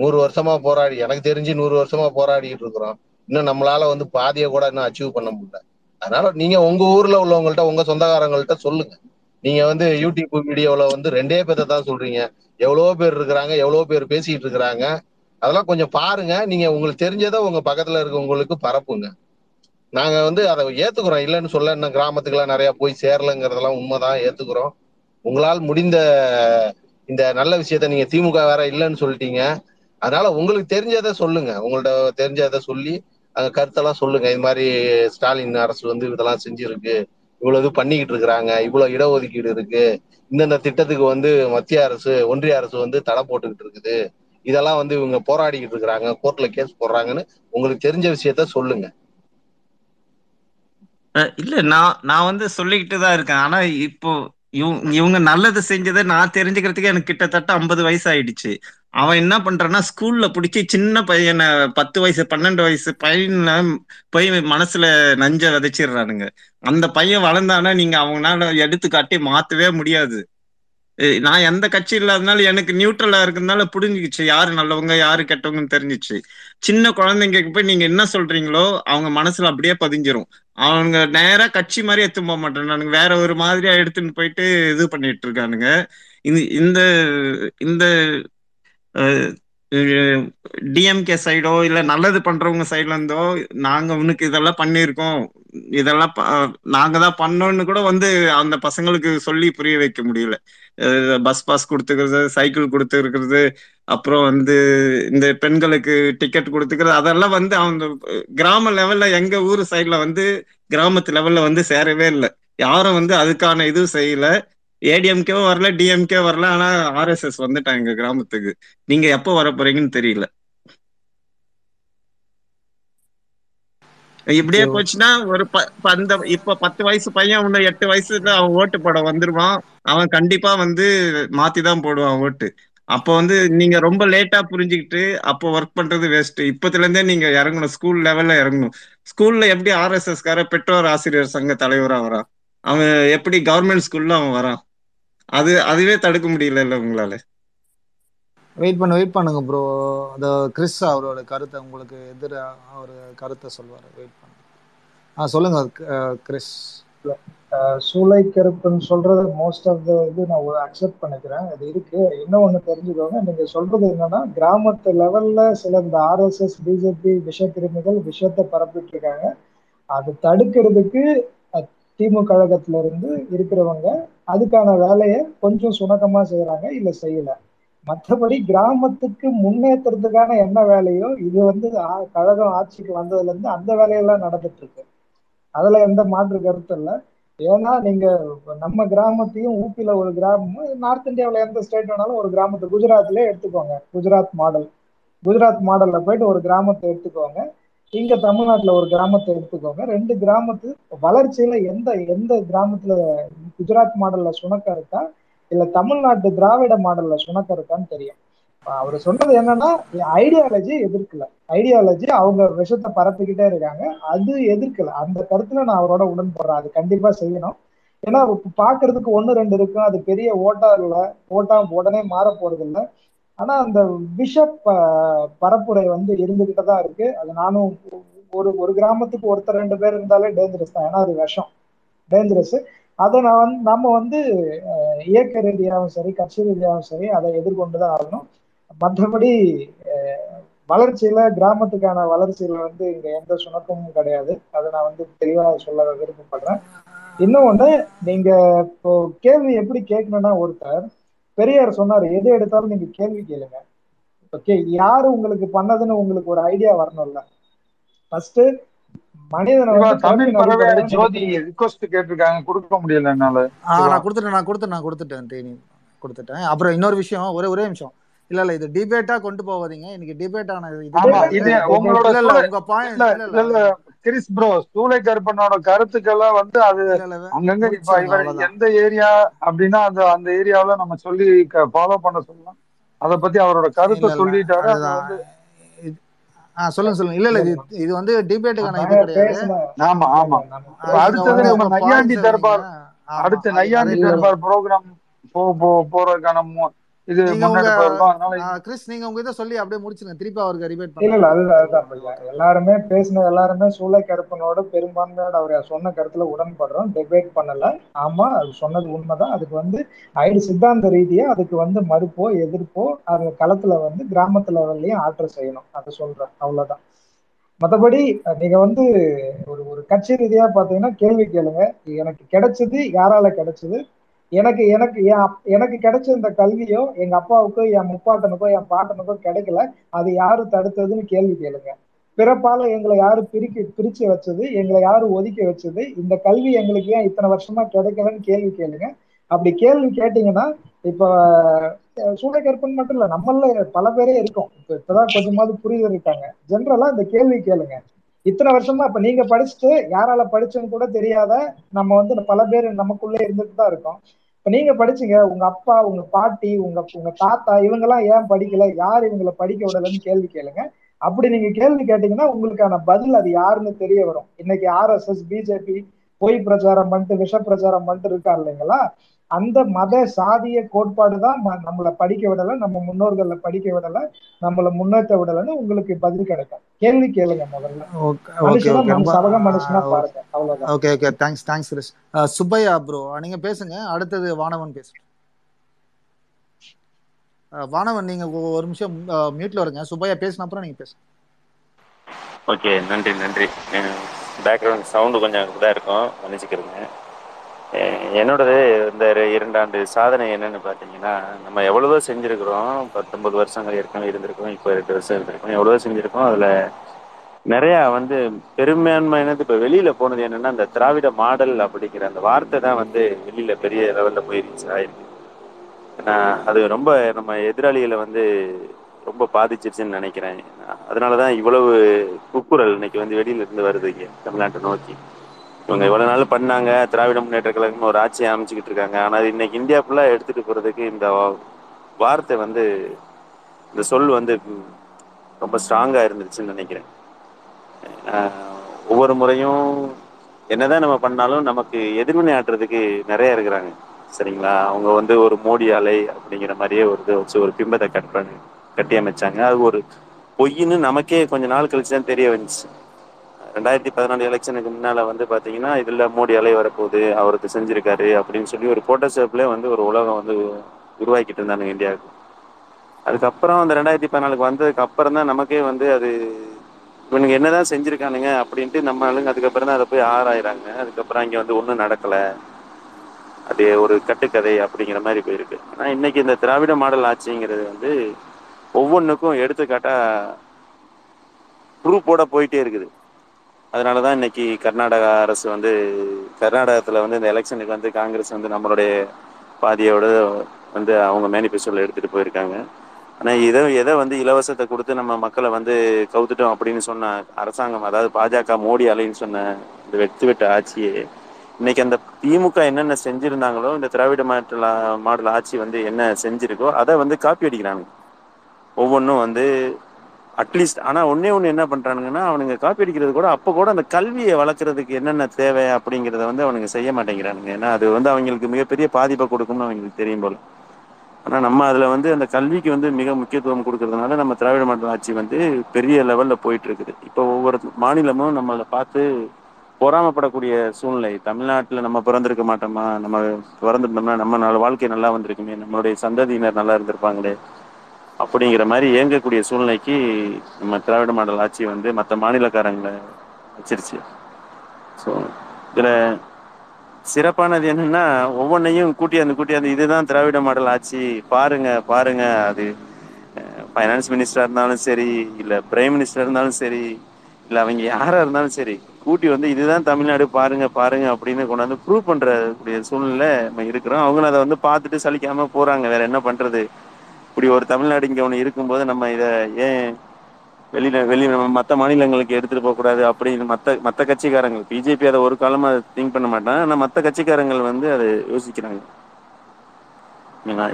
நூறு வருஷமா போராடி எனக்கு தெரிஞ்சு நூறு வருஷமா போராடிட்டு இருக்கிறோம். இன்னும் நம்மளால வந்து பாதியை கூட இன்னும் அச்சீவ் பண்ண முடியல. அதனால நீங்க உங்க ஊர்ல உள்ளவங்கள்ட்ட உங்க சொந்தக்காரங்கள்ட்ட சொல்லுங்க. நீங்க வந்து யூடியூப் வீடியோல வந்து ரெண்டே பேர்த்த தான் சொல்றீங்க. எவ்வளவோ பேர் இருக்கிறாங்க எவ்வளவோ பேர் பேசிட்டு இருக்கிறாங்க. அதெல்லாம் கொஞ்சம் பாருங்க. நீங்க உங்களுக்கு தெரிஞ்சதை உங்க பக்கத்துல இருக்கவங்களுக்கு பரப்புங்க. நாங்க வந்து அதை ஏத்துக்கிறோம். இல்லைன்னு சொல்ல இன்னும் கிராமத்துக்குலாம் நிறைய போய் சேரலங்கிறதெல்லாம் உண்மைதான். ஏத்துக்கிறோம். உங்களால் முடிந்த இந்த நல்ல விஷயத்த நீங்க திமுக வேற இல்லைன்னு சொல்லிட்டீங்க. அதனால உங்களுக்கு தெரிஞ்சதை சொல்லுங்க. உங்கள்ட்ட தெரிஞ்சதை சொல்லி அந்த கருத்தெல்லாம் சொல்லுங்க. இது மாதிரி ஸ்டாலின் அரசு வந்து இதெல்லாம் செஞ்சிருக்கு. இவ்வளவு இது பண்ணிக்கிட்டு இருக்கிறாங்க. இவ்வளவு இடஒதுக்கீடு இருக்கு. இந்தந்த திட்டத்துக்கு வந்து மத்திய அரசு ஒன்றிய அரசு வந்து தடை போட்டுக்கிட்டு இருக்குது. இதெல்லாம் வந்து இவங்க போராடிக்கிட்டு இருக்கிறாங்க. கோர்ட்ல கேஸ் போடுறாங்கன்னு உங்களுக்கு தெரிஞ்ச விஷயத்த சொல்லுங்க. இல்ல நான் நான் வந்து சொல்லிக்கிட்டு தான் இருக்கேன். ஆனா இப்போ இவங்க இவங்க நல்லது செஞ்சதை நான் தெரிஞ்சுக்கிறதுக்கு எனக்கு கிட்டத்தட்ட ஐம்பது வயசு ஆயிடுச்சு அவன் என்ன பண்றான்னா ஸ்கூல்ல பிடிச்சி சின்ன பையனை பத்து வயசு பன்னெண்டு வயசு பையனை போய் மனசுல நஞ்ச விதைச்சிடுறானுங்க. அந்த பையன் வளர்ந்தானா நீங்க அவங்களால எடுத்து காட்டி மாத்தவே முடியாது. நான் எந்த கட்சி இல்லாதனால எனக்கு நியூட்ரலா இருக்கிறதுனால புரிஞ்சுக்கிச்சு. யாரு நல்லவங்க யாரு கெட்டவங்கன்னு தெரிஞ்சிச்சு. சின்ன குழந்தைங்களுக்கு போய் நீங்க என்ன சொல்றீங்களோ அவங்க மனசுல அப்படியே பதிஞ்சிரும். அவங்க நேரா கட்சி மாதிரி எடுத்து போக மாட்டேன் வேற ஒரு மாதிரியா எடுத்துன்னு போயிட்டு இது பண்ணிட்டு இருக்கானுங்க. இந்த இந்த இந்த டிஎம்கே சைடோ இல்ல நல்லது பண்றவங்க சைடுல இருந்தோ நாங்க உனக்கு இதெல்லாம் பண்ணியிருக்கோம். இதெல்லாம் ப- நாங்க தான் பண்ணோம்னு கூட வந்து அந்த பசங்களுக்கு சொல்லி புரிய வைக்க முடியல. பஸ் பாஸ் கொடுத்துக்கிறது சைக்கிள் கொடுத்துருக்கிறது அப்புறம் வந்து இந்த பெண்களுக்கு டிக்கெட் கொடுத்துக்கிறது அதெல்லாம் வந்து அவங்க கிராம லெவல்ல எங்க ஊர் சைட்ல வந்து கிராமத்து லெவல்ல வந்து சேரவே இல்லை. யாரும் வந்து அதுக்கான இதுவும் செய்யல. ஏடிஎம்கே வரல டிஎம்கே வரல ஆனா ஆர்எஸ்எஸ் வந்துட்டாங்க கிராமத்துக்கு. நீங்க எப்போ வர போறீங்கன்னு தெரியல. இப்படியே போச்சுன்னா ஒரு அந்த இப்ப பத்து வயசு பையன் இன்னும் எட்டு வயசுல அவன் ஓட்டு போட வந்துருவான். அவன் கண்டிப்பா வந்து மாத்தி தான் போடுவான் ஓட்டு. அப்போ வந்து நீங்க ரொம்ப லேட்டா புரிஞ்சுக்கிட்டு அப்போ ஒர்க் பண்றது வேஸ்ட் இப்பத்துல இருந்தே நீங்க இறங்கணும். ஸ்கூல் லெவல்ல இறங்கணும். ஸ்கூல்ல எப்படி ஆர்எஸ்எஸ் கார பெற்றோர் ஆசிரியர் சங்க தலைவரா வரான்? அவன் எப்படி கவர்மெண்ட் ஸ்கூல்ல அவன் வரான்? அது அதுவே தடுக்க முடியல இல்ல உங்களால? வெயிட் பண்ணு வெயிட் பண்ணுங்க ப்ரோ அந்த கிறிஸ் அவரோட கருத்தை உங்களுக்கு எதிர அவர் கருத்தை சொல்லுவார் வெயிட் பண்ணுங்க ஆ சொல்லுங்க கிறிஸ் சூளை கருப்பன் சொல்றது மோஸ்ட் ஆஃப் த இது நான் அக்செப்ட் பண்ணிக்கிறேன். அது இருக்கு. இன்னும் ஒண்ணு தெரிஞ்சுக்கோங்க. நீங்க சொல்றது என்னன்னா கிராமத்து லெவல்ல சில இந்த ஆர்எஸ்எஸ் பிஜேபி விஷக்கிருமிகள் விஷத்தை பரப்பிட்டு இருக்காங்க அது தடுக்கிறதுக்கு திமுக கழகத்துல இருந்து இருக்கிறவங்க அதுக்கான வேலையை கொஞ்சம் சுணக்கமா செய்யறாங்க இல்ல செய்யல. மற்றபடி கிராமத்துக்கு முன்னேற்றத்துக்கான என்ன வேலையோ இது வந்து கழகம் ஆட்சிக்கு வந்ததுல இருந்து அந்த வேலையெல்லாம் நடந்துட்டு இருக்கு அதுல எந்த மாற்று கருத்து இல்லை. ஏன்னா நீங்க நம்ம கிராமத்தையும் ஊப்பில ஒரு கிராமம் நார்த் இந்தியாவில எந்த ஸ்டேட் வேணாலும் ஒரு கிராமத்தை குஜராத்லயே எடுத்துக்கோங்க. குஜராத் மாடல் குஜராத் மாடல்ல போயிட்டு ஒரு கிராமத்தை எடுத்துக்கோங்க. இங்க தமிழ்நாட்டுல ஒரு கிராமத்தை எடுத்துக்கோங்க. ரெண்டு கிராமத்து வளர்ச்சியில எந்த எந்த கிராமத்துல குஜராத் மாடல்ல சுணக்கம் இருக்கா இல்ல தமிழ்நாட்டு திராவிட மாடல்ல சுணக்கம் இருக்கான்னு தெரியும். அவர் சொன்னது என்னன்னா ஐடியாலஜி எதிர்க்கல. ஐடியாலஜி அவங்க விஷத்தை பரப்பிக்கிட்டே இருக்காங்க. அது எதிர்க்கல. அந்த கருத்துல நான் அவரோட உடன்படுறேன். அது கண்டிப்பா செய்யணும். ஏன்னா பாக்குறதுக்கு ஒண்ணு ரெண்டு இருக்கும். அது பெரிய ஓட்டா இல்ல ஓட்டா உடனே மாற போறது இல்லை ஆனா அந்த விஷ பரப்புரை வந்து இருந்துகிட்டு தான் இருக்கு. அது நானும் ஒரு ஒரு கிராமத்துக்கு ஒருத்தர் ரெண்டு பேர் இருந்தாலே டேஞ்சரஸ் தான். ஏன்னா அது விஷம். டேஞ்சரஸ் அதை நான் வந்து நம்ம வந்து இயக்க ரீதியாகவும் சரி கட்சி ரீதியாகவும் சரி அதை எதிர்கொண்டு தான் ஆகணும். மற்றபடி வளர்ச்சியில கிராமத்துக்கான வளர்ச்சியில வந்து இங்க எந்த சுணக்கமும் கிடையாது. அதை நான் வந்து தெளிவாக சொல்ல விருப்பப்படுறேன். இன்னொன்னு நீங்க இப்போ கேள்வி எப்படி கேட்கணும்னா ஒருத்தர் பெரியார் சொன்னாரு எது எடுத்தாலும் நீங்க கேள்வி கேளுங்க. ஓகே யாரு உங்களுக்கு பண்ணதுன்னு உங்களுக்கு ஒரு ஐடியா வரணும்ல. ஃபர்ஸ்ட் மனிதனை ஜோதி ரிக்வஸ்ட் கேட்டிருக்காங்க கொடுக்க முடியல என்னால. நான் கொடுத்துட்டேன் நான் கொடுத்துட்டேன் நான் கொடுத்துட்டேன் தேனி. கொடுத்துட்டேன். அப்புறம் இன்னொரு விஷயம் ஒரே ஒரே நிமிஷம். இல்ல இல்ல இது டிபேட்டா கொண்டு போகாதீங்க. இன்னைக்கு டிபேட் ஆன இது ஆமா கிடையாது இது உங்களோட உங்க இல்ல பாயிண்ட் கிறிஸ் ப்ரோ சூளை கருப்பனோட கருத்துக்கெல்லாம் வந்து அது அங்கங்க இப்ப இவர் எந்த ஏரியா அப்படின்னா அந்த அந்த ஏரியாவுல நம்ம சொல்லி ஃபாலோ பண்ண சொல்லலாம். அத பத்தி அவரோட கருத்தை சொல்லிட்டாரு. அது சொல்லுங்க சொல்லுங்க. இல்ல இல்ல இது வந்து டிபேட்டுக்கான இது கிடையாது. ஆமா ஆமா. அடுத்தது நம்ம நையாண்டி தர்பார் அடுத்து அது நையாண்டி அதை தர்பார் ப்ரோக்ராம் போ போ- போறதுக்கான இது கிறிஸ் நீங்க உங்க இதை சொல்லி அப்படியே முடிச்சிருங்க. திருப்பி அவருக்கு ரிபேட் இல்ல இல்ல அதுதான் எல்லாருமே பேசின எல்லாருமே சூளை கருப்பனோட பெரும்பான்மையோட அவர் சொன்ன கருத்துல உடன்படுறோம். டிபேட் பண்ணல. ஆமா அது சொன்னது உண்மைதான். அதுக்கு வந்து ஐடி சித்தாந்த ரீதியா அதுக்கு வந்து மறுப்போ எதிர்ப்போ அது களத்துல வந்து கிராமத்து லெவல்லையும் ஆற்றல் செய்யணும். அதை சொல்றேன். அவ்வளவுதான். மற்றபடி நீங்க வந்து ஒரு ஒரு கட்சி ரீதியா பாத்தீங்கன்னா கேள்வி கேளுங்க. எனக்கு கிடைச்சது யாரால கிடைச்சது? எனக்கு எனக்கு என் அப்- எனக்கு கிடைச்ச இந்த கல்வியோ எங்க அப்பாவுக்கோ என் முப்பாட்டனுக்கோ என் பாட்டனுக்கோ கிடைக்கல. அது யாரு தடுத்ததுன்னு கேள்வி கேளுங்க. பிறப்பால எங்களை யாரு பிரிக்க பிரிச்சு வச்சது எங்களை யாரு ஒதுக்கி வச்சது இந்த கல்வி எங்களுக்கு ஏன் இத்தனை வருஷமா கிடைக்கலன்னு கேள்வி கேளுங்க. அப்படி கேள்வி கேட்டீங்கன்னா இப்ப அஹ், சூளைக்கற்பன் மட்டும் இல்ல நம்மள பல பேரே இருக்கோம். இப்ப இப்பதான் கொஞ்சமாவது புரிதல் இருக்காங்க. ஜென்ரலா இந்த கேள்வி கேளுங்க. இத்தனை வருஷமா இப்ப நீங்க படிச்சுட்டு யாரால படிச்சோன்னு கூட தெரியாத நம்ம வந்து பல பேர் நமக்குள்ளே இருந்துட்டு தான் இருக்கோம். இப்ப நீங்க படிச்சீங்க உங்க அப்பா உங்க பாட்டி உங்க உங்க தாத்தா இவங்க எல்லாம் ஏன் படிக்கல யார் இவங்களை படிக்க விடலன்னு கேள்வி கேளுங்க. அப்படி நீங்க கேள்வி கேட்டீங்கன்னா உங்களுக்கான பதில் அது யாருன்னு தெரிய வரும். இன்னைக்கு ஆர்எஸ்எஸ் பிஜேபி பொய் பிரச்சாரம் பண்ணிட்டு விஷ பிரச்சாரம் பண்ணிட்டு இருக்கா இல்லைங்களா? அந்த மத சாதிய கோட்பாடு தான் ம- நம்மளை படிக்க விடல நம்ம முன்னோர்களை படிக்க விடல நம்மளை முன்னேற்ற விடலைன்னு உங்களுக்கு பதில் கிடைக்கும். கேள்வி கேளுங்க முதல்ல. ஓகே ஓகே மனுஷனா ஓகே ரொம்ப மனுஷ சபக மனுஷனா பாருங்க. அவ்வளவுதான். Okay okay. Thanks thanks Subbaiah bro நீங்க பேசுங்க. அடுத்தது வானவன் பேசு. அஹ், வானவன் நீங்க ஒரு நிமிஷம் மியூட்ல வருங்க சுப்பையா பேசின அப்புறம் நீங்க பேசுங்க. ஓகே நன்றி நன்றி. பேக்ரவுண்ட் சவுண்டு கொஞ்சம் இதாக இருக்கும். மன்னிச்சுக்கிறேங்க என்னோடது இந்த ரெ- இரண்டாண்டு சாதனை என்னன்னு பார்த்தீங்கன்னா நம்ம எவ்வளவோ செஞ்சுருக்கிறோம். பத்தொன்பது வருஷங்கள் ஏற்கனவே இருந்திருக்கோம் இப்போ ரெண்டு வருஷம் இருந்திருக்கோம். எவ்வளவோ செஞ்சுருக்கோம். அதில் நிறையா வந்து பெரும்பான்மையானது இப்போ வெளியில் போனது என்னன்னா அந்த திராவிட மாடல் அப்படிங்கிற அந்த வார்த்தை தான் வந்து வெளியில் பெரிய லெவலில் போய் ரீச் ஆயிருக்கு. ஏன்னா அது ரொம்ப நம்ம எதிராளிகளை வந்து ரொம்ப பாதிச்சிருச்சுன்னு நினைக்கிறேன். அதனால தான் இவ்வளவு குப்புரல் இன்னைக்கு வந்து வெளியில இருந்து வருது இங்கே தமிழ்நாட்டை நோக்கி. இவங்க இவ்வளவு நாள் பண்ணாங்க. திராவிட முன்னேற்ற கழகம் ஒரு ஆட்சியை அமைச்சுக்கிட்டு இருக்காங்க. ஆனா இன்னைக்கு இந்தியா ஃபுல்லா எடுத்துட்டு போறதுக்கு இந்த வார்த்தை வந்து இந்த சொல் வந்து ரொம்ப ஸ்ட்ராங்கா இருந்துச்சுன்னு நினைக்கிறேன். ஆஹ் ஒவ்வொரு முறையும் என்னதான் நம்ம பண்ணாலும் நமக்கு எதிர்வினை ஆட்டுறதுக்கு நிறைய இருக்கிறாங்க. சரிங்களா? அவங்க வந்து ஒரு மோடி அலை அப்படிங்கிற மாதிரியே ஒரு இதை வச்சு ஒரு பிம்பத்தை கட் பண்ணி கட்டி அமைச்சாங்க. அது ஒரு பொய்ன்னு நமக்கே கொஞ்ச நாள் கழிச்சு தான் தெரிய வந்துச்சு. ரெண்டாயிரத்தி பதினாலு எலெக்ஷனுக்கு முன்னால் வந்து பார்த்தீங்கன்னா இதில் மோடி அலை வரப்போகுது அவருக்கு செஞ்சுருக்காரு அப்படின்னு சொல்லி ஒரு போட்டோஷாப்ல வந்து ஒரு உலகம் வந்து உருவாக்கிட்டு இருந்தாங்க இந்தியாவுக்கு. அதுக்கப்புறம் அந்த ரெண்டாயிரத்தி பதினாலுக்கு வந்ததுக்கு அப்புறம் தான் நமக்கே வந்து அது இவனுங்க என்னதான் செஞ்சுருக்கானுங்க அப்படின்ட்டு நம்ம ஆளுங்க அதுக்கப்புறம் தான் அதை போய் ஆராயிறாங்க. அதுக்கப்புறம் இங்கே வந்து ஒன்றும் நடக்கலை. அது ஒரு கட்டுக்கதை அப்படிங்கிற மாதிரி போயிருக்கு. ஆனால் இன்னைக்கு இந்த திராவிட மாடல் ஆட்சிங்கிறது வந்து ஒவ்வொன்றுக்கும் எடுத்துக்காட்டாக ப்ரூஃபோட போயிட்டே இருக்குது. அதனால தான் இன்னைக்கு கர்நாடகா அரசு வந்து கர்நாடகத்தில் வந்து இந்த எலெக்ஷனுக்கு வந்து காங்கிரஸ் வந்து நம்மளுடைய பாதியோட வந்து அவங்க மேனிஃபெஸ்டோவில் எடுத்துகிட்டு போயிருக்காங்க. ஆனால் இதை எதை வந்து இலவசத்தை கொடுத்து நம்ம மக்களை வந்து கவுத்துட்டோம் அப்படின்னு சொன்ன அரசாங்கம் அதாவது பாஜக மோடி அலைன்னு சொன்ன இந்த வெட்டு வெட்டு ஆட்சியே இன்னைக்கு அந்த திமுக என்னென்ன செஞ்சுருந்தாங்களோ இந்த திராவிட மாடல் மாடல் ஆட்சி வந்து என்ன செஞ்சிருக்கோ அதை வந்து காப்பி அடிக்கிறாங்க. ஒவ்வொன்றும் வந்து அட்லீஸ்ட் ஆனால் ஒன்றே ஒன்று என்ன பண்ணுறானுங்கன்னா அவனுங்க காப்பி அடிக்கிறது கூட அப்போ கூட அந்த கல்வியை வளர்க்குறதுக்கு என்னென்ன தேவை அப்படிங்கிறத வந்து அவனுங்க செய்ய மாட்டேங்கிறானுங்க. ஏன்னா அது வந்து அவங்களுக்கு மிகப்பெரிய பாதிப்பை கொடுக்கும்னு அவங்களுக்கு தெரியும் போல. ஆனால் நம்ம அதில் வந்து அந்த கல்விக்கு வந்து மிக முக்கியத்துவம் கொடுக்கறதுனால நம்ம திராவிட மாநில ஆட்சி வந்து பெரிய லெவலில் போயிட்டு இருக்குது இப்போ ஒவ்வொரு மாநிலமும் நம்மளை பார்த்து பொறாமப்படக்கூடிய சூழ்நிலை. தமிழ்நாட்டில் நம்ம பிறந்திருக்க மாட்டோமா? நம்ம பிறந்திருந்தோம்னா நம்ம நாலு வாழ்க்கை நல்லா வந்திருக்குமே. நம்மளுடைய சந்ததியினர் நல்லா இருந்திருப்பாங்களே. அப்படிங்கிற மாதிரி இயங்கக்கூடிய சூழ்நிலைக்கு நம்ம திராவிட மாடல் ஆட்சி வந்து மற்ற மாநிலக்காரங்களை வச்சிருச்சு. ஸோ இதில் சிறப்பானது என்னன்னா ஒவ்வொன்றையும் கூட்டியாந்து கூட்டியாந்து இதுதான் திராவிட மாடல் ஆட்சி பாருங்க பாருங்க அது ஃபைனான்ஸ் மினிஸ்டராக இருந்தாலும் சரி இல்லை பிரைம் மினிஸ்டர் இருந்தாலும் சரி இல்லை அவங்க யாராக இருந்தாலும் சரி கூட்டி வந்து இதுதான் தமிழ்நாடு பாருங்க பாருங்க அப்படின்னு கொண்டாந்து ப்ரூவ் பண்ணுறக்கூடிய சூழ்நிலை நம்ம இருக்கிறோம். அவங்களும் அதை வந்து பார்த்துட்டு சலிக்காமல் போகிறாங்க வேற என்ன பண்ணுறது இப்படி ஒரு தமிழ்நாடு இங்க ஒன்று இருக்கும்போது நம்ம இதை ஏன் வெளியில வெளி மற்ற மாநிலங்களுக்கு எடுத்துட்டு போக கூடாது அப்படின்னு மற்ற மற்ற கட்சிக்காரங்க பிஜேபி அதை ஒரு காலமா திங்க் பண்ண மாட்டாங்க. ஆனால் மற்ற கட்சிக்காரங்கள் வந்து அதை யோசிக்கிறாங்க.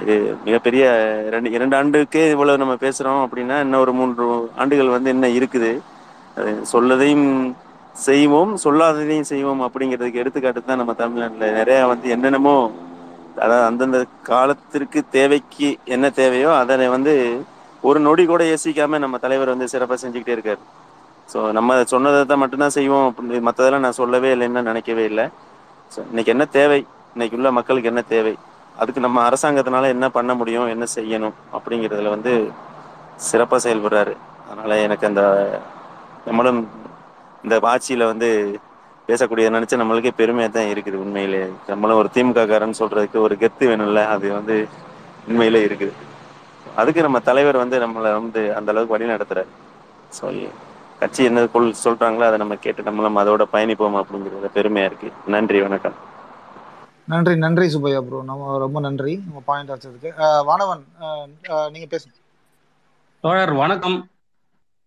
இது மிகப்பெரிய ரெண்டு இரண்டு ஆண்டுக்கே இவ்வளவு நம்ம பேசுறோம் அப்படின்னா இன்னும் ஒரு மூன்று ஆண்டுகள் வந்து என்ன இருக்குது. அது சொல்லதையும் செய்வோம் சொல்லாததையும் செய்வோம் அப்படிங்கிறதுக்கு எடுத்துக்காட்டு தான் நம்ம தமிழ்நாட்டில் நிறைய வந்து என்னென்னமோ அதாவது அந்தந்த காலத்திற்கு தேவைக்கு என்ன தேவையோ அதனை வந்து ஒரு நொடி கூட யோசிக்காம நம்ம தலைவர் வந்து சிறப்பாக செஞ்சுக்கிட்டே இருக்காரு. ஸோ நம்ம சொன்னதை தான் மட்டும்தான் செய்வோம். அப்படின்னு மற்றதெல்லாம் நான் சொல்லவே இல்லைன்னு நினைக்கவே இல்லை. ஸோ இன்னைக்கு என்ன தேவை? இன்னைக்கு உள்ள மக்களுக்கு என்ன தேவை? அதுக்கு நம்ம அரசாங்கத்தினால என்ன பண்ண முடியும்? என்ன செய்யணும்? அப்படிங்கிறதுல வந்து சிறப்பாக செயல்படுறாரு. அதனால எனக்கு அந்த நம்மளும் இந்த ஆட்சியில் வந்து பேசக்கூடிய நினைச்சு நம்மளுக்கே பெருமையாக தான் இருக்குது உண்மையிலே. நம்மளும் ஒரு திமுக காரன்னு சொல்றதுக்கு ஒரு கெத்து வேணும்ல அது வந்து உண்மையிலே இருக்குது. அதுக்கு நம்ம தலைவர் வந்து நம்மளை வந்து அந்த அளவுக்கு வழி நடத்துறாரு. ஸோ கட்சி என்ன கொள் சொல்றாங்களோ அதை நம்ம கேட்டு நம்மளும் அதோட பயணிப்போம் அப்படிங்கிறது பெருமையா இருக்கு. நன்றி வணக்கம். நன்றி நன்றி சுப்பையா ப்ரோ நம்ம ரொம்ப நன்றி நம்ம பாயிண்ட் வச்சதுக்கு வானவன் நீங்க பேசுங்க. தோழர் வணக்கம்.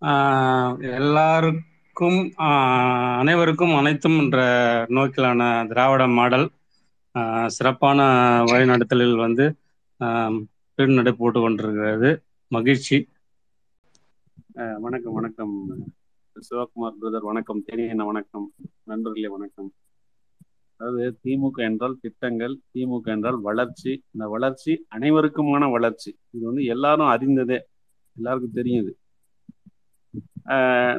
ஆஹ் எல்லாருக்கும் அனைவருக்கும் அனைவருக்கும் அனைத்தும் என்ற நோக்கிலான திராவிட மாடல் ஆஹ் சிறப்பான வழிநடத்தலில் வந்து ஆஹ் பெருநடை போட்டு கொண்டிருக்கிறது. மகிழ்ச்சி. ஆஹ் வணக்கம் வணக்கம். சிவகுமார் பிரதர் வணக்கம். தேனியண்ண வணக்கம். நண்பர்களே வணக்கம். அதாவது திமுக என்றால் திட்டங்கள் திமுக என்றால் வளர்ச்சி. இந்த வளர்ச்சி அனைவருக்குமான வளர்ச்சி. இது வந்து எல்லாரும் அறிந்ததே. எல்லாருக்கும் தெரியுது.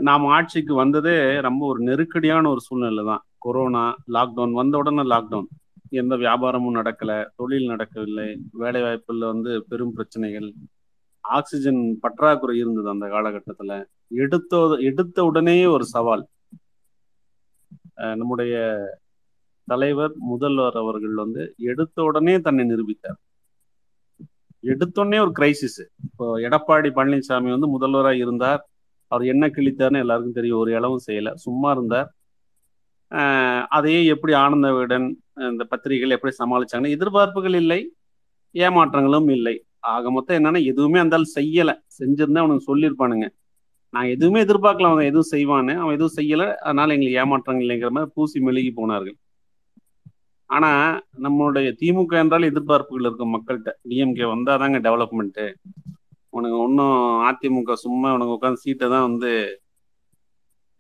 நாம் ஆட்சிக்கு வந்ததே ரொம்ப ஒரு நெருக்கடியான ஒரு சூழ்நிலை தான். கொரோனா லாக்டவுன் வந்த உடனே லாக்டவுன் எந்த வியாபாரமும் நடக்கல தொழில் நடக்கவில்லை வேலை வாய்ப்புல வந்து பெரும் பிரச்சனைகள். ஆக்சிஜன் பற்றாக்குறை இருந்தது அந்த காலகட்டத்துல. எடுத்த எடுத்த உடனே ஒரு சவால். நம்முடைய தலைவர் முதல்வர் அவர்கள் வந்து எடுத்த உடனே தன்னை நிரூபித்தார். எடுத்தோடனே ஒரு கிரைசிஸ் இப்போ எடப்பாடி பழனிசாமி வந்து முதல்வராக இருந்தார். அவர் என்ன கிழித்தார்னு எல்லாருக்கும் தெரியும். ஒரு இளவும் செய்யலை. சும்மா இருந்தார். ஆஹ் அதையே எப்படி ஆனந்த விகடன் இந்த பத்திரிகைகள் எப்படி சமாளிச்சாங்கன்னு எதிர்பார்ப்புகள் இல்லை. ஏமாற்றங்களும் இல்லை. ஆக மொத்தம் என்னன்னா எதுவுமே அந்த செய்யலை. செஞ்சிருந்தா அவனுக்கு சொல்லியிருப்பானுங்க. நான் எதுவுமே எதிர்பார்க்கல அவன் எதுவும் செய்வான்னு. அவன் எதுவும் செய்யல. அதனால எங்களுக்கு ஏமாற்றங்கள் இல்லைங்கிற மாதிரி பூசி மெழுகி போனார்கள். ஆனா நம்மளுடைய திமுக என்றால் எதிர்பார்ப்புகள் இருக்கும் மக்கள்கிட்ட. டிஎம்கே வந்தாதாங்க டெவலப்மெண்ட்டு உனக்கு ஒன்றும் அதிமுக சும்மா உனக்கு உட்காந்து சீட்டை தான் வந்து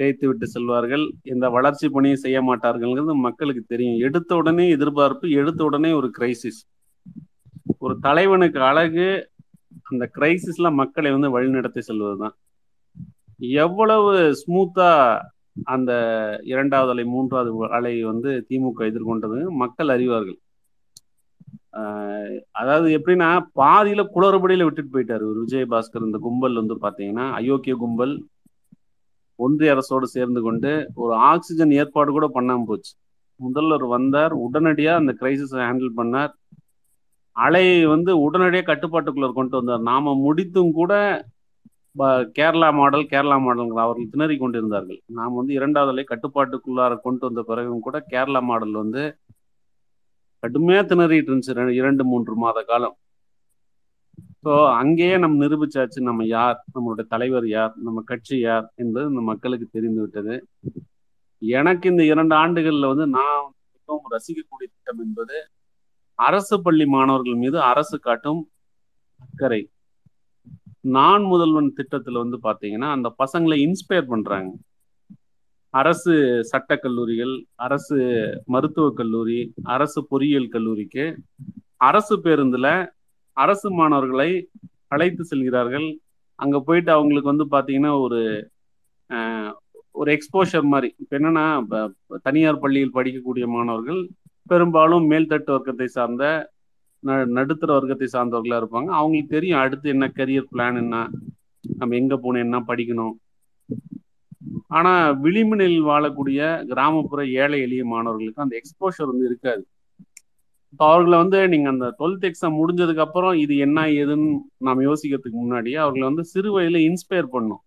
தேய்த்து விட்டு செல்வார்கள். இந்த வளர்ச்சி பணியை செய்ய மாட்டார்கள்ங்கிறது மக்களுக்கு தெரியும். எடுத்த உடனே எதிர்பார்ப்பு எடுத்த உடனே ஒரு கிரைசிஸ் ஒரு தலைவனுக்கு அழகு அந்த கிரைசிஸ்ல மக்களை வந்து வழிநடத்தி செல்வதுதான். எவ்வளவு ஸ்மூத்தா அந்த இரண்டாவது அலை மூன்றாவது அலை வந்து திமுக எதிர்கொண்டது மக்கள் அறிவார்கள். அதாவது எப்படின்னா பாதியில குளறுபடியில விட்டுட்டு போயிட்டாரு ஒரு விஜயபாஸ்கர். இந்த கும்பல் வந்து பாத்தீங்கன்னா அயோக்கிய கும்பல் ஒன்றிய அரசோடு சேர்ந்து கொண்டு ஒரு ஆக்சிஜன் ஏற்பாடு கூட பண்ணாம போச்சு. முதல்வர் வந்தார் உடனடியா அந்த கிரைசிஸ் ஹேண்டில் பண்ணார். அலையை வந்து உடனடியாக கட்டுப்பாட்டுக்குள்ள கொண்டு வந்தார். நாம முடித்தும் கூட கேரளா மாடல் கேரளா மாடல் அவர்கள் திணறி கொண்டிருந்தார்கள். நாம் வந்து இரண்டாவது அலை கட்டுப்பாட்டுக்குள்ளார கொண்டு வந்த பிறகும் கூட கேரளா மாடல் வந்து கடுமையா திணறிட்டு இருந்துச்சு இரண்டு மூன்று மாத காலம். ஸோ அங்கேயே நம்ம நிரூபிச்சாச்சு நம்ம யார்? நம்மளுடைய தலைவர் யார்? நம்ம கட்சி யார்? என்பது இந்த மக்களுக்கு தெரிந்து விட்டது. எனக்கு இந்த இரண்டு ஆண்டுகள்ல வந்து நான் மிகவும் ரசிக்கக்கூடிய திட்டம் என்பது அரசு பள்ளி மாணவர்கள் மீது அரசு காட்டும் அக்கறை. நான் முதல்வன் திட்டத்துல வந்து பாத்தீங்கன்னா அந்த பசங்களை இன்ஸ்பயர் பண்றாங்க. அரசு சட்ட கல்லூரிகள் அரசு மருத்துவக் கல்லூரி அரசு பொறியியல் கல்லூரிக்கு அரசு பேருந்துல அரசு மாணவர்களை அழைத்து செல்கிறார்கள். அங்க போயிட்டு அவங்களுக்கு வந்து பாத்தீங்கன்னா ஒரு ஒரு எக்ஸ்போஷர் மாதிரி. இப்ப என்னன்னா தனியார் பள்ளியில் படிக்கக்கூடிய மாணவர்கள் பெரும்பாலும் மேல்தட்டு வர்க்கத்தை சார்ந்த நடுத்தர வர்க்கத்தை சார்ந்தவர்களா இருப்பாங்க. அவங்களுக்கு தெரியும் அடுத்து என்ன கரியர் பிளான் என்ன நம்ம எங்க போகணும் என்ன படிக்கணும். ஆனா விளிம்புநிலையில் வாழக்கூடிய கிராமப்புற ஏழை எளிய மாணவர்களுக்கு அந்த எக்ஸ்போஷர் வந்து இருக்காது. இப்போ அவர்களை வந்து நீங்க அந்த டுவெல்த் எக்ஸாம் முடிஞ்சதுக்கு அப்புறம் இது என்ன ஏதுன்னு நாம் யோசிக்கிறதுக்கு முன்னாடியே அவர்களை வந்து சிறு வயதுல இன்ஸ்பயர் பண்ணும்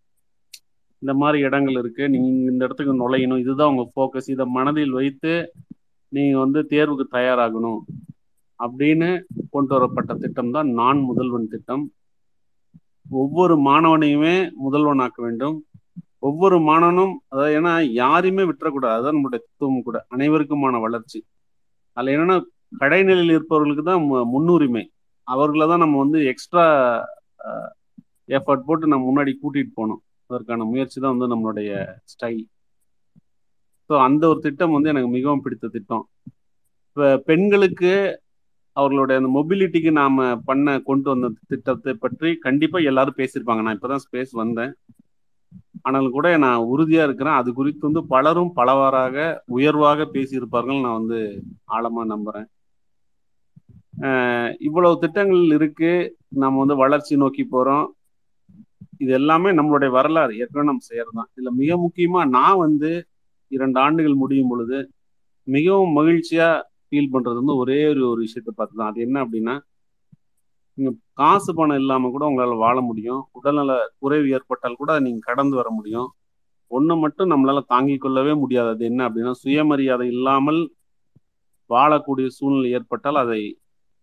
இந்த மாதிரி இடங்கள் இருக்கு. நீங்க இந்த இடத்துக்கு நுழையணும். இதுதான் உங்க ஃபோக்கஸ் இதை மனதில் வைத்து நீங்க வந்து தேர்வுக்கு தயாராகணும் அப்படின்னு கொண்டு வரப்பட்ட திட்டம் தான் நான் முதல்வன் திட்டம். ஒவ்வொரு மாணவனையுமே முதல்வனாக்க வேண்டும். ஒவ்வொரு மாணவனும் அதாவது ஏன்னா யாரையுமே விட்டுறக்கூடாது. அதுதான் நம்மளுடைய தத்துவம் கூட. அனைவருக்குமான வளர்ச்சி. அதில் என்னன்னா கடைநிலையில் இருப்பவர்களுக்கு தான் முன்னுரிமை. அவர்களை தான் நம்ம வந்து எக்ஸ்ட்ரா எஃபர்ட் போட்டு நம்ம முன்னாடி கூட்டிட்டு போகணும். அதற்கான முயற்சி தான் வந்து நம்மளுடைய ஸ்டைல் ஸோ அந்த ஒரு திட்டம் வந்து எனக்கு மிகவும் பிடித்த திட்டம். இப்போ பெண்களுக்கு அவர்களுடைய அந்த மொபிலிட்டிக்கு நாம பண்ண கொண்டு வந்த திட்டத்தை பற்றி கண்டிப்பாக எல்லாரும் பேசியிருப்பாங்க. நான் இப்பதான் ஸ்பேஸ் வந்தேன். ஆனாலும் கூட நான் உறுதியா இருக்கிறேன். அது குறித்து வந்து பலரும் பலவாறாக உயர்வாக பேசியிருப்பார்கள். நான் வந்து ஆழமா நம்புறேன். இவ்வளவு திட்டங்கள் இருக்கு. நம்ம வந்து வளர்ச்சி நோக்கி போறோம். இது எல்லாமே நம்மளுடைய வரலாறு. ஏற்கனவே நம்ம செய்யறதுதான். இதுல மிக முக்கியமா நான் வந்து இரண்டு ஆண்டுகள் முடியும் பொழுது மிகவும் மகிழ்ச்சியா ஃபீல் பண்றது வந்து ஒரே ஒரு ஒரு விஷயத்தை பார்த்து தான் அது என்ன அப்படின்னா நீங்க காசு பணம் இல்லாம கூட உங்களால வாழ முடியும். உடல்நல குறைவு ஏற்பட்டால் கூட நீங்க கடந்து வர முடியும். ஒண்ணு மட்டும் நம்மளால தாங்கிக் கொள்ளவே முடியாது. அது என்ன அப்படின்னா சுயமரியாதை இல்லாமல் வாழக்கூடிய சூழ்நிலை ஏற்பட்டால் அதை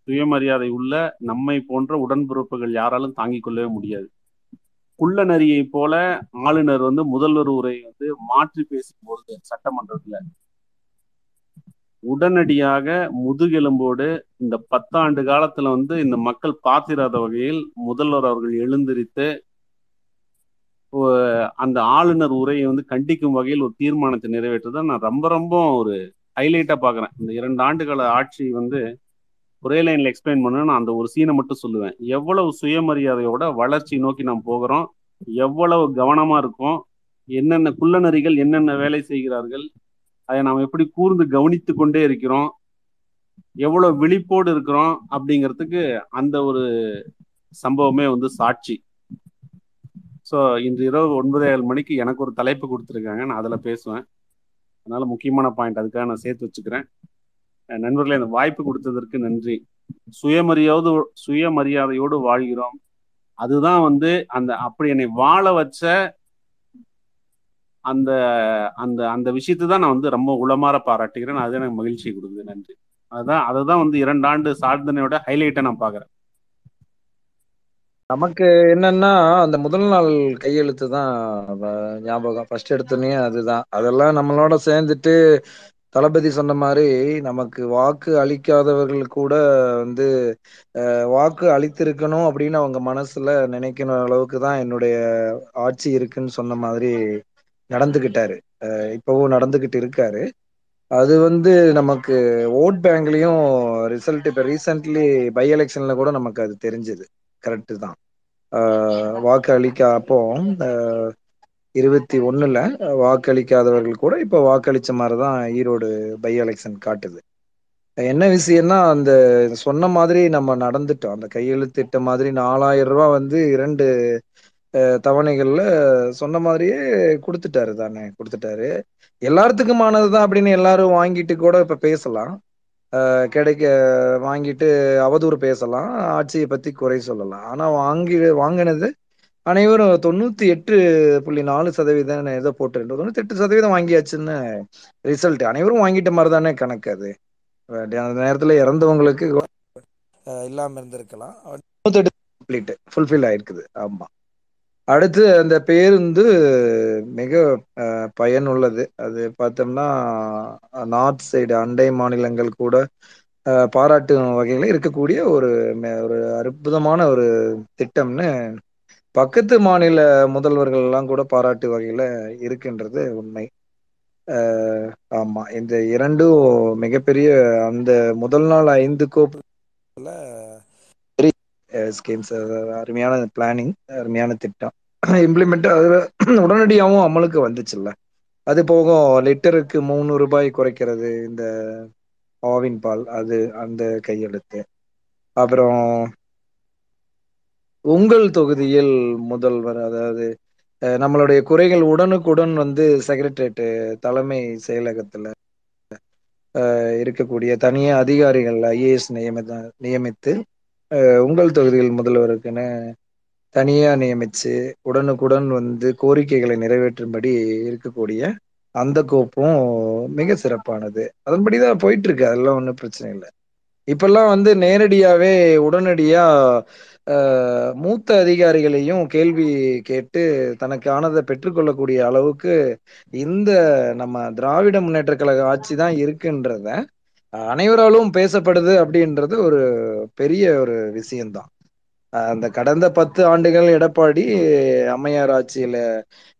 சுயமரியாதை உள்ள நம்மை போன்ற உடன்பிறப்புகள் யாராலும் தாங்கிக் கொள்ளவே முடியாது. குள்ள நரியை போல ஆளுநர் வந்து முதல்வர் உரை வந்து மாற்றி பேசும்போது சட்டமன்றத்துல உடனடியாக முதுகெலும்போடு இந்த பத்தாண்டு காலத்துல வந்து இந்த மக்கள் பார்த்திராத வகையில் முதல்வர் அவர்கள் எழுந்திரித்து அந்த ஆளுநர் உரையை வந்து கண்டிக்கும் வகையில் ஒரு தீர்மானத்தை நிறைவேற்றதை நான் ரொம்ப ரொம்ப ஒரு ஹைலைட்டா பாக்குறேன் இந்த இரண்டு ஆண்டுகால ஆட்சி வந்து ஒரே லைன்ல எக்ஸ்பிளைன் பண்ண நான் அந்த ஒரு சீனை மட்டும் சொல்லுவேன். எவ்வளவு சுயமரியாதையோட வளர்ச்சி நோக்கி நாம் போகிறோம். எவ்வளவு கவனமா இருக்கும். என்னென்ன குள்ளநரிகள் என்னென்ன வேலை செய்கிறார்கள். அதை நாம் எப்படி கூர்ந்து கவனித்து கொண்டே இருக்கிறோம் எவ்வளவு விழிப்போடு இருக்கிறோம் அப்படிங்கிறதுக்கு அந்த ஒரு சம்பவமே வந்து சாட்சி. ஸோ இன்று இரவு ஒன்பது ஏழு மணிக்கு எனக்கு ஒரு தலைப்பு கொடுத்துருக்காங்க. நான் அதில் பேசுவேன். அதனால முக்கியமான பாயிண்ட் அதுக்காக நான் சேர்த்து வச்சுக்கிறேன். நண்பர்களே இந்த வாய்ப்பு கொடுத்ததற்கு நன்றி. சுயமரியாதை சுயமரியாதையோடு வாழ்கிறோம். அதுதான் வந்து அந்த அப்படி என்னை வாழ வச்ச அந்த அந்த அந்த விஷயத்தை தான் நான் வந்து ரொம்ப உளமாற பாராட்டுகிறேன். அது எனக்கு மகிழ்ச்சி கொடுக்குது. நன்றி. அதுதான் அதை தான் வந்து இரண்டு ஆண்டு சாதனையோட ஹைலைட்டை நான் பார்க்குறேன். நமக்கு என்னன்னா அந்த முதல் நாள் கையெழுத்து தான் ஞாபகம். ஃபர்ஸ்ட் எடுத்தோடனே அதுதான். அதெல்லாம் நம்மளோட சேர்ந்துட்டு தளபதி சொன்ன மாதிரி நமக்கு வாக்கு அளிக்காதவர்கள் கூட வந்து அஹ், வாக்கு அளித்திருக்கணும் அப்படின்னு அவங்க மனசுல நினைக்கிற அளவுக்கு தான் என்னுடைய ஆட்சி இருக்குன்னு சொன்ன மாதிரி நடந்துகிட்டாரு. இப்பவும் நடந்துகிட்டு இருக்காரு. அது வந்து நமக்கு ஓட் பேங்க்லயும் ரிசல்ட் இப்ப ரீசென்ட்லி பை எலெக்ஷன்ல கூட நமக்கு அது தெரிஞ்சது. கரெக்டு தான். வாக்கு அளிக்க அப்போ இருபத்தி ஒண்ணுல வாக்களிக்காதவர்கள் கூட இப்ப வாக்களிச்ச மாதிரிதான் ஈரோடு பை எலெக்ஷன் காட்டுது. என்ன விஷயம்னா அந்த சொன்ன மாதிரி நம்ம நடந்துட்டோம். அந்த கையெழுத்திட்ட மாதிரி நாலாயிரம் ரூபாய் வந்து இரண்டு தவணைகள்ல சொன்ன மாதிரியே கொடுத்துட்டாரு தானே கொடுத்துட்டாரு. எல்லாத்துக்குமானதுதான் அப்படின்னு எல்லாரும் வாங்கிட்டு கூட இப்ப பேசலாம். கிடைக்க வாங்கிட்டு அவதூறு பேசலாம். ஆட்சியை பத்தி குறை சொல்லலாம். ஆனா வாங்கி வாங்கினது அனைவரும் தொண்ணூத்தி எட்டு புள்ளி நாலு சதவீதம் ஏதோ போட்டு தொண்ணூத்தி எட்டு சதவீதம் வாங்கியாச்சுன்னு ரிசல்ட். அனைவரும் வாங்கிட்ட மாதிரி தானே கணக்கு அது. அந்த நேரத்துல இறந்தவங்களுக்கு இல்லாம இருந்திருக்கலாம். கம்ப்ளீட் ஃபுல்ஃபில் ஆயிருக்குது. ஆமா. அடுத்து அந்த பேருந்து மிக அஹ், பயனுள்ளது. அது பார்த்தோம்னா நார்த் சைடு அண்டை மாநிலங்கள் கூட பாராட்டு பாராட்டும் வகையில் இருக்கக்கூடிய ஒரு ஒரு அற்புதமான ஒரு திட்டம்னு பக்கத்து மாநில முதல்வர்கள் எல்லாம் கூட பாராட்டு வகையில இருக்கின்றது உண்மை. ஆமா. இந்த இரண்டும் மிகப்பெரிய அந்த முதல் நாள் ஐந்து கோப்புல ஸ்கீம்ஸ் அருமையான பிளானிங் அருமையான திட்டம். <clears throat> இம்ப்ளிமெண்ட் அது உடனடியாகவும் அமலுக்கு வந்துச்சுல்ல. அது போக லிட்டருக்கு மூணு ரூபாய் குறைக்கிறது இந்த ஆவின் பால் அது அந்த கையெழுத்து. அப்புறம் உங்கள் தொகுதியில் முதல்வர் அதாவது அஹ், நம்மளுடைய குறைகள் உடனுக்குடன் வந்து செக்ரட்டரியேட்டு தலைமை செயலகத்துல இருக்கக்கூடிய தனியார் அதிகாரிகள் ஐஏஎஸ் நியமித நியமித்து உங்கள் தொகுதியில் முதல்வருக்குன்னு தனியா நியமிச்சு உடனுக்குடன் வந்து கோரிக்கைகளை நிறைவேற்றும்படி இருக்கக்கூடிய அந்த கோப்பும் மிக சிறப்பானது. அதன்படிதான் போயிட்டு இருக்கு அதெல்லாம் ஒன்றும் பிரச்சனை இல்லை. இப்பெல்லாம் வந்து நேரடியாவே உடனடியா மூத்த அதிகாரிகளையும் கேள்வி கேட்டு தனக்கானதை பெற்றுக்கொள்ளக்கூடிய அளவுக்கு இந்த நம்ம திராவிட முன்னேற்ற கழக ஆட்சி தான் இருக்குன்றத அனைவராலும் பேசப்படுது அப்படின்றது ஒரு பெரிய ஒரு விஷயம்தான். அந்த கடந்த பத்து ஆண்டுகள் எடப்பாடி அம்மையார் ஆட்சியில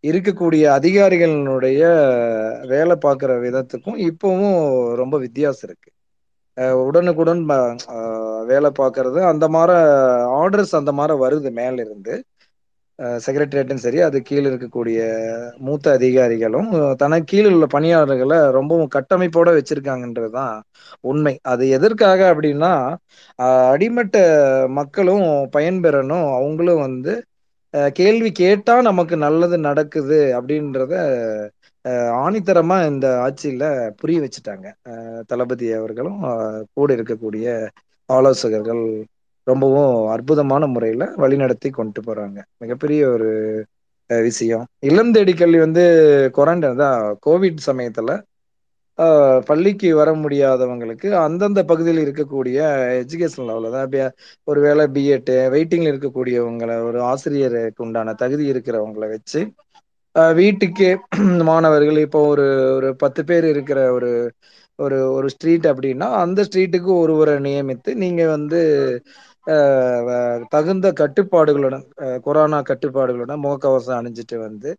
இருக்கக்கூடிய அதிகாரிகளினுடைய வேலை பார்க்குற விதத்துக்கும் இப்பவும் ரொம்ப வித்தியாசம் இருக்கு. உடனுக்குடன் வேலை பார்க்கறது அந்த மாதிரி ஆர்டர்ஸ் அந்த மாதிரி வருது மேல இருந்து செக்ரட்டரியேட்டும் சரி அது கீழே இருக்கக்கூடிய மூத்த அதிகாரிகளும் தனக்கு கீழே உள்ள பணியாளர்களை ரொம்பவும் கட்டமைப்போட வச்சிருக்காங்கன்றது தான் உண்மை. அது எதற்காக அப்படின்னா அடிமட்ட மக்களும் பயன்பெறணும். அவங்களும் வந்து கேள்வி கேட்டா நமக்கு நல்லது நடக்குது அப்படின்றத ஆணித்தரமா இந்த ஆட்சியில புரிய வச்சுட்டாங்க. தளபதி அவர்களும் கூட இருக்கக்கூடிய ஆலோசகர்கள் ரொம்பவும் அற்புதமான முறையில வழிநடத்தி கொண்டு போறாங்க. மிகப்பெரிய ஒரு விஷயம். இல்லம் தேடி கல்வி வந்து குவாரண்டைன் தான். கோவிட் சமயத்துல பள்ளிக்கு வர முடியாதவங்களுக்கு அந்தந்த பகுதியில் இருக்கக்கூடிய எஜுகேஷன் லெவலில் தான் ஒரு ஒருவேளை பிஎட்டு வெயிட்டிங்கில் இருக்கக்கூடியவங்களை ஒரு ஆசிரியருக்கு உண்டான தகுதி இருக்கிறவங்கள வச்சு வீட்டுக்கே மாணவர்கள் இப்போ ஒரு ஒரு பத்து பேர் இருக்கிற ஒரு ஒரு ஒரு ஸ்ட்ரீட் அப்படின்னா அந்த ஸ்ட்ரீட்டுக்கு ஒருவரை நியமித்து நீங்கள் வந்து தகுந்த கட்டுப்பாடுகளுடன் கொரோனா கட்டுப்பாடுகளுடன் முகக்கவசம் அணிஞ்சிட்டு வந்து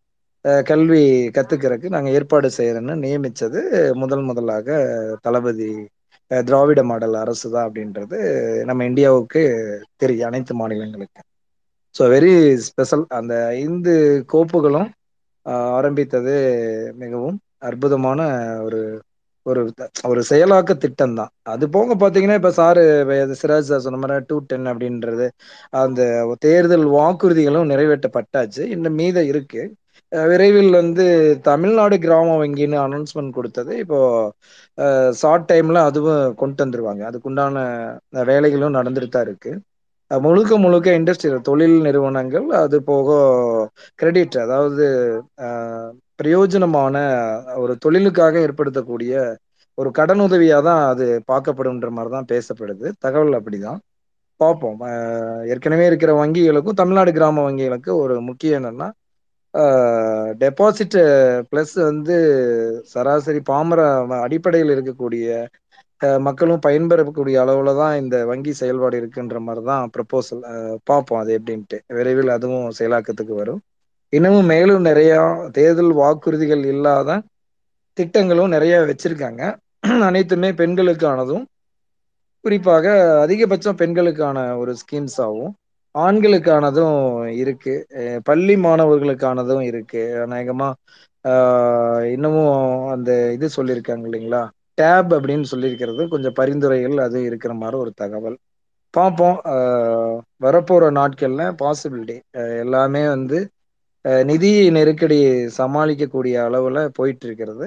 கல்வி கத்துக்கிறதுக்கு நாங்கள் ஏற்பாடு செய்யறோம்னு நியமிச்சது முதல் முதலாக தளபதி திராவிட மாடல் அரசு தான் அப்படின்றது நம்ம இந்தியாவுக்கு தெரியும் அனைத்து மாநிலங்களுக்கு. ஸோ வெரி ஸ்பெஷல் அந்த ஐந்து கோப்புகளும் ஆரம்பித்தது மிகவும் அற்புதமான ஒரு ஒரு ஒரு செயலாக்க திட்டம் தான் அது போக பாத்தீங்கன்னா இப்ப சாரு சிராஜ் சார் சொன்ன மாதிரி டூ டென் அப்படின்றது அந்த தேர்தல் வாக்குறுதிகளும் நிறைவேற்றப்பட்டாச்சு. இன்னும் மீதம் இருக்கு. விரைவில் வந்து தமிழ்நாடு கிராம வங்கின்னு அனௌன்ஸ்மெண்ட் கொடுத்தது. இப்போ ஷார்ட் டைம்ல அதுவும் கொண்டு வந்துருவாங்க. அதுக்குண்டான வேலைகளும் நடந்துட்டு தான் இருக்கு. முழுக்க முழுக்க இண்டஸ்ட்ரியல் தொழில் நிறுவனங்கள் அது போக கிரெடிட் அதாவது பிரயோஜனமான ஒரு தொழிலுக்காக ஏற்படுத்தக்கூடிய ஒரு கடன் உதவியா தான் அது பார்க்கப்படும்ன்ற மாதிரி தான் பேசப்படுது. தகவல் அப்படிதான். பார்ப்போம். ஏற்கனவே இருக்கிற வங்கிகளுக்கும் தமிழ்நாடு கிராம வங்கிகளுக்கு ஒரு முக்கியம் என்னன்னா டெபாசிட் பிளஸ் வந்து சராசரி பாமர அடிப்படையில் இருக்கக்கூடிய மக்களும் பயன்பெறக்கூடிய அளவுல தான் இந்த வங்கி செயல்பாடு இருக்குன்ற மாதிரி தான் ப்ரப்போசல் பார்ப்போம் அது எப்படின்ட்டு. விரைவில் அதுவும் செயலாக்கத்துக்கு வரும். இன்னமும் மேலும் நிறையா தேர்தல் வாக்குறுதிகள் இல்லாத திட்டங்களும் நிறைய வச்சிருக்காங்க. அனைத்துமே பெண்களுக்கானதும். குறிப்பாக அதிகபட்சம் பெண்களுக்கான ஒரு ஸ்கீம்ஸாகவும் ஆண்களுக்கானதும் இருக்கு. பள்ளி மாணவர்களுக்கானதும் இருக்கு. அநேகமா இன்னமும் அந்த இது சொல்லியிருக்காங்க இல்லைங்களா? டேப் அப்படின்னு சொல்லியிருக்கிறது. கொஞ்சம் பரிந்துரைகள் அது இருக்கிற மாதிரி ஒரு தகவல். பார்ப்போம். வரப்போகிற நாட்களில் பாசிபிலிட்டி எல்லாமே வந்து நிதி நெருக்கடி சமாளிக்கக்கூடிய அளவில் போயிட்டு இருக்கிறது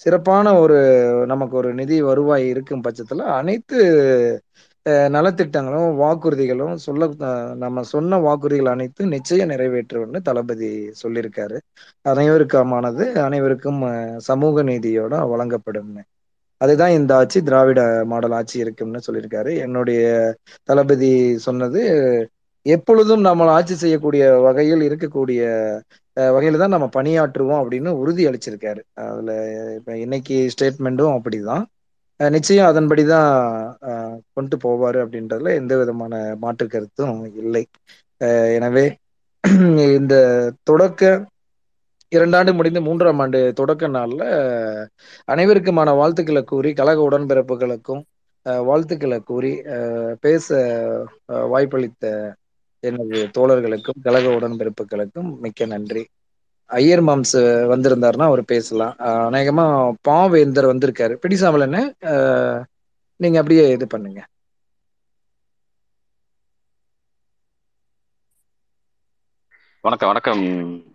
சிறப்பான ஒரு நமக்கு ஒரு நிதி வருவாய் இருக்கும் பட்சத்தில் அனைத்து நலத்திட்டங்களும் வாக்குறுதிகளும் சொல்ல நம்ம சொன்ன வாக்குறுதிகள் அனைத்தும் நிச்சயம் நிறைவேற்றும்னு தளபதி சொல்லியிருக்காரு. அனைவருக்குமானது அனைவருக்கும் சமூக நீதியோட வழங்கப்படும்னு அதுதான் இந்த ஆட்சி திராவிட மாடல் ஆட்சி இருக்கும்னு சொல்லியிருக்காரு. என்னுடைய தளபதி சொன்னது எப்பொழுதும் நம்ம ஆட்சி செய்யக்கூடிய வகையில் இருக்கக்கூடிய அஹ், வகையில தான் நம்ம பணியாற்றுவோம் அப்படின்னு உறுதி அளிச்சிருக்காரு. அதுல இப்ப இன்னைக்கு ஸ்டேட்மெண்ட்டும் அப்படிதான். நிச்சயம் அதன்படி தான் அஹ், கொண்டு போவாரு அப்படின்றதுல எந்த விதமான மாற்று கருத்தும் இல்லை. அஹ், எனவே <clears throat> இந்த தொடக்க இரண்டாண்டு முடிந்து மூன்றாம் ஆண்டு தொடக்க நாள்ல அனைவருக்குமான வாழ்த்துக்களை கூறி கழக உடன்பிறப்புகளுக்கும் அஹ், வாழ்த்துக்களை கூறி அஹ், பேச அஹ், வாய்ப்பளித்த எனது தோழர்களுக்கும் கழக உடன்பிறப்புகளுக்கும் மிக்க நன்றி. ஐயர் மாம்ஸ் வந்திருந்தாருன்னா அவர் பேசலாம். அநேகமா பாவேந்தர் வந்திருக்காரு. பிடிசாமல் என்ன? அஹ், நீங்க அப்படியே இது பண்ணுங்க. வணக்கம் வணக்கம்.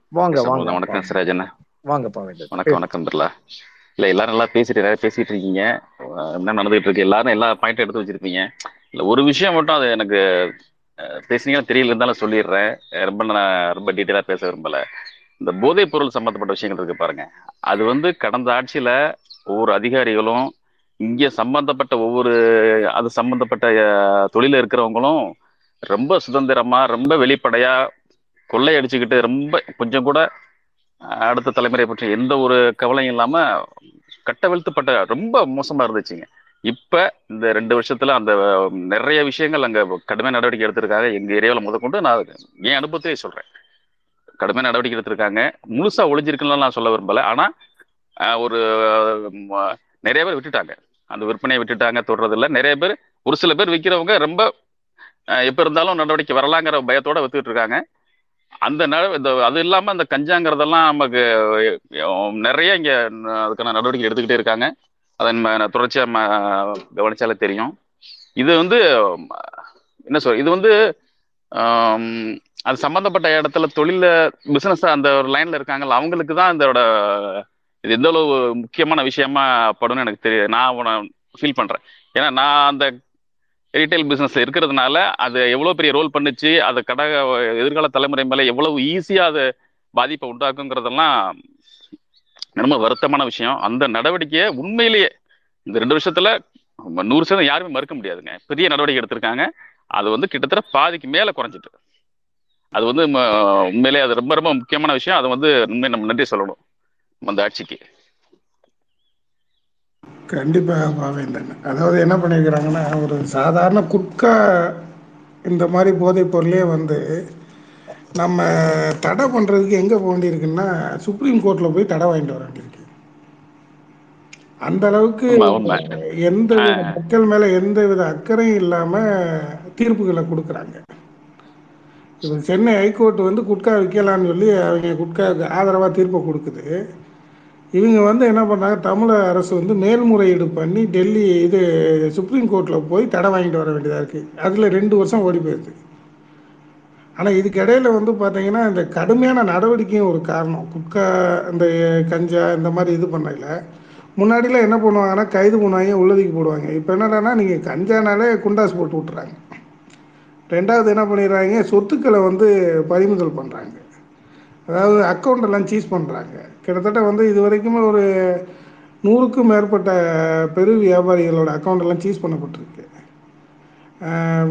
வாங்க. வாங்க வணக்கம் வாங்க. சிராஜ் அண்ணா. வாங்க பாவேந்தர். வணக்கம் வணக்கம் பிர்லா. இல்ல எல்லாரும் நல்லா பேசிட்டு நிறைய பேசிட்டு இருக்கீங்க. என்ன நடந்துகிட்டு இருக்கு? எல்லாரும் எல்லா பாயிண்ட் எடுத்து வச்சிருப்பீங்க. இல்ல ஒரு விஷயம் மட்டும் அது எனக்கு பேசுனீங்கன்னா தெரியல இருந்தாலும் சொல்லிடுறேன். ரொம்ப நான் ரொம்ப டீட்டெயிலாக பேச விரும்பல. இந்த போதைப் பொருள் சம்மந்தப்பட்ட விஷயங்கள் இருக்கு பாருங்க. அது வந்து கடந்த ஆட்சியில ஒவ்வொரு அதிகாரிகளும் இங்கே சம்பந்தப்பட்ட ஒவ்வொரு அது சம்பந்தப்பட்ட தொழில இருக்கிறவங்களும் ரொம்ப சுதந்திரமா ரொம்ப வெளிப்படையா கொள்ளையடிச்சுக்கிட்டு ரொம்ப கொஞ்சம் கூட அடுத்த தலைமுறை பற்றி எந்த ஒரு கவலையும் இல்லாம கட்டவிழ்த்துப்பட்ட ரொம்ப மோசமா இருந்துச்சுங்க. இப்ப இந்த ரெண்டு வருஷத்துல அந்த நிறைய விஷயங்கள் அங்க கடுமையான நடவடிக்கை எடுத்திருக்காங்க. எங்க ஏரியாவில் முதற்கொண்டு நான் என் அனுபவத்தையே சொல்றேன். கடுமையான நடவடிக்கை எடுத்திருக்காங்க. முழுசா ஒளிஞ்சிருக்குன்னு நான் சொல்ல விரும்பல. ஆனா ஒரு நிறைய பேர் விட்டுட்டாங்க. அந்த விற்பனையை விட்டுட்டாங்க தொடர்றதில்ல நிறைய பேர் ஒரு சில பேர் விற்கிறவங்க ரொம்ப எப்ப இருந்தாலும் நடவடிக்கை வரலாங்கிற பயத்தோட வித்துக்கிட்டு இருக்காங்க அந்த இந்த அது இல்லாம அந்த கஞ்சாங்கிறதெல்லாம் நமக்கு நிறைய இங்க அதுக்கான நடவடிக்கை எடுத்துக்கிட்டே இருக்காங்க. அதை நம்ம தொடர்ச்சியா கவனிச்சாலே தெரியும். இது வந்து என்ன சொல் இது வந்து அது சம்பந்தப்பட்ட இடத்துல தொழில பிசினஸ் அந்த ஒரு லைன்ல இருக்காங்கல்ல அவங்களுக்கு தான் இதோட இது எந்த அளவு முக்கியமான விஷயமா படும்னு எனக்கு தெரியும் நான் ஃபீல் பண்றேன். ஏன்னா நான் அந்த ரீட்டைல் பிசினஸ்ல இருக்கிறதுனால அது எவ்வளவு பெரிய ரோல் பண்ணுச்சு அது கடை எதிர்கால தலைமுறை மேல எவ்வளவு ஈஸியா அது பாதிப்பை உண்டாக்குங்கிறதெல்லாம் ரொம்ப வருத்தமான விஷயம். அந்த நடவடிக்கையை உண்மையிலேயே இந்த ரெண்டு வருஷத்துல நூறு சதவீதம் யாருமே மறுக்க முடியாதுங்க. பெரிய நடவடிக்கை எடுத்திருக்காங்க. அது வந்து கிட்டத்தட்ட பாதிக்கு மேல குறைஞ்சிட்டு. அது வந்து ம- உண்மையிலேயே அது ரொம்ப ரொம்ப முக்கியமான விஷயம். அதை வந்து உண்மையை நம்ம நன்றி சொல்லணும். அந்த ஆட்சிக்கு. கண்டிப்பாக பாவேந்தன். அதாவது என்ன பண்ணியிருக்கிறாங்கன்னா ஒரு சாதாரண குட்கா இந்த மாதிரி போதைப் பொருளே வந்து நம்ம தடை பண்ணுறதுக்கு எங்கே போக வேண்டியிருக்குன்னா சுப்ரீம் கோர்ட்டில் போய் தடை வாங்கிட்டு வர வேண்டியிருக்கு. அந்த அளவுக்கு எந்த மக்கள் மேலே எந்த வித அக்கறையும் இல்லாமல் தீர்ப்புகளை கொடுக்குறாங்க. இப்போ சென்னை ஹைகோர்ட் வந்து குட்கா விற்கலான்னு சொல்லி அவங்க குட்காவுக்கு ஆதரவாக தீர்ப்பை கொடுக்குது. இவங்க வந்து என்ன பண்ணாங்க தமிழக அரசு வந்து மேல்முறையீடு பண்ணி டெல்லி இது சுப்ரீம் கோர்ட்டில் போய் தடை வாங்கிட்டு வர வேண்டியதாக இருக்குது அதில் ரெண்டு வருஷம் ஓடி போயிடுது. ஆனால் இதுக்கு இடையில வந்து பார்த்தீங்கன்னா இந்த கடுமையான நடவடிக்கையும் ஒரு காரணம். குட்கா இந்த கஞ்சா இந்த மாதிரி இது பண்ணல முன்னாடிலாம் என்ன பண்ணுவாங்கன்னா கைது பண்ணுவாங்க உள்ளதுக்கு போடுவாங்க. இப்போ என்னடான்னா நீங்கள் கஞ்சானாலே குண்டாஸ் போட்டு விட்டுறாங்க. ரெண்டாவது என்ன பண்ணிடுறாங்க சொத்துக்களை வந்து பறிமுதல் பண்ணுறாங்க அதாவது அக்கௌண்ட்டெல்லாம் சீஸ் பண்ணுறாங்க கிட்டத்தட்ட வந்து இது வரைக்குமே ஒரு நூறுக்கும் மேற்பட்ட பெரு வியாபாரிகளோட அக்கௌண்ட் எல்லாம் சீஸ் பண்ணப்பட்டிருக்கு.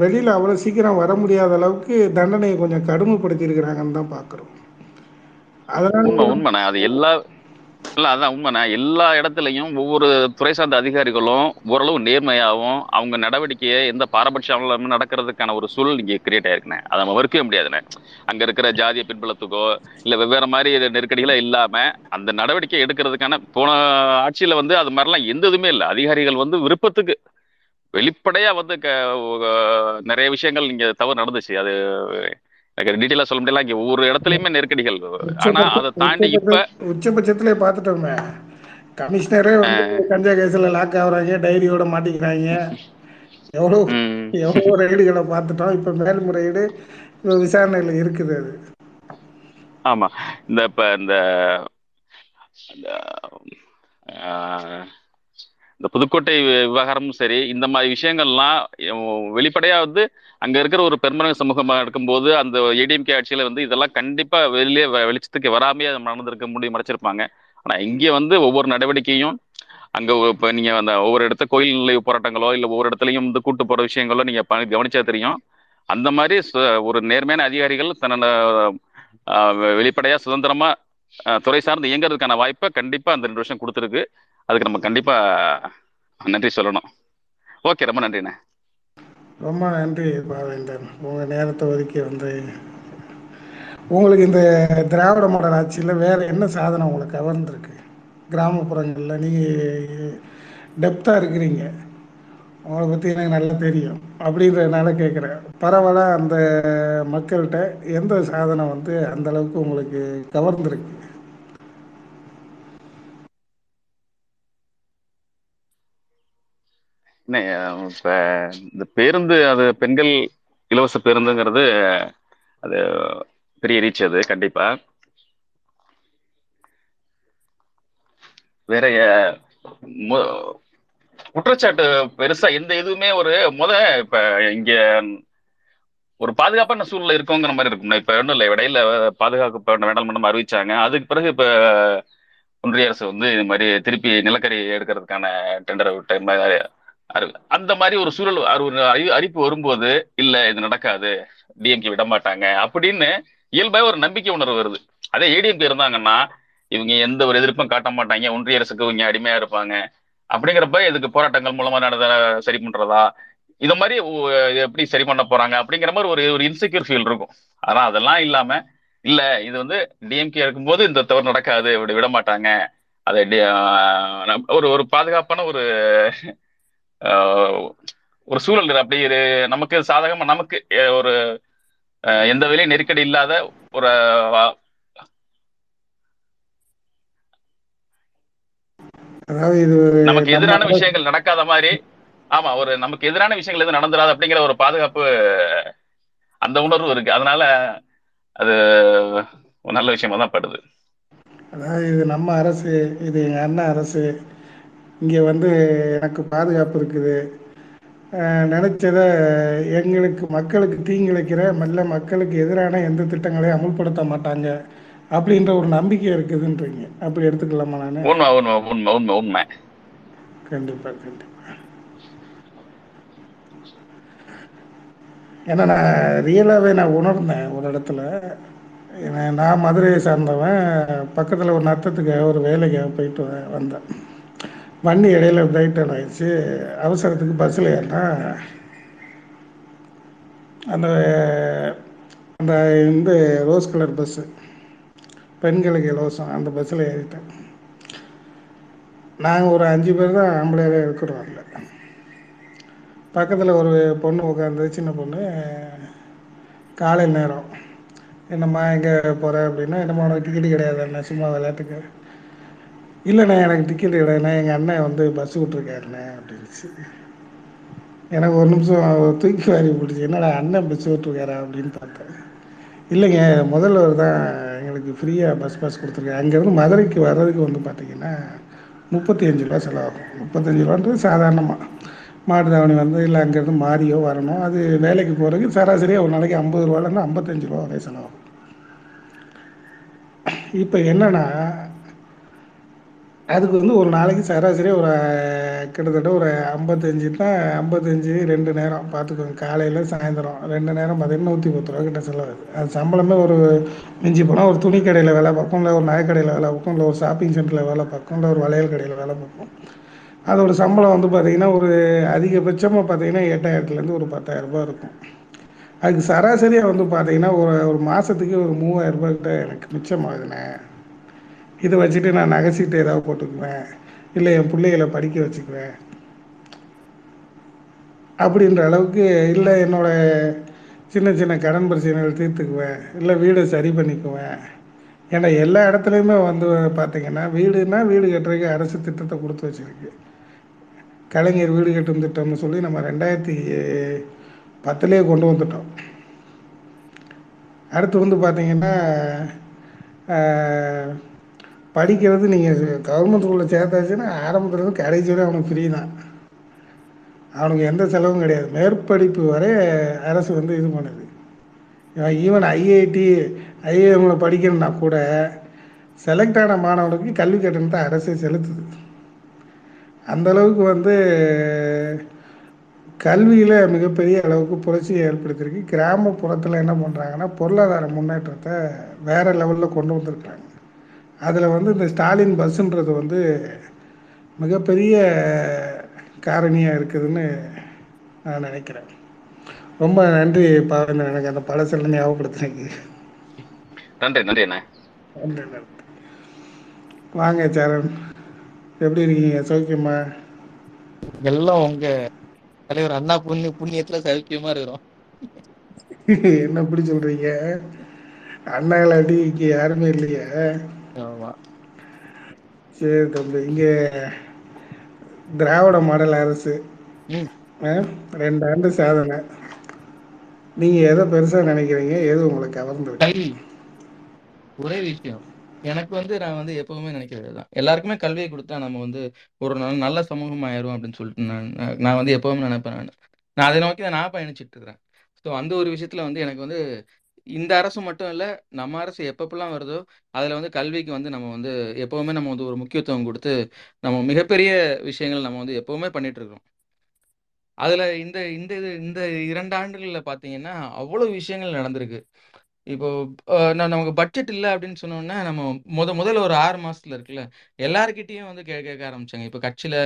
வெளியில் அவ்வளோ சீக்கிரம் வர முடியாத அளவுக்கு தண்டனையை கொஞ்சம் கடுமைப்படுத்தியிருக்கிறாங்கன்னு தான் பார்க்குறோம். அதனால உண்மை உண்மைண்ணே. அது எல்லா இல்ல அதான் உண்மைண்ணே. எல்லா இடத்துலையும் ஒவ்வொரு துறை சார்ந்த அதிகாரிகளும் ஓரளவு நேர்மையாகவும் அவங்க நடவடிக்கையை எந்த பாரபட்சம் இல்லாம நடக்கிறதுக்கான ஒரு சூழல் இங்கே கிரியேட் ஆயிருக்குண்ணே. அதை நம்ம மறுக்கவே முடியாதுண்ணே. அங்க இருக்கிற ஜாதிய பின்புலத்துக்கோ இல்ல வெவ்வேறு மாதிரி நெருக்கடிகளோ இல்லாம அந்த நடவடிக்கை எடுக்கிறதுக்கான போன ஆட்சியில வந்து அது மாதிரிலாம் எந்த இதுவுமே இல்லை. அதிகாரிகள் வந்து விருப்பத்துக்கு வெளிப்படையா வந்து நிறைய விஷயங்கள் இங்க தவறு நடந்துச்சு. அது எனக்கு டீட்டெயிலா சொல்ல முடியல இங்க ஒவ்வொரு இடத்துலயுமே நெருக்கடிகள். ஆனா அதை தாண்டி இப்ப உச்சபட்ச உச்சபட்சத்திலே பார்த்துட்டோமே. கமிஷனரே வந்து கஞ்சா கேஸில் லாக் ஆகுறாங்க டைரியோட மாட்டிக்கிறாங்க. எவ்வளோ ம், எவ்வளோ ரைடுகளை பார்த்துட்டோம். இப்போ மேல்முறையீடு இப்போ விசாரணையில் இருக்குது அது. ஆமா. இந்த இப்ப இந்த இந்த, புதுக்கோட்டை விவகாரமும் சரி இந்த மாதிரி விஷயங்கள்லாம் வெளிப்படையா வந்து அங்க இருக்கிற ஒரு பெரும்பான்மை சமூகமா இருக்கும்போது அந்த ஏடிஎம்கே ஆட்சியில வந்து இதெல்லாம் கண்டிப்பா வெளியே வெளிச்சத்துக்கு வராமையே நடந்திருக்க முடியும் மறைச்சிருப்பாங்க. ஆனா இங்க வந்து ஒவ்வொரு நடவடிக்கையும் அங்க இப்போ இப்ப நீங்க அந்த ஒவ்வொரு இடத்த கோயில் நிலைய போராட்டங்களோ இல்ல ஒவ்வொரு இடத்துலயும் வந்து கூட்டு போற விஷயங்களோ நீங்க கவனிச்சா தெரியும். அந்த மாதிரி சு- ஒரு நேர்மையான அதிகாரிகள் தன்னோட ஆஹ், வெளிப்படையா சுதந்திரமா துறை சார்ந்து இயங்குறதுக்கான வாய்ப்பை கண்டிப்பா அந்த ரெண்டு வருஷம் கொடுத்துருக்கு. அதுக்கு நம்ம கண்டிப்பா நன்றி சொல்லணும். ஓகே ரொம்ப நன்றிண்ணே. ரொம்ப நன்றி பாவேந்தன். உங்கள் நேரத்தை ஒதுக்கி வந்து உங்களுக்கு இந்த திராவிட மாடல் ஆட்சியில் வேறு என்ன சாதனை உங்களை கவர்ந்துருக்கு? கிராமப்புறங்களில் நீங்கள் டெப்த்தாக இருக்கிறீங்க. உங்களை பற்றி எனக்கு நல்லா தெரியும். அப்படின்றதுனால கேட்குறேன் பரவாயில்ல அந்த மக்கள்கிட்ட எந்த சாதனை வந்து அந்த அளவுக்கு உங்களுக்கு கவர்ந்துருக்கு? இப்ப இந்த பேருந்து அது பெண்கள் இலவச பேருந்துங்கிறது அது பெரிய ரீச் அது கண்டிப்பா. வேற குற்றச்சாட்டு பெருசா எந்த இதுவுமே ஒரு முத இப்ப இங்க ஒரு பாதுகாப்பான சூழ்நிலை இருக்குங்கிற மாதிரி இருக்கும் இப்ப ஒன்றும் இல்லை இடையில பாதுகாப்பு வேண்டாம் அறிவிச்சாங்க. அதுக்கு பிறகு இப்ப ஒன்றிய அரசு வந்து இது மாதிரி திருப்பி நிலக்கரி எடுக்கிறதுக்கான டெண்டரை விட்ட மாதிரி அந்த மாதிரி ஒரு சூழல் அது ஒரு அறிவிப்பு வரும்போது இல்ல இது நடக்காது. டிஎம்கே விட மாட்டாங்க. அப்படின்னு இயல்பாக ஒரு நம்பிக்கை உணர்வு வருது. அதே ஏடிஎம்கே இருந்தாங்கன்னா இவங்க எந்த ஒரு எதிர்ப்பும் காட்ட மாட்டாங்க. ஒன்றிய அரசுக்கு இவங்க அடிமையா இருப்பாங்க. அப்படிங்கிறப்ப இதுக்கு போராட்டங்கள் மூலமா நடந்த சரி பண்றதா? இந்த மாதிரி எப்படி சரி பண்ண போறாங்க? அப்படிங்கிற மாதிரி ஒரு ஒரு இன்செக்யூர் ஃபீல் இருக்கும். ஆனா அதெல்லாம் இல்லாம இல்ல இது வந்து டிஎம்கே இருக்கும்போது இந்த தவறு நடக்காது. இப்படி விட மாட்டாங்க. அதை நம்- ஒரு ஒரு பாதுகாப்பான ஒரு ஒரு சூழல் அப்படி நமக்கு சாதகமா நமக்கு ஒரு எந்த வேலையும் நெருக்கடி இல்லாத ஒரு நமக்கு எதிரான விஷயங்கள் நடக்காத மாதிரி ஆமா ஒரு நமக்கு எதிரான விஷயங்கள் எதுவும் நடந்துராது அப்படிங்கிற ஒரு பாதுகாப்பு அந்த உணர்வு இருக்கு. அதனால அது ஒரு நல்ல விஷயமா தான் படுது. அதாவது இது நம்ம அரசு இது எங்கள் அண்ணன் அரசு இங்கே வந்து எனக்கு பாதுகாப்பு இருக்குது. நினைச்சதை எங்களுக்கு மக்களுக்கு தீங்கிழைக்கிற மெல்ல மக்களுக்கு எதிரான எந்த திட்டங்களையும் அமுல்படுத்த மாட்டாங்க அப்படின்ற ஒரு நம்பிக்கை இருக்குதுன்றீங்க. அப்படி எடுத்துக்கலாமா நான்? உண்மை உண்மை உண்மை உண்மை உண்மை. கண்டிப்பாக கண்டிப்பாக ஏன்னா நான் ரியலாகவே நான் உணர்ந்தேன் ஒரு இடத்துல. நான் மதுரையை சார்ந்தவன். பக்கத்தில் ஒரு நத்தத்துக்காக ஒரு வேலைக்காக போயிட்டு வந்தேன். வண்டி இடையில பிரேக் டவுன் ஆயிடுச்சு. அவசரத்துக்கு பஸ்ஸில் ஏறினா அந்த அந்த இந்த ரோஸ் கலர் பஸ்ஸு பெண்களுக்கு இலவசம். அந்த பஸ்ஸில் ஏறிட்டேன். நாங்கள் ஒரு அஞ்சு பேர் தான் ஆம்பளையாவே இருக்கிறோம் அதில். பக்கத்தில் ஒரு பொண்ணு உட்காந்து சின்ன பொண்ணு காலை நேரம். என்னம்மா எங்கே போகிற அப்படின்னா என்னம்மா உனக்கு டிக்கெட் கிடையாது? என்ன சும்மா விளையாட்டுக்கு? இல்லைண்ணே எனக்கு டிக்கெட் இல்லைண்ணே. எங்கள் அண்ணன் வந்து பஸ் விட்ருக்காருண்ணே அப்படின்ச்சு எனக்கு ஒரு நிமிஷம் தூக்கி வாரி போட்டுச்சு என்னடா அண்ணன் பஸ் விட்டுருக்காரா? அப்படின்னு பார்த்தேன். இல்லைங்க முதல்வர் தான் எங்களுக்கு ஃப்ரீயாக பஸ் பாஸ் கொடுத்துருக்காரு. அங்கேருந்து மதுரைக்கு வர்றதுக்கு வந்து பார்த்தீங்கன்னா முப்பத்தி அஞ்சு ரூபா செலவாகும். முப்பத்தஞ்சு ரூபான்றது சாதாரணமாக மாட்டுத்தாவணி வந்து இல்லை அங்கேருந்து மாறியோ வரணும். அது வேலைக்கு போகிறதுக்கு சராசரியாக ஒரு நாளைக்கு ஐம்பது ரூபாலேருந்து ஐம்பத்தஞ்சு ரூபா வரை செலவாகும். இப்போ என்னென்னா அதுக்கு வந்து ஒரு நாளைக்கு சராசரியாக ஒரு கிட்டத்தட்ட ஒரு ஐம்பத்தஞ்சுனா ஐம்பத்தஞ்சு ரெண்டு நேரம் பார்த்துக்கோங்க. காலையில் சாயந்தரம் ரெண்டு நேரம் பார்த்தீங்கன்னா நூற்றி பத்து ரூபா கிட்ட செலவாகுது அது சம்பளமே ஒரு மிஞ்சி போனால் ஒரு துணி கடையில் வேலை பார்க்கும் இல்லை ஒரு நகைக்கடையில் வேலை பார்க்கும் இல்லை ஒரு ஷாப்பிங் சென்டரில் வேலை பார்க்கும் இல்லை ஒரு வளையல் கடையில் வேலை பார்க்கும் அதோட சம்பளம் வந்து பார்த்திங்கன்னா ஒரு அதிகபட்சமாக பார்த்தீங்கன்னா எட்டாயிரத்துலேருந்து ஒரு பத்தாயிரரூபா இருக்கும். அதுக்கு சராசரியாக வந்து பார்த்தீங்கன்னா ஒரு ஒரு மாதத்துக்கு ஒரு மூவாயிரரூபா கிட்ட எனக்கு மிச்சமாகுதுண்ணே. இதை வச்சுட்டு நான் நகைச்சிக்கிட்டு ஏதாவது போட்டுக்குவேன். இல்லை என் பிள்ளைகளை படிக்க வச்சுக்குவேன். அப்படின்ற அளவுக்கு இல்லை என்னோடய சின்ன சின்ன கடன் பிரச்சனைகள் தீர்த்துக்குவேன். இல்லை வீடை சரி பண்ணிக்குவேன். ஏன்னா எல்லா இடத்துலையுமே வந்து பார்த்திங்கன்னா வீடுனா வீடு கட்டுறதுக்கு அரசு திட்டத்தை கொடுத்து வச்சிருக்கு. கலைஞர் வீடு கட்டும் திட்டம்னு சொல்லி நம்ம ரெண்டாயிரத்தி பத்துலேயே கொண்டு வந்துட்டோம். அடுத்து வந்து பார்த்திங்கன்னா படிக்கிறது நீங்கள் கவர்மெண்ட் ஸ்கூலில் சேர்த்தாச்சுன்னா ஆரம்பத்துலேருந்து கடைசி வரை அவனுக்கு ஃப்ரீ தான். அவனுக்கு எந்த செலவும் கிடையாது. மேற்படிப்பு வரை அரசு வந்து இது பண்ணுது. ஈவன் ஐஐடி ஐஏஎம்ல படிக்கணும்னா கூட செலக்ட் ஆன மாணவனுக்கு கல்வி கட்டணத்தை அரசே செலுத்துது. அந்த அளவுக்கு வந்து கல்வியில் மிகப்பெரிய அளவுக்கு புரட்சியை ஏற்படுத்தியிருக்கு. கிராமப்புறத்தில் என்ன பண்ணுறாங்கன்னா பொருளாதார முன்னேற்றத்தை வேறு லெவலில் கொண்டு வந்திருக்காங்க அதில் வந்து இந்த ஸ்டாலின் பஸ்ஸுன்றது வந்து மிகப்பெரிய காரணியாக இருக்குதுன்னு நான் நினைக்கிறேன். ரொம்ப நன்றி பாவேந்தர் எனக்கு அந்த பழசெல்லாம் ஞாபகப்படுத்தினதுக்கு நன்றி நன்றி அண்ணே. நன்றி நன்றி. வாங்க சரண். எப்படி இருக்கீங்க? சௌக்கியமா? எல்லாம் உங்க தலைவர் அண்ணா புண்ணிய புண்ணியத்துல சௌக்கியமா இருக்கிறோம். <laughs> என்ன இப்படி சொல்றீங்க? அண்ணா இல்லாட்டி இங்க யாருமே இல்லையே. ஆமா. சரி தம்பி இங்க திராவிட மாடல் அரசு ரெண்டு ஆண்டு சாதனை. நீங்க எதை பெருசா நினைக்கிறீங்க? எது உங்களுக்கு கல்வி ஒரே விஷயம். எனக்கு வந்து நான் வந்து எப்பவுமே நினைக்கிறது தான் எல்லாருக்குமே கல்வியை கொடுத்தா நம்ம வந்து ஒரு நல்ல நல்ல சமூகம் ஆயிரும் அப்படின்னு சொல்லிட்டு நான் நான் நான் வந்து எப்பவுமே நினைப்பேன் நான். நான் அதை நோக்கி தான் நான் பயணிச்சுட்டு இருக்கிறேன். ஸோ அந்த ஒரு விஷயத்துல வந்து எனக்கு வந்து இந்த அரசு மட்டும் இல்லை நம்ம அரசு எப்பப்பெல்லாம் வருதோ அதில் வந்து கல்விக்கு வந்து நம்ம வந்து எப்பவுமே நம்ம வந்து ஒரு முக்கியத்துவம் கொடுத்து நம்ம மிகப்பெரிய விஷயங்கள் நம்ம வந்து எப்பவுமே பண்ணிட்டு இருக்கிறோம். அதுல இந்த இந்த இது இந்த இரண்டு ஆண்டுகள்ல பார்த்தீங்கன்னா அவ்வளவு விஷயங்கள் நடந்திருக்கு. இப்போ நான் நமக்கு பட்ஜெட் இல்லை அப்படின்னு சொன்னோன்னா நம்ம முத முதல்ல ஒரு ஆறு மாசத்துல இருக்குல்ல எல்லாருக்கிட்டையும் வந்து கே கேட்க ஆரம்பிச்சாங்க. இப்போ கட்சியில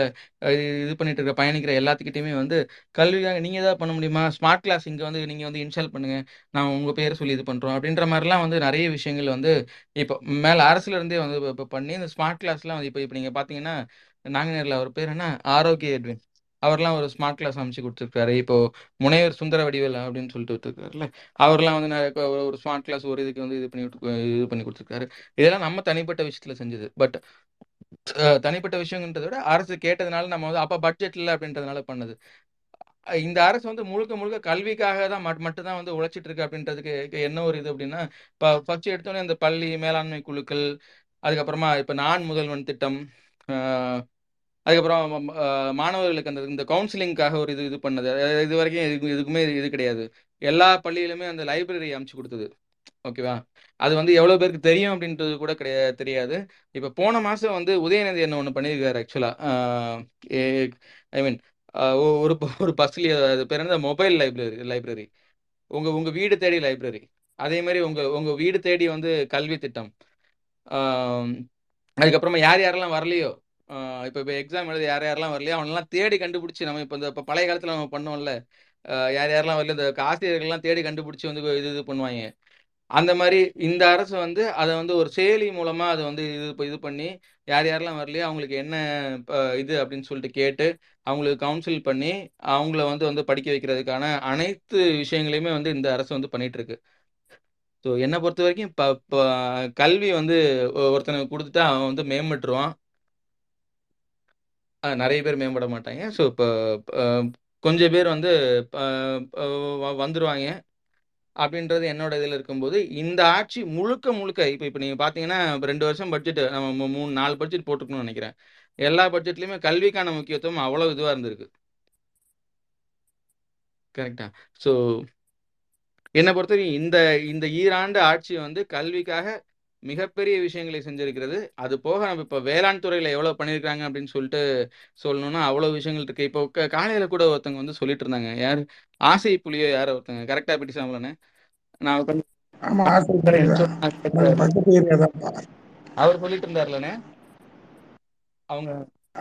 இது பண்ணிட்டு இருக்க பயணிக்கிற எல்லாத்துக்கிட்டையுமே வந்து கல்விக்காக நீங்க ஏதாவது பண்ண முடியுமா? ஸ்மார்ட் கிளாஸ் இங்க வந்து நீங்க வந்து இன்ஸ்டால் பண்ணுங்க. நான் உங்க பேரை சொல்லி இது பண்றோம் அப்படின்ற மாதிரிலாம் வந்து நிறைய விஷயங்கள் வந்து இப்போ மேல அரசுல இருந்தே வந்து இப்போ பண்ணி இந்த ஸ்மார்ட் கிளாஸ்லாம் வந்து இப்போ இப்போ நீங்க பாத்தீங்கன்னா நாங்குநேரில் அவர் பேர் என்ன? ஆரோக்கிய எட்வின் அவர்லாம் ஒரு ஸ்மார்ட் கிளாஸ் அமைச்சு கொடுத்துருக்காரு. இப்போ முனைவர் சுந்தர வடிவேல் அப்படின்னு சொல்லிட்டு விட்டுருக்காருல்ல அவர்லாம் வந்து நிறைய ஒரு ஸ்மார்ட் கிளாஸ் ஒரு இதுக்கு வந்து இது பண்ணி விட்டு இது பண்ணி கொடுத்துருக்காரு. இதெல்லாம் நம்ம தனிப்பட்ட விஷயத்துல செஞ்சது. பட் தனிப்பட்ட விஷயங்கன்றத விட அரசு கேட்டதுனால நம்ம வந்து அப்போ பட்ஜெட் இல்லை அப்படின்றதுனால பண்ணது. இந்த அரசு வந்து முழுக்க முழுக்க கல்விக்காக தான் மட் மட்டும் தான் வந்து உழைச்சிட்டு இருக்கு அப்படின்றதுக்கு என்ன ஒரு இது அப்படின்னா இப்போ ஃபர்ஸ்ட் எடுத்தோடனே இந்த பள்ளி மேலாண்மை குழுக்கள் அதுக்கப்புறமா இப்போ நான் முதல்வன் திட்டம் அதுக்கப்புறம் மாணவர்களுக்கு அந்த இந்த கவுன்சிலிங்காக ஒரு இது இது பண்ணது. இது வரைக்கும் இதுக்கு இதுக்குமே இது கிடையாது. எல்லா பள்ளியிலுமே அந்த லைப்ரரி அமைச்சு கொடுத்தது. ஓகேவா? அது வந்து எவ்வளோ பேருக்கு தெரியும் அப்படின்றது கூட கிடையாது தெரியாது. இப்போ போன மாதம் வந்து உதயநிதி என்ன ஒன்று பண்ணியிருக்காரு ஆக்சுவலாக ஐ மீன் ஒரு ஒரு பஸ்லேயே அது பேர் என்ன? மொபைல் லைப்ரரி லைப்ரரி உங்கள் உங்கள் வீடு தேடி லைப்ரரி அதே மாதிரி உங்கள் உங்கள் வீடு தேடி வந்து கல்வி திட்டம் அதுக்கப்புறமா யார் யாரெல்லாம் வரலையோ இப்போ இப்போ எக்ஸாம் எழுத யார் யாரெல்லாம் வரலையோ அவனெல்லாம் தேடி கண்டுபிடிச்சி நம்ம இப்போ இந்த இப்போ பழைய காலத்தில் நம்ம பண்ணோம்ல. யார் யாரெல்லாம் வரல இந்த ஆசிரியர்கள்லாம் தேடி கண்டுபிடிச்சி வந்து இது இது பண்ணுவாங்க. அந்த மாதிரி இந்த அரசு வந்து அதை வந்து ஒரு செயலி மூலமா அதை வந்து இது இப்போ இது பண்ணி யார் யாரெல்லாம் வரலையோ அவங்களுக்கு என்ன அஹ், இது அப்படின்னு சொல்லிட்டு கேட்டு அவங்களுக்கு கவுன்சில் பண்ணி அவங்கள வந்து வந்து படிக்க வைக்கிறதுக்கான அனைத்து விஷயங்களையுமே வந்து இந்த அரசு வந்து பண்ணிட்டு இருக்கு. ஸோ என்னை பொறுத்த வரைக்கும் இப்போ கல்வி வந்து ஒ- ஒருத்தனுக்கு கொடுத்துட்டா அவன் வந்து மேம்பட்டுருவான். நிறைய பேர் மேம்பட மாட்டாங்க. ஸோ இப்போ கொஞ்சம் பேர் வந்து வந்துடுவாங்க அப்படின்றது என்னோட இதில் இருக்கும்போது இந்த ஆட்சி முழுக்க முழுக்க இப்போ இப்போ நீங்கள் பார்த்தீங்கன்னா இப்போ ரெண்டு வருஷம் பட்ஜெட் நம்ம மூணு நாலு பட்ஜெட் போட்டுருக்கணும்னு நினைக்கிறேன். எல்லா பட்ஜெட்லையுமே கல்விக்கான முக்கியத்துவம் அவ்வளோ இதுவாக இருந்திருக்கு. கரெக்டா ஸோ என்னை பொறுத்தவரைக்கும் இந்த இந்த ஈராண்டு ஆட்சி வந்து கல்விக்காக மிகப்பெரிய விஷயங்களை செஞ்சிருக்கிறது. அது போக நம்ம இப்போ வேளாண் துறையில் எவ்வளோ பண்ணியிருக்காங்க அப்படின்னு சொல்லிட்டு சொல்லணும்னா அவ்வளோ விஷயங்கள் இருக்கு. இப்போ காலையில கூட ஒருத்தவங்க வந்து சொல்லிட்டு இருந்தாங்க யார்? ஆசை புலியோ யாரோ ஒருத்தங்க. கரெக்டாக பிடி சாமலன்னு நான் அவர் சொல்லிட்டு இருந்தார்லண்ணே அவங்க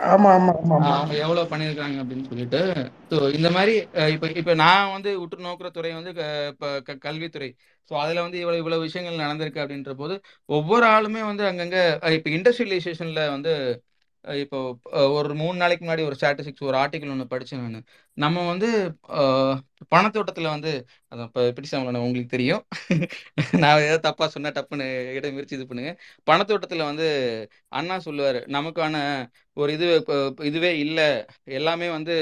ஆமா ஆமா அவங்க எவ்வளவு பண்ணியிருக்காங்க அப்படின்னு சொல்லிட்டு. ஸோ இந்த மாதிரி இப்ப இப்ப நான் வந்து உற்று நோக்குற துறை வந்து இப்ப கல்வித்துறை. ஸோ அதில் வந்து இவ்வளோ இவ்வளோ விஷயங்கள் நடந்திருக்கு அப்படின்ற போது ஒவ்வொரு ஆளுமே வந்து அங்கங்கே இப்போ இண்டஸ்ட்ரியலைசேஷனில் வந்து இப்போ ஒரு மூணு நாளைக்கு முன்னாடி ஒரு ஸ்டாட்டிஸ்டிக்ஸ் ஒரு ஆர்டிக்கல் ஒன்று படித்தேன் நான். நம்ம வந்து பணத்தோட்டத்தில் வந்து அதான் இப்போ எப்படி சாமலண்ணே உங்களுக்கு தெரியும். <laughs> நான் ஏதாவது தப்பாக சொன்னால் டப்புன்னு இட முயற்சி இது பண்ணுங்க. பணத்தோட்டத்தில் வந்து அண்ணா சொல்லுவார் நமக்கான ஒரு இது இதுவே இல்லை. எல்லாமே வந்து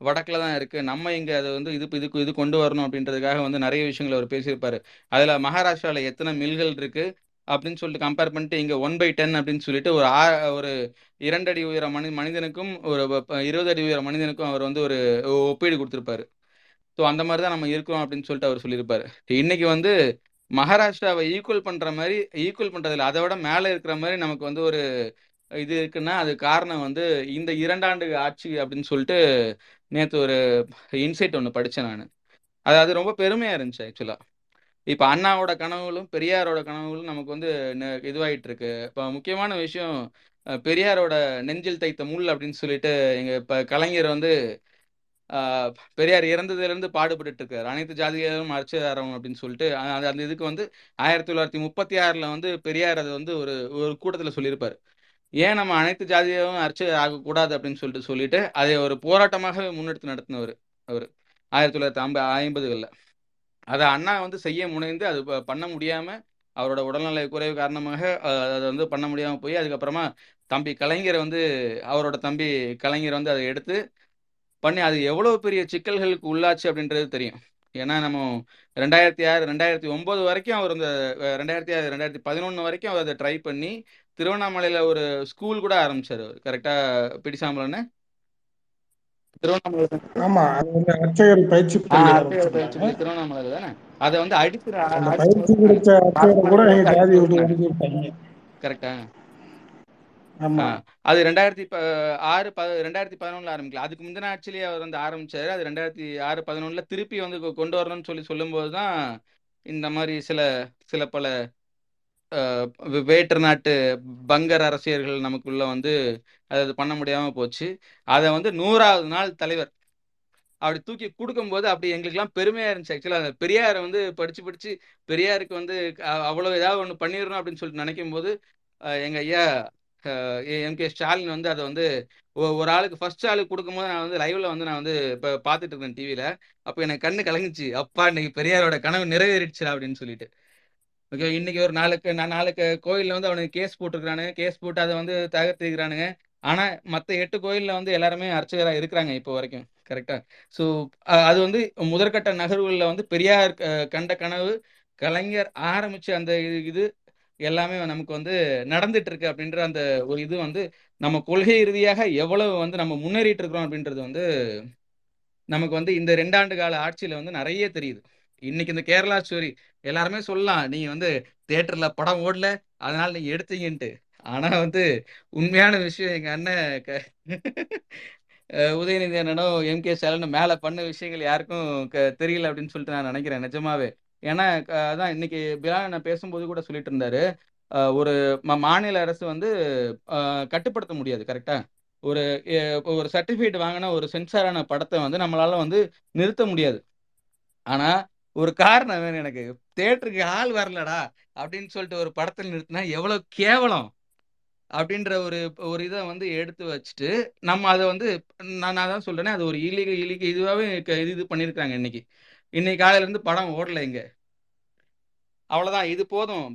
வடக்கில் தான் இருக்குது நம்ம இங்கே அதை வந்து இது இதுக்கு இது கொண்டு வரணும் அப்படின்றதுக்காக வந்து நிறைய விஷயங்கள் அவர் பேசியிருப்பார். அதில் மகாராஷ்டிராவில் எத்தனை மில்கள் இருக்குது அப்படின்னு சொல்லிட்டு கம்பேர் பண்ணிட்டு இங்கே ஒன் பை டென் அப்படின்னு சொல்லிட்டு ஒரு ஆ ஒரு இரண்டு அடி உயர மனி மனிதனுக்கும் ஒரு ப- இருபது அடி உயர மனிதனுக்கும் அவர் வந்து ஒரு ஒப்பீடு கொடுத்துருப்பாரு. ஸோ அந்த மாதிரி தான் நம்ம இருக்கோம் அப்படின்னு சொல்லிட்டு அவர் சொல்லியிருப்பாரு. இன்னைக்கு வந்து மகாராஷ்டிராவை ஈக்குவல் பண்ற மாதிரி ஈக்குவல் பண்ணுறதில்ல அதை விட மேலே இருக்கிற மாதிரி நமக்கு வந்து ஒரு இது இருக்குன்னா அது காரணம் வந்து இந்த இரண்டாண்டு ஆட்சி அப்படின்னு சொல்லிட்டு நேற்று ஒரு இன்சைட் ஒன்று படித்தேன் நான். அது அது ரொம்ப பெருமையாக இருந்துச்சு ஆக்சுவலாக இப்போ அண்ணாவோட கனவுகளும் பெரியாரோட கனவுகளும் நமக்கு வந்து நெ- இதுவாயிட்டு இருக்கு இப்போ முக்கியமான விஷயம் பெரியாரோட நெஞ்சில் தைத்த முள் அப்படின்னு சொல்லிட்டு எங்க இப்போ கலைஞர் வந்து பெரியார் இறந்ததுலேருந்து பாடுபட்டு இருக்காரு அனைத்து ஜாதிகளும் அர்ச்சதாரம் அப்படின்னு சொல்லிட்டு அந்த அந்த இதுக்கு வந்து ஆயிரத்தி தொள்ளாயிரத்தி முப்பத்தி ஆறில் வந்து பெரியார் அதை வந்து ஒரு ஒரு கூட்டத்தில் சொல்லியிருப்பார். ஏன் நம்ம அனைத்து ஜாதியும் அரிச்சு ஆகக்கூடாது அப்படின்னு சொல்லிட்டு சொல்லிட்டு அதை ஒரு போராட்டமாகவே முன்னெடுத்து நடத்தினவர் அவர். ஆயிரத்தி தொள்ளாயிரத்தி ஐம்ப ஐம்பதுகளில். அதை அண்ணா வந்து செய்ய முனைந்து அது பண்ண முடியாம அவரோட உடல்நிலை குறைவு காரணமாக அதை வந்து பண்ண முடியாம போய் அதுக்கப்புறமா தம்பி கலைஞரை வந்து அவரோட தம்பி கலைஞர் வந்து அதை எடுத்து பண்ணி அது எவ்வளவு பெரிய சிக்கல்களுக்கு உள்ளாச்சு அப்படின்றது தெரியும். ஏன்னா நம்ம ரெண்டாயிரத்தி ஆறு ரெண்டாயிரத்தி ஒன்பது வரைக்கும் அவர் அந்த ரெண்டாயிரத்தி ஆறு ரெண்டாயிரத்தி பதினொன்று வரைக்கும் அவர் அதை ட்ரை பண்ணி திருவண்ணாமலையில் ஒரு ஸ்கூல் கூட ஆரம்பிச்சார் அவர். கரெக்டா பிடிசாமலன்னு திருவண்ணாமலை ஆமா அர்ச்சகர் பயிற்சி பயிற்சி தானே? அதை வந்து அடித்து கரெக்டா அது ரெண்டாயிரத்தி ஆறு ரெண்டாயிரத்தி பதினொன்றில் ஆரம்பிக்கல. அதுக்கு முந்தின ஆட்சிலேயே அவர் வந்து ஆரம்பிச்சாரு. அது ரெண்டாயிரத்தி ஆறு பதினொன்றில் திருப்பி வந்து கொண்டு வரணும்னு சொல்லி சொல்லும்போது தான் இந்த மாதிரி சில சில பல வேற்று நாட்டு பங்கர் அரசியர்கள் நமக்குள்ள வந்து அது பண்ண முடியாம போச்சு. அதை வந்து நூறாவது நாள் தலைவர் அப்படி தூக்கி கொடுக்கும்போது அப்படி எங்களுக்குலாம் பெருமையா இருந்துச்சு. ஆக்சுவலாக பெரியாரை வந்து படிச்சு படிச்சு பெரியாருக்கு வந்து அவ்வளோ அவ்வளவு ஏதாவது ஒன்று பண்ணிடணும் அப்படின்னு சொல்லிட்டு நினைக்கும் போது எங்க ஐயா எம். கே. ஸ்டாலின் வந்து அதை வந்து ஒ- ஒரு ஆளுக்கு ஃபர்ஸ்ட் ஆளுக்கு கொடுக்கும்போது நான் வந்து லைவ்ல வந்து நான் வந்து இப்போ பார்த்துட்டு இருந்தேன் டிவியில அப்போ எனக்கு கண்ணு கலங்குச்சு. அப்பா இன்னைக்கு பெரியாரோட கனவு நிறைவேறிடுச்சு அப்படின்னு சொல்லிட்டு. ஓகே இன்னைக்கு ஒரு நாளுக்கு நான் நாளுக்கு கோயிலில் வந்து அவனுக்கு கேஸ் போட்டிருக்கிறானுங்க. கேஸ் போட்டு அதை வந்து தகர்த்திருக்கிறானுங்க. ஆனால் மற்ற எட்டு கோயிலில் வந்து எல்லாருமே அர்ச்சகராக இருக்கிறாங்க இப்போ வரைக்கும். கரெக்டாக ஸோ அது வந்து முதற்கட்ட நகர்வுகளில் வந்து பெரியார் கண்ட கனவு கலைஞர் ஆரம்பிச்ச அந்த இது இது எல்லாமே நமக்கு வந்து நடந்துட்டு இருக்கு அப்படின்ற அந்த ஒரு இது வந்து நம்ம கொள்கை ரீதியாக எவ்வளவு வந்து நம்ம முன்னேறிட்டு இருக்கிறோம் அப்படின்றது வந்து நமக்கு வந்து இந்த ரெண்டாண்டு கால ஆட்சியில வந்து நிறைய தெரியுது. இன்னைக்கு இந்த கேரளா ஸ்டோரி எல்லாருமே சொல்லலாம். நீங்க வந்து தேட்டர்ல படம் ஓடல அதனால நீங்க எடுத்தீங்கன்ட்டு. ஆனா வந்து உண்மையான விஷயம் எங்க அண்ணன் க- உதயநிதி அண்ணனும் எம். கே. ஸ்டாலின் மேல பண்ண விஷயங்கள் யாருக்கும் க- தெரியல அப்படின்னு சொல்லிட்டு நான் நினைக்கிறேன் நிஜமாவே. ஏன்னா அதான் இன்னைக்கு பிலால் நான் பேசும்போது கூட சொல்லிட்டு இருந்தாரு. ஒரு ம- மாநில அரசு வந்து கட்டுப்படுத்த முடியாது கரெக்டா ஒரு ஒரு சர்டிஃபிகேட் வாங்கின ஒரு சென்சாரான படத்தை வந்து நம்மளால வந்து நிறுத்த முடியாது. ஆனா ஒரு காரணம் வேணும் எனக்கு. தேட்டருக்கு ஆள் வரலடா அப்படின்னு சொல்லிட்டு ஒரு படத்தில் நிறுத்தினா எவ்வளோ கேவலம் அப்படின்ற ஒரு ஒரு இதை வந்து எடுத்து வச்சுட்டு நம்ம அதை வந்து நான் நான் தான் சொல்கிறேனே அது ஒரு இலீக இலீக இதுவாகவே இது இது பண்ணியிருக்காங்க இன்னைக்கு. இன்னைக்கு காலையில இருந்து படம் ஓடல இங்கே. அவ்வளோதான் இது போதும்.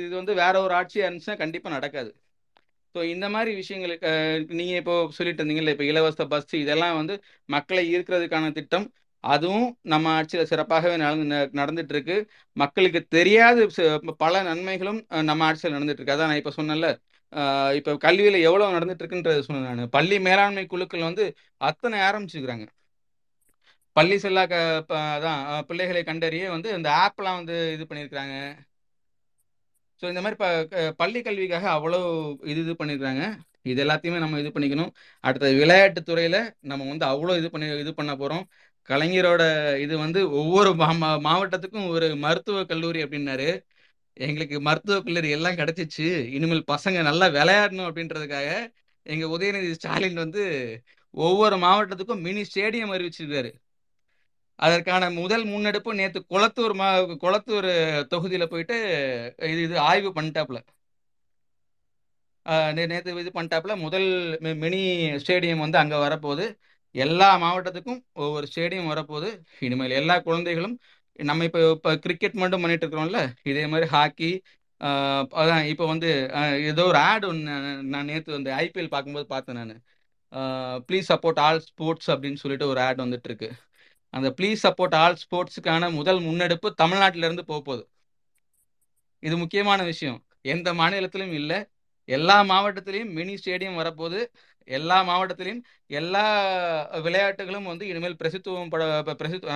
இது வந்து வேற ஒரு ஆட்சியாக இருந்துச்சுன்னா கண்டிப்பாக நடக்காது. ஸோ இந்த மாதிரி விஷயங்களுக்கு நீங்கள் இப்போ சொல்லிட்டு இருந்தீங்கல்ல இப்போ இலவச பஸ் இதெல்லாம் வந்து மக்களை ஈர்க்கிறதுக்கான திட்டம் அதுவும் நம்ம ஆட்சியில் சிறப்பாகவே நடந்து நடந்துட்டு இருக்கு மக்களுக்கு தெரியாத பல நன்மைகளும் நம்ம ஆட்சியில் நடந்துட்டு இருக்கு அதான் நான் இப்போ சொன்னேன்ல. இப்போ கல்வியில் எவ்வளோ நடந்துட்டு இருக்குன்றது சொன்னேன் நான். பள்ளி மேலாண்மை குழுக்கள் வந்து அத்தனை ஆரம்பிச்சுக்கிறாங்க. பள்ளி செல்லா க அதான் பிள்ளைகளை கண்டறிய வந்து இந்த ஆப்லாம் வந்து இது பண்ணியிருக்கிறாங்க. ஸோ இந்த மாதிரி இப்போ பள்ளி கல்விக்காக அவ்வளோ இது இது பண்ணியிருக்காங்க இது எல்லாத்தையுமே நம்ம இது பண்ணிக்கணும். அடுத்தது விளையாட்டுத் துறையில் நம்ம வந்து அவ்வளோ இது பண்ணி இது பண்ண போகிறோம் கலைஞரோட இது வந்து ஒவ்வொரு மா மா- மாவட்டத்துக்கும் ஒரு மருத்துவக் கல்லூரி அப்படின்னாரு. எங்களுக்கு மருத்துவக் கல்லூரி எல்லாம் கிடைச்சிச்சு. இனிமேல் பசங்க நல்லா விளையாடணும் அப்படின்றதுக்காக எங்க உதயநிதி ஸ்டாலின் வந்து ஒவ்வொரு மாவட்டத்துக்கும் மினி ஸ்டேடியம் அறிவிச்சிருக்காரு. அதற்கான முதல் முன்னெடுப்பு நேற்று குளத்தூர் மா குளத்தூர் தொகுதியில் போயிட்டு இது இது ஆய்வு பண்ணிட்டாப்புல. நேற்று இது பண்ணிட்டாப்புல. முதல் மி- மினி ஸ்டேடியம் வந்து அங்கே வரப்போகுது. எல்லா மாவட்டத்துக்கும் ஒவ்வொரு ஸ்டேடியம் வரப்போது இனிமேல் எல்லா குழந்தைகளும் நம்ம இப்போ இப்போ கிரிக்கெட் மட்டும் பண்ணிட்டு இருக்கிறோம்ல. இதே மாதிரி ஹாக்கி அதான் இப்போ வந்து ஏதோ ஒரு ஆட் ஒன்று நான் நேற்று வந்து ஐபிஎல் பார்க்கும்போது பார்த்தேன் நான். ப்ளீஸ் சப்போர்ட் ஆல் ஸ்போர்ட்ஸ் அப்படின்னு சொல்லிட்டு ஒரு ஆட் வந்துட்டு இருக்கு. அந்த ப்ளீஸ் சப்போர்ட் ஆல் ஸ்போர்ட்ஸுக்கான முதல் முன்னெடுப்பு தமிழ்நாட்டில இருந்து போகுது. இது முக்கியமான விஷயம். எந்த மாநிலத்திலும் இல்லை. எல்லா மாவட்டத்திலையும் மினி ஸ்டேடியம் வரப்போது எல்லா மாவட்டத்திலையும் எல்லா விளையாட்டுகளும் வந்து இனிமேல் பிரசித்துவம் பட ப- பிரசித்து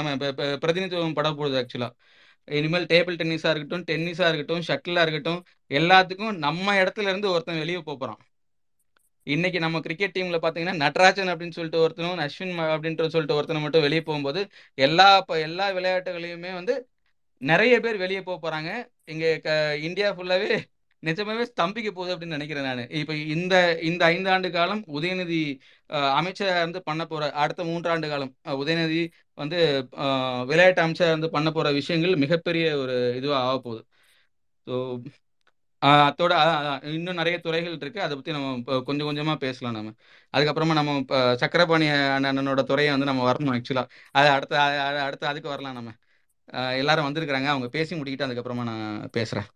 பிரதிநிதித்துவம் பட போகுது ஆக்சுவலாக இனிமேல் டேபிள் டென்னிஸாக இருக்கட்டும் டென்னிஸாக இருக்கட்டும் ஷட்டிலாக இருக்கட்டும் எல்லாத்துக்கும் நம்ம இடத்துல இருந்து ஒருத்தன் வெளியே போகிறான் இன்னைக்கு நம்ம கிரிக்கெட் டீம்ல பாத்தீங்கன்னா நட்ராஜன் அப்படின்னு சொல்லிட்டு ஒருத்தனும் அஸ்வின் அப்படின்ற சொல்லிட்டு ஒருத்தனை மட்டும் வெளியே போகும்போது எல்லா இப்போ எல்லா விளையாட்டுகளையுமே வந்து நிறைய பேர் வெளியே போக போறாங்க. இங்க க இந்தியா ஃபுல்லாவே நிஜமாவே ஸ்தம்பிக்க போகுது அப்படின்னு நினைக்கிறேன் நான். இப்போ இந்த இந்த ஐந்தாண்டு காலம் உதயநிதி அமைச்சராக இருந்து பண்ண போற அடுத்த மூன்றாண்டு காலம் உதயநிதி வந்து விளையாட்டு அமைச்சராக இருந்து பண்ண போற விஷயங்கள் மிகப்பெரிய ஒரு இதுவாக ஆக போகுது. ஸோ அதோட இன்னும் நிறைய துறைகள் இருக்கு. அதை பத்தி நம்ம இப்போ கொஞ்சம் கொஞ்சமா பேசலாம் நம்ம அதுக்கப்புறமா நம்ம இப்போ சக்கரபாணி அண்ணனோட துறையை வந்து நம்ம வரணும் ஆக்சுவலா அது அடுத்த அடுத்த அடுத்து அதுக்கு வரலாம் நம்ம எல்லாரும் வந்திருக்கிறாங்க. அவங்க பேசி முடிக்கிட்டு அதுக்கப்புறமா நான் பேசுறேன்.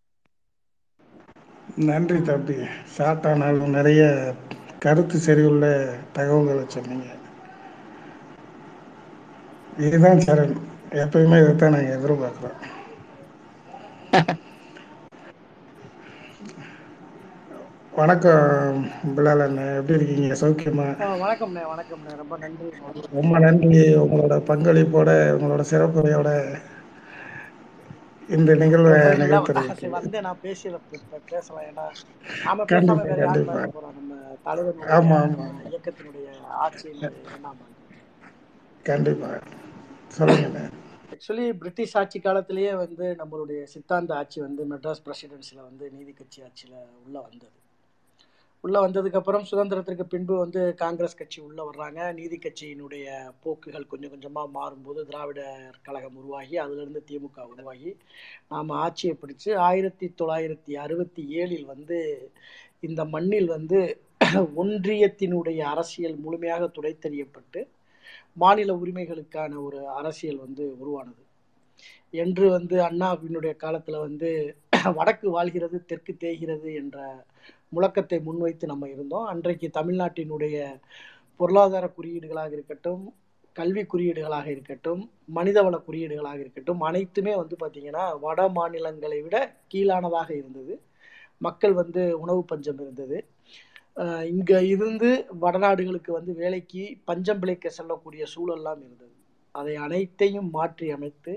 நன்றி தம்பி. ஷார்ட்டானாலும் நிறைய கருத்து செறிவுள்ள தகவல்களை சொன்னீங்க. இதுதான் சரண். எப்பயுமே இதைத்தான் நாங்கள் எதிர்பார்க்குறோம் வணக்கம் பிலால் அண்ணன் எப்படி இருக்கீங்க? சௌக்கியமா? ஆ, வணக்கம்ண்ணே வணக்கம்ண்ணே. ரொம்ப நன்றி. ரொம்ப நன்றி. உங்களோட பங்களிப்போட உங்களோட சிறப்புரையோட இந்த நிகழ்வை நிகழ்த்துறதுக்கு வந்து நான் பேசி பேசலாம். ஏன்னா நாம கண்டிப்பா கண்டிப்பா. நம்ம ஆமா ஆமா. இயக்கத்தினுடைய ஆட்சியில் கண்டிப்பா. சொல்லுங்க. ஆக்சுவலி பிரிட்டிஷ் ஆட்சி காலத்திலேயே வந்து நம்மளுடைய சித்தாந்த ஆட்சி வந்து மெட்ராஸ் பிரசிடென்சியில் வந்து நீதி கட்சி ஆட்சியில் உள்ள வந்தது. உள்ள வந்ததுக்கு அப்புறம் சுதந்திரத்திற்கு பின்பு வந்து காங்கிரஸ் கட்சி உள்ள வர்றாங்க. நீதி கட்சியினுடைய போக்குகள் கொஞ்சம் கொஞ்சமா மாறும்போது திராவிடர் கழகம் உருவாகி அதிலிருந்து திமுக உருவாகி நாம் ஆட்சியை பிடிச்சு ஆயிரத்தி தொள்ளாயிரத்தி அறுபத்தி ஏழில் வந்து இந்த மண்ணில் வந்து <clears throat> ஒன்றியத்தினுடைய அரசியல் முழுமையாக துடைத்தறியப்பட்டு மாநில உரிமைகளுக்கான ஒரு அரசியல் வந்து உருவானது. என்று வந்து அண்ணாவினுடைய காலத்தில் வந்து <clears throat> வடக்கு வாழ்கிறது தெற்கு தேய்கிறது என்ற முழக்கத்தை முன்வைத்து நம்ம இருந்தோம். அன்றைக்கு தமிழ்நாட்டினுடைய பொருளாதார குறியீடுகளாக இருக்கட்டும் கல்வி குறியீடுகளாக இருக்கட்டும் மனிதவள குறியீடுகளாக இருக்கட்டும் அனைத்துமே வந்து பார்த்திங்கன்னா வட மாநிலங்களை விட கீழானதாக இருந்தது. மக்கள் வந்து உணவு பஞ்சம் இருந்தது. இங்கே இருந்து வடநாடுகளுக்கு வந்து வேலைக்கு பஞ்சம் பிழைக்க செல்லக்கூடிய சூழல்லாம் இருந்தது. அதை அனைத்தையும் மாற்றி அமைத்து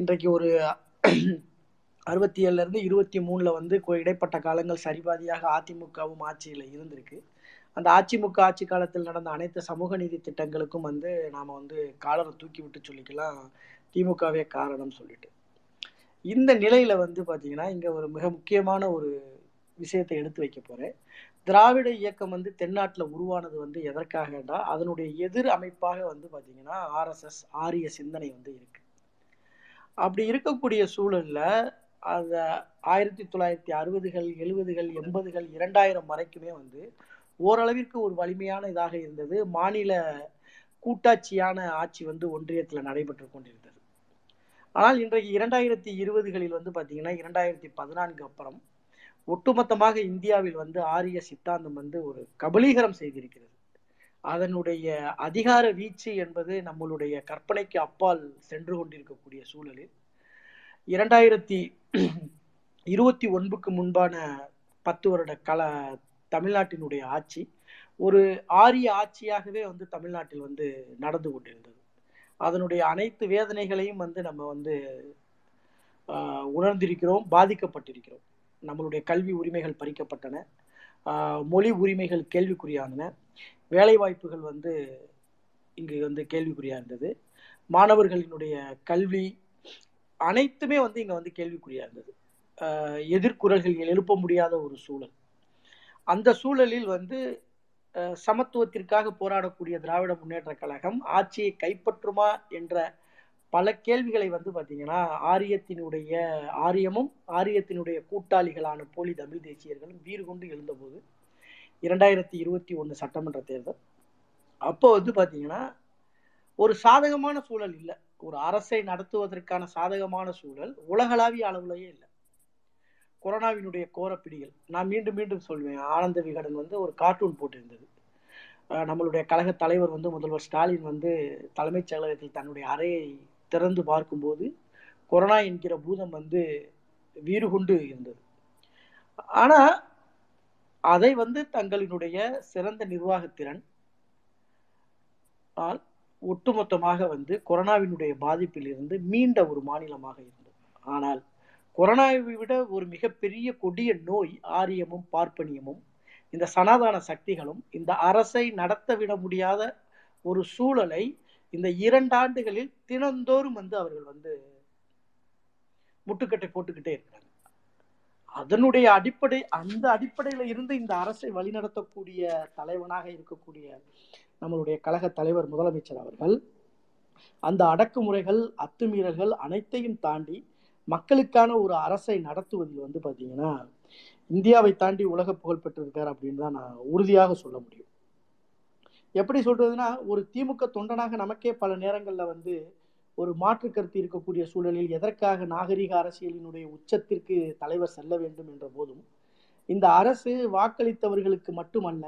இன்றைக்கு ஒரு அறுபத்தி ஏழுல இருந்து இருபத்தி மூணுல வந்து இடைப்பட்ட காலங்கள் சரிபாதியாக அதிமுகவும் ஆட்சியில் இருந்திருக்கு. அந்த அதிமுக ஆட்சி காலத்தில் நடந்த அனைத்து சமூக நீதி திட்டங்களுக்கும் வந்து நாம வந்து காலரை தூக்கி விட்டு சொல்லிக்கலாம். திமுகவே காரணம் சொல்லிட்டு. இந்த நிலையில வந்து பாத்தீங்கன்னா இங்க ஒரு மிக முக்கியமான ஒரு விஷயத்தை எடுத்து வைக்க போறேன். திராவிட இயக்கம் வந்து தென்னாட்டில் உருவானது வந்து எதற்காகண்டா அதனுடைய எதிர் அமைப்பாக வந்து பாத்தீங்கன்னா ஆர்எஸ்எஸ் ஆரிய சிந்தனை வந்து இருக்கு. அப்படி இருக்கக்கூடிய சூழல்ல அந்த ஆயிரத்தி தொள்ளாயிரத்தி அறுபதுகள் எழுபதுகள் எண்பதுகள் இரண்டாயிரம் வரைக்குமே வந்து ஓரளவிற்கு ஒரு வலிமையான இதாக இருந்தது. மாநில கூட்டாட்சியான ஆட்சி வந்து ஒன்றியத்தில் நடைபெற்று கொண்டிருந்தது. ஆனால் இன்றைக்கு இரண்டாயிரத்தி இருபதுகளில் வந்து பார்த்தீங்கன்னா இரண்டாயிரத்தி பதினான்கு அப்புறம் ஒட்டுமொத்தமாக இந்தியாவில் வந்து ஆரிய சித்தாந்தம் வந்து ஒரு கபலீகரம் செய்திருக்கிறது. அதனுடைய அதிகார வீச்சு என்பது நம்மளுடைய கற்பனைக்கு அப்பால் சென்று கொண்டிருக்கக்கூடிய சூழலில் இரண்டாயிரத்தி <clears throat> இருபத்தி ஒன்புக்கு முன்பான பத்து வருட கல தமிழ்நாட்டினுடைய ஆட்சி ஒரு ஆரிய ஆட்சியாகவே வந்து தமிழ்நாட்டில் வந்து நடந்து கொண்டிருந்தது. அதனுடைய அனைத்து வேதனைகளையும் வந்து நம்ம வந்து உணர்ந்திருக்கிறோம் பாதிக்கப்பட்டிருக்கிறோம். நம்மளுடைய கல்வி உரிமைகள் பறிக்கப்பட்டன. மொழி உரிமைகள் கேள்விக்குறியானன. வேலைவாய்ப்புகள் வந்து இங்கு வந்து கேள்விக்குறியாக இருந்தது. மாணவர்களினுடைய கல்வி அனைத்துமே வந்து இங்க வந்து கேள்விக்குறியா இருந்தது. எதிர்குரல்கள் எழுப்ப முடியாத ஒரு சூழல். அந்த சூழலில் வந்து சமத்துவத்திற்காக போராடக்கூடிய திராவிட முன்னேற்ற கழகம் ஆட்சியை கைப்பற்றுமா என்ற பல கேள்விகளை வந்து பார்த்தீங்கன்னா ஆரியத்தினுடைய ஆரியமும் ஆரியத்தினுடைய கூட்டாளிகளான போலி தமிழ் தேசியர்களும் வீறு கொண்டு எழுந்தபோது இரண்டாயிரத்தி இருபத்தி ஒன்று சட்டமன்ற தேர்தல். அப்போ வந்து பார்த்தீங்கன்னா ஒரு சாதகமான சூழல் இல்லை. ஒரு அரசை நடத்துவதற்கான சாதகமான சூழல் உலகளாவிய அளவுலயே இல்லை. கொரோனாவினுடைய கோரப்பிடிகள். நான் மீண்டும் மீண்டும் சொல்வேன் ஆனந்த விகடன் வந்து ஒரு கார்ட்டூன் போட்டிருந்தது. நம்மளுடைய கழக தலைவர் வந்து முதல்வர் ஸ்டாலின் வந்து தலைமைச் செயலகத்தில் தன்னுடைய அறையை திறந்து பார்க்கும்போது கொரோனா என்கிற பூதம் வந்து வீறு கொண்டு இருந்தது. ஆனால் அதை வந்து தங்களினுடைய சிறந்த நிர்வாகத்திறன் ஆல் ஒட்டுமொத்தமாக வந்து கொரோனாவினுடைய பாதிப்பில் இருந்து மீண்ட ஒரு மாநிலமாக இருந்தது. ஆனால் கொரோனாவை விட ஒரு மிகப்பெரிய கொடிய நோய் ஆரியமும் பார்ப்பனியமும் இந்த சனாதான சக்திகளும் இந்த அரசை நடத்த விட முடியாத ஒரு சூழலை இந்த இரண்டாண்டுகளில் தினந்தோறும் வந்து அவர்கள் வந்து முட்டுக்கட்டை போட்டுக்கிட்டே இருக்கிறாங்க. அதனுடைய அடிப்படை அந்த அடிப்படையில இருந்து இந்த அரசை வழிநடத்தக்கூடிய தலைவனாக இருக்கக்கூடிய நம்மளுடைய கழக தலைவர் முதலமைச்சர் அவர்கள் அந்த அடக்குமுறைகள் அத்துமீறல்கள் அனைத்தையும் தாண்டி மக்களுக்கான ஒரு அரசை நடத்துவதில் வந்து பார்த்தீங்கன்னா இந்தியாவை தாண்டி உலக புகழ் பெற்றிருக்கார் அப்படின்னு தான் நான் உறுதியாக சொல்ல முடியும். எப்படி சொல்றதுன்னா ஒரு திமுக தொண்டனாக நமக்கே பல நேரங்களில் வந்து ஒரு மாற்று கருத்து இருக்கக்கூடிய சூழலில் எதற்காக நாகரிக அரசியலினுடைய உச்சத்திற்கு தலைவர் செல்ல வேண்டும் என்ற போதும் இந்த அரசு வாக்களித்தவர்களுக்கு மட்டுமல்ல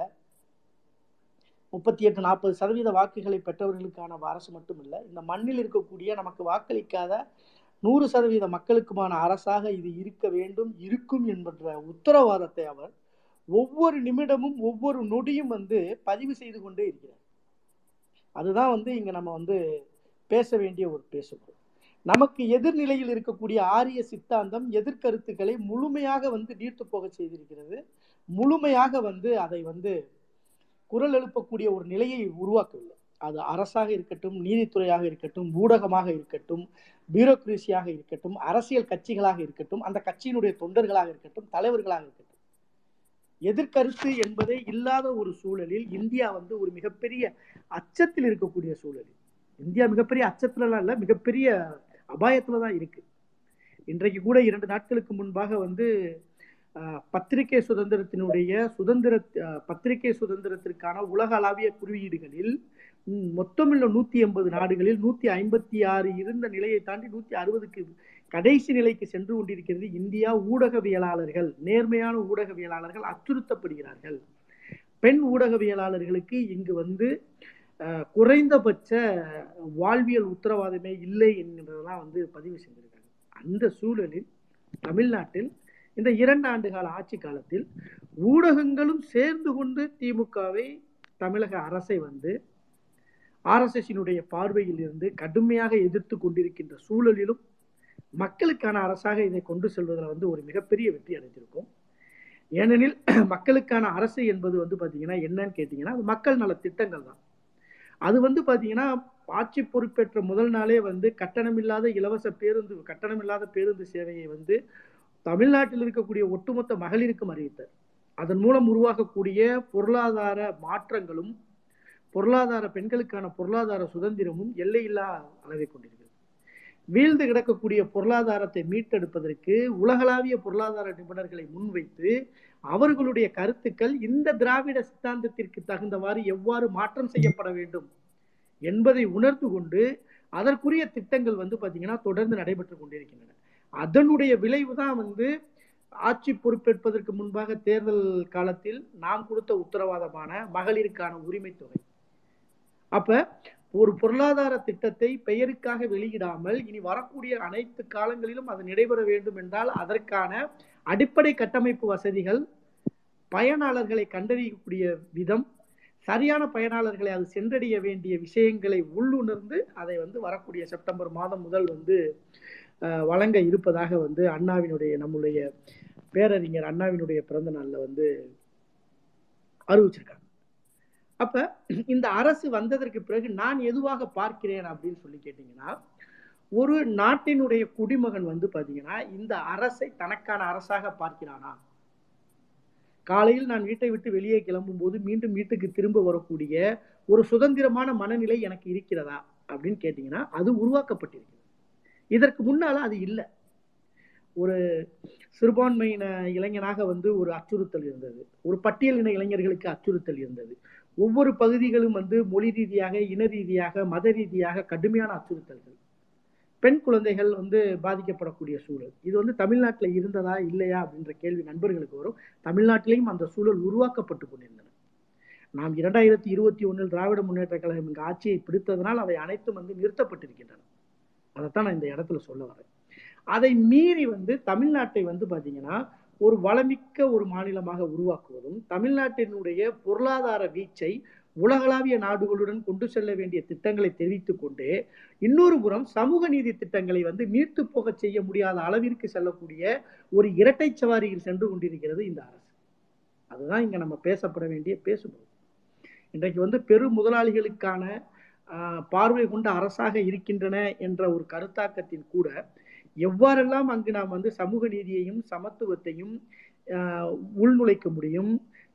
முப்பத்தி எட்டு நாற்பது சதவீத வாக்குகளை பெற்றவர்களுக்கான அரசு மட்டுமல்ல இந்த மண்ணில் இருக்கக்கூடிய நமக்கு வாக்களிக்காத நூறு சதவீத மக்களுக்குமான அரசாக இது இருக்க வேண்டும் இருக்கும் என்கின்ற உத்தரவாதத்தை அவர் ஒவ்வொரு நிமிடமும் ஒவ்வொரு நொடியும் வந்து பதிவு செய்து கொண்டே இருக்கிறார். அதுதான் வந்து இங்கே நம்ம வந்து பேச வேண்டிய ஒரு பேசுகிறோம் நமக்கு எதிர்நிலையில் இருக்கக்கூடிய ஆரிய சித்தாந்தம் எதிர்கருத்துக்களை முழுமையாக வந்து நீர்த்து போக செய்திருக்கிறது. முழுமையாக வந்து அதை வந்து குரல் எழுப்பக்கூடிய ஒரு நிலையை உருவாக்கவில்லை. அது அரசாக இருக்கட்டும் நீதித்துறையாக இருக்கட்டும் ஊடகமாக இருக்கட்டும் பியூரோக்ரேசியாக இருக்கட்டும் அரசியல் கட்சிகளாக இருக்கட்டும் அந்த கட்சியினுடைய தொண்டர்களாக இருக்கட்டும் தலைவர்களாக இருக்கட்டும். எதிர்கருத்து என்பதே இல்லாத ஒரு சூழலில் இந்தியா வந்து ஒரு மிகப்பெரிய அச்சத்தில் இருக்கக்கூடிய சூழலில். இந்தியா மிகப்பெரிய அச்சத்துலலாம் இல்லை மிகப்பெரிய அபாயத்துல தான் இருக்கு. இன்றைக்கு கூட இரண்டு நாட்களுக்கு முன்பாக வந்து பத்திரிகை சுதந்திரத்தினுடைய சுதந்திர பத்திரிகை சுதந்திரத்திற்கான உலகளாவிய குறியீடுகளில் மொத்தமில்ல மொத்தமுள்ள நூத்தி எண்பது நாடுகளில் நூத்தி ஐம்பத்தி ஆறு இருந்த நிலையை தாண்டி நூத்தி அறுபதுக்கு கடைசி நிலைக்கு சென்று கொண்டிருக்கிறது இந்தியா ஊடகவியலாளர்கள். நேர்மையான ஊடகவியலாளர்கள் அச்சுறுத்தப்படுகிறார்கள். பெண் ஊடகவியலாளர்களுக்கு இங்கு வந்து குறைந்தபட்ச வாழ்வியல் உத்தரவாதமே இல்லை என்கிறதெல்லாம் வந்து பதிவு செஞ்சிருக்காங்க அந்த சூழலில் தமிழ்நாட்டில் இந்த இரண்டு ஆண்டு கால ஆட்சி காலத்தில் ஊடகங்களும் சேர்ந்து கொண்டு திமுகவை தமிழக அரசை வந்து ஆர்எஸ்எஸ்னுடைய பார்வையில் இருந்து கடுமையாக எதிர்த்து கொண்டிருக்கின்ற சூழலிலும் மக்களுக்கான அரசாக இதை கொண்டு செல்வதில் வந்து ஒரு மிகப்பெரிய வெற்றி அடைந்திருக்கும். ஏனெனில் மக்களுக்கான அரசு என்பது வந்து பார்த்தீங்கன்னா என்னன்னு கேட்டிங்கன்னா அது மக்கள் நல திட்டங்கள் தான். அது வந்து பார்த்தீங்கன்னா ஆட்சி பொறுப்பேற்ற முதல் நாளே வந்து கட்டணமில்லாத இலவச பேருந்து கட்டணமில்லாத பேருந்து சேவையை வந்து தமிழ்நாட்டில் இருக்கக்கூடிய ஒட்டுமொத்த மகளிருக்கும் அறிவித்தார். அதன் மூலம் உருவாகக்கூடிய பொருளாதார மாற்றங்களும் பொருளாதார பெண்களுக்கான பொருளாதார சுதந்திரமும் எல்லையில்லா அளவை கொண்டிருக்கிறது. வீழ்ந்து கிடக்கக்கூடிய பொருளாதாரத்தை மீட்டெடுப்பதற்கு உலகளாவிய பொருளாதார நிபுணர்களை முன்வைத்து அவர்களுடைய கருத்துக்கள் இந்த திராவிட சித்தாந்தத்திற்கு தகுந்தவாறு எவ்வாறு மாற்றம் செய்யப்பட வேண்டும் என்பதை உணர்ந்து கொண்டு அதற்குரிய திட்டங்கள் வந்து பார்த்தீங்கன்னா தொடர்ந்து நடைபெற்று கொண்டிருக்கின்றன. அதனுடைய விளைவு தான் வந்து ஆட்சி பொறுப்பேற்பதற்கு முன்பாக தேர்தல் காலத்தில் நாம் கொடுத்த உத்தரவாதமான மகளிருக்கான உரிமை தொகை. அப்ப ஒரு பொருளாதார திட்டத்தை பெயருக்காக வெளியிடாமல் இனி வரக்கூடிய அனைத்து காலங்களிலும் அது நடைபெற வேண்டும் என்றால் அதற்கான அடிப்படை கட்டமைப்பு வசதிகள் பயனாளர்களை கண்டறியக்கூடிய விதம் சரியான பயனாளர்களை அது சென்றடைய வேண்டிய விஷயங்களை உள்ளுணர்ந்து அதை வந்து வரக்கூடிய செப்டம்பர் மாதம் முதல் வந்து வழங்க இருப்பதாக வந்து அண்ணாவினுடைய நம்முடைய பேரறிஞர் அண்ணாவினுடைய பிறந்த நாளில் வந்து அறிவிச்சிருக்காங்க. அப்ப இந்த அரசு வந்ததற்கு பிறகு நான் எதுவாக பார்க்கிறேன் அப்படின்னு சொல்லி கேட்டீங்கன்னா ஒரு நாட்டினுடைய குடிமகன் வந்து பாத்தீங்கன்னா இந்த அரசை தனக்கான அரசாக பார்க்கிறானா? காலையில் நான் வீட்டை விட்டு வெளியே கிளம்பும் போது மீண்டும் வீட்டுக்கு திரும்ப வரக்கூடிய ஒரு சுதந்திரமான மனநிலை எனக்கு இருக்கிறதா அப்படின்னு கேட்டீங்கன்னா அது உருவாக்கப்பட்டிருக்கிறது. இதற்கு முன்னால் அது இல்லை. ஒரு சிறுபான்மையின இளைஞனாக வந்து ஒரு அச்சுறுத்தல் இருந்தது. ஒரு பட்டியலின இளைஞர்களுக்கு அச்சுறுத்தல் இருந்தது. ஒவ்வொரு பகுதிகளும் வந்து மொழி ரீதியாக இன ரீதியாக மத ரீதியாக கடுமையான அச்சுறுத்தல்கள். பெண் குழந்தைகள் வந்து பாதிக்கப்படக்கூடிய சூழல். இது வந்து தமிழ்நாட்டில் இருந்ததா இல்லையா அப்படின்ற கேள்வி நண்பர்களுக்கு வரும். தமிழ்நாட்டிலையும் அந்த சூழல் உருவாக்கப்பட்டு கொண்டிருந்தன. நாம் இரண்டாயிரத்தி இருபத்தி ஒன்றில் திராவிட முன்னேற்ற கழகம் இங்கு ஆட்சியை பிடித்ததனால் அவை அனைத்தும் வந்து நிறுத்தப்பட்டிருக்கின்றன. அதைத்தான் நான் இந்த இடத்துல சொல்ல வரேன். அதை மீறி வந்து தமிழ்நாட்டை வந்து பார்த்தீங்கன்னா ஒரு வளமிக்க ஒரு மாநிலமாக உருவாக்குவதும் தமிழ்நாட்டினுடைய பொருளாதார வீச்சை உலகளாவிய நாடுகளுடன் கொண்டு செல்ல வேண்டிய திட்டங்களை தெரிவித்துக் கொண்டு இன்னொரு புறம் சமூக நீதி திட்டங்களை வந்து நீர்த்து போக செய்ய முடியாத அளவிற்கு செல்லக்கூடிய ஒரு இரட்டை சவாரியில் சென்று கொண்டிருக்கிறது இந்த அரசு. அதுதான் இங்க நம்ம பேசப்பட வேண்டிய பேசுபொருள். இன்றைக்கு வந்து பெரு முதலாளிகளுக்கான பார்வை கொண்ட அரசாக இருக்கின்றன என்ற ஒரு கருத்தாக்கத்தின் கூட எவ்வாறெல்லாம் அங்கு நாம் வந்து சமூக நீதியையும் சமத்துவத்தையும் உள்நுழைக்க முடியும்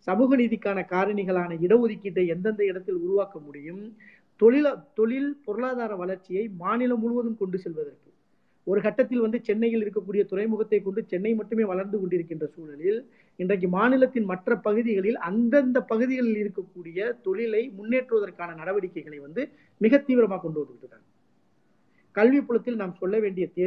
சமூக நீதிக்கான காரணிகளான இடஒதுக்கீட்டை எந்தெந்த இடத்தில் உருவாக்க முடியும் தொழில தொழில் பொருளாதார வளர்ச்சியை மாநிலம் முழுவதும் கொண்டு செல்வதற்கு ஒரு கட்டத்தில் வந்து சென்னையில் இருக்கக்கூடிய துறைமுகத்தை கொண்டு சென்னை மட்டுமே வளர்ந்து கொண்டிருக்கின்ற சூழலில் இன்றைக்கு மாநிலத்தின் மற்ற பகுதிகளில் அந்தந்த பகுதிகளில் இருக்கக்கூடிய தொழிலை முன்னேற்றுவதற்கான நடவடிக்கைகளை வந்து மிக தீவிரமாக கொண்டு வந்துட்டு இருக்காங்க. கல்வி புலத்தில் நாம் சொல்ல வேண்டிய தேவை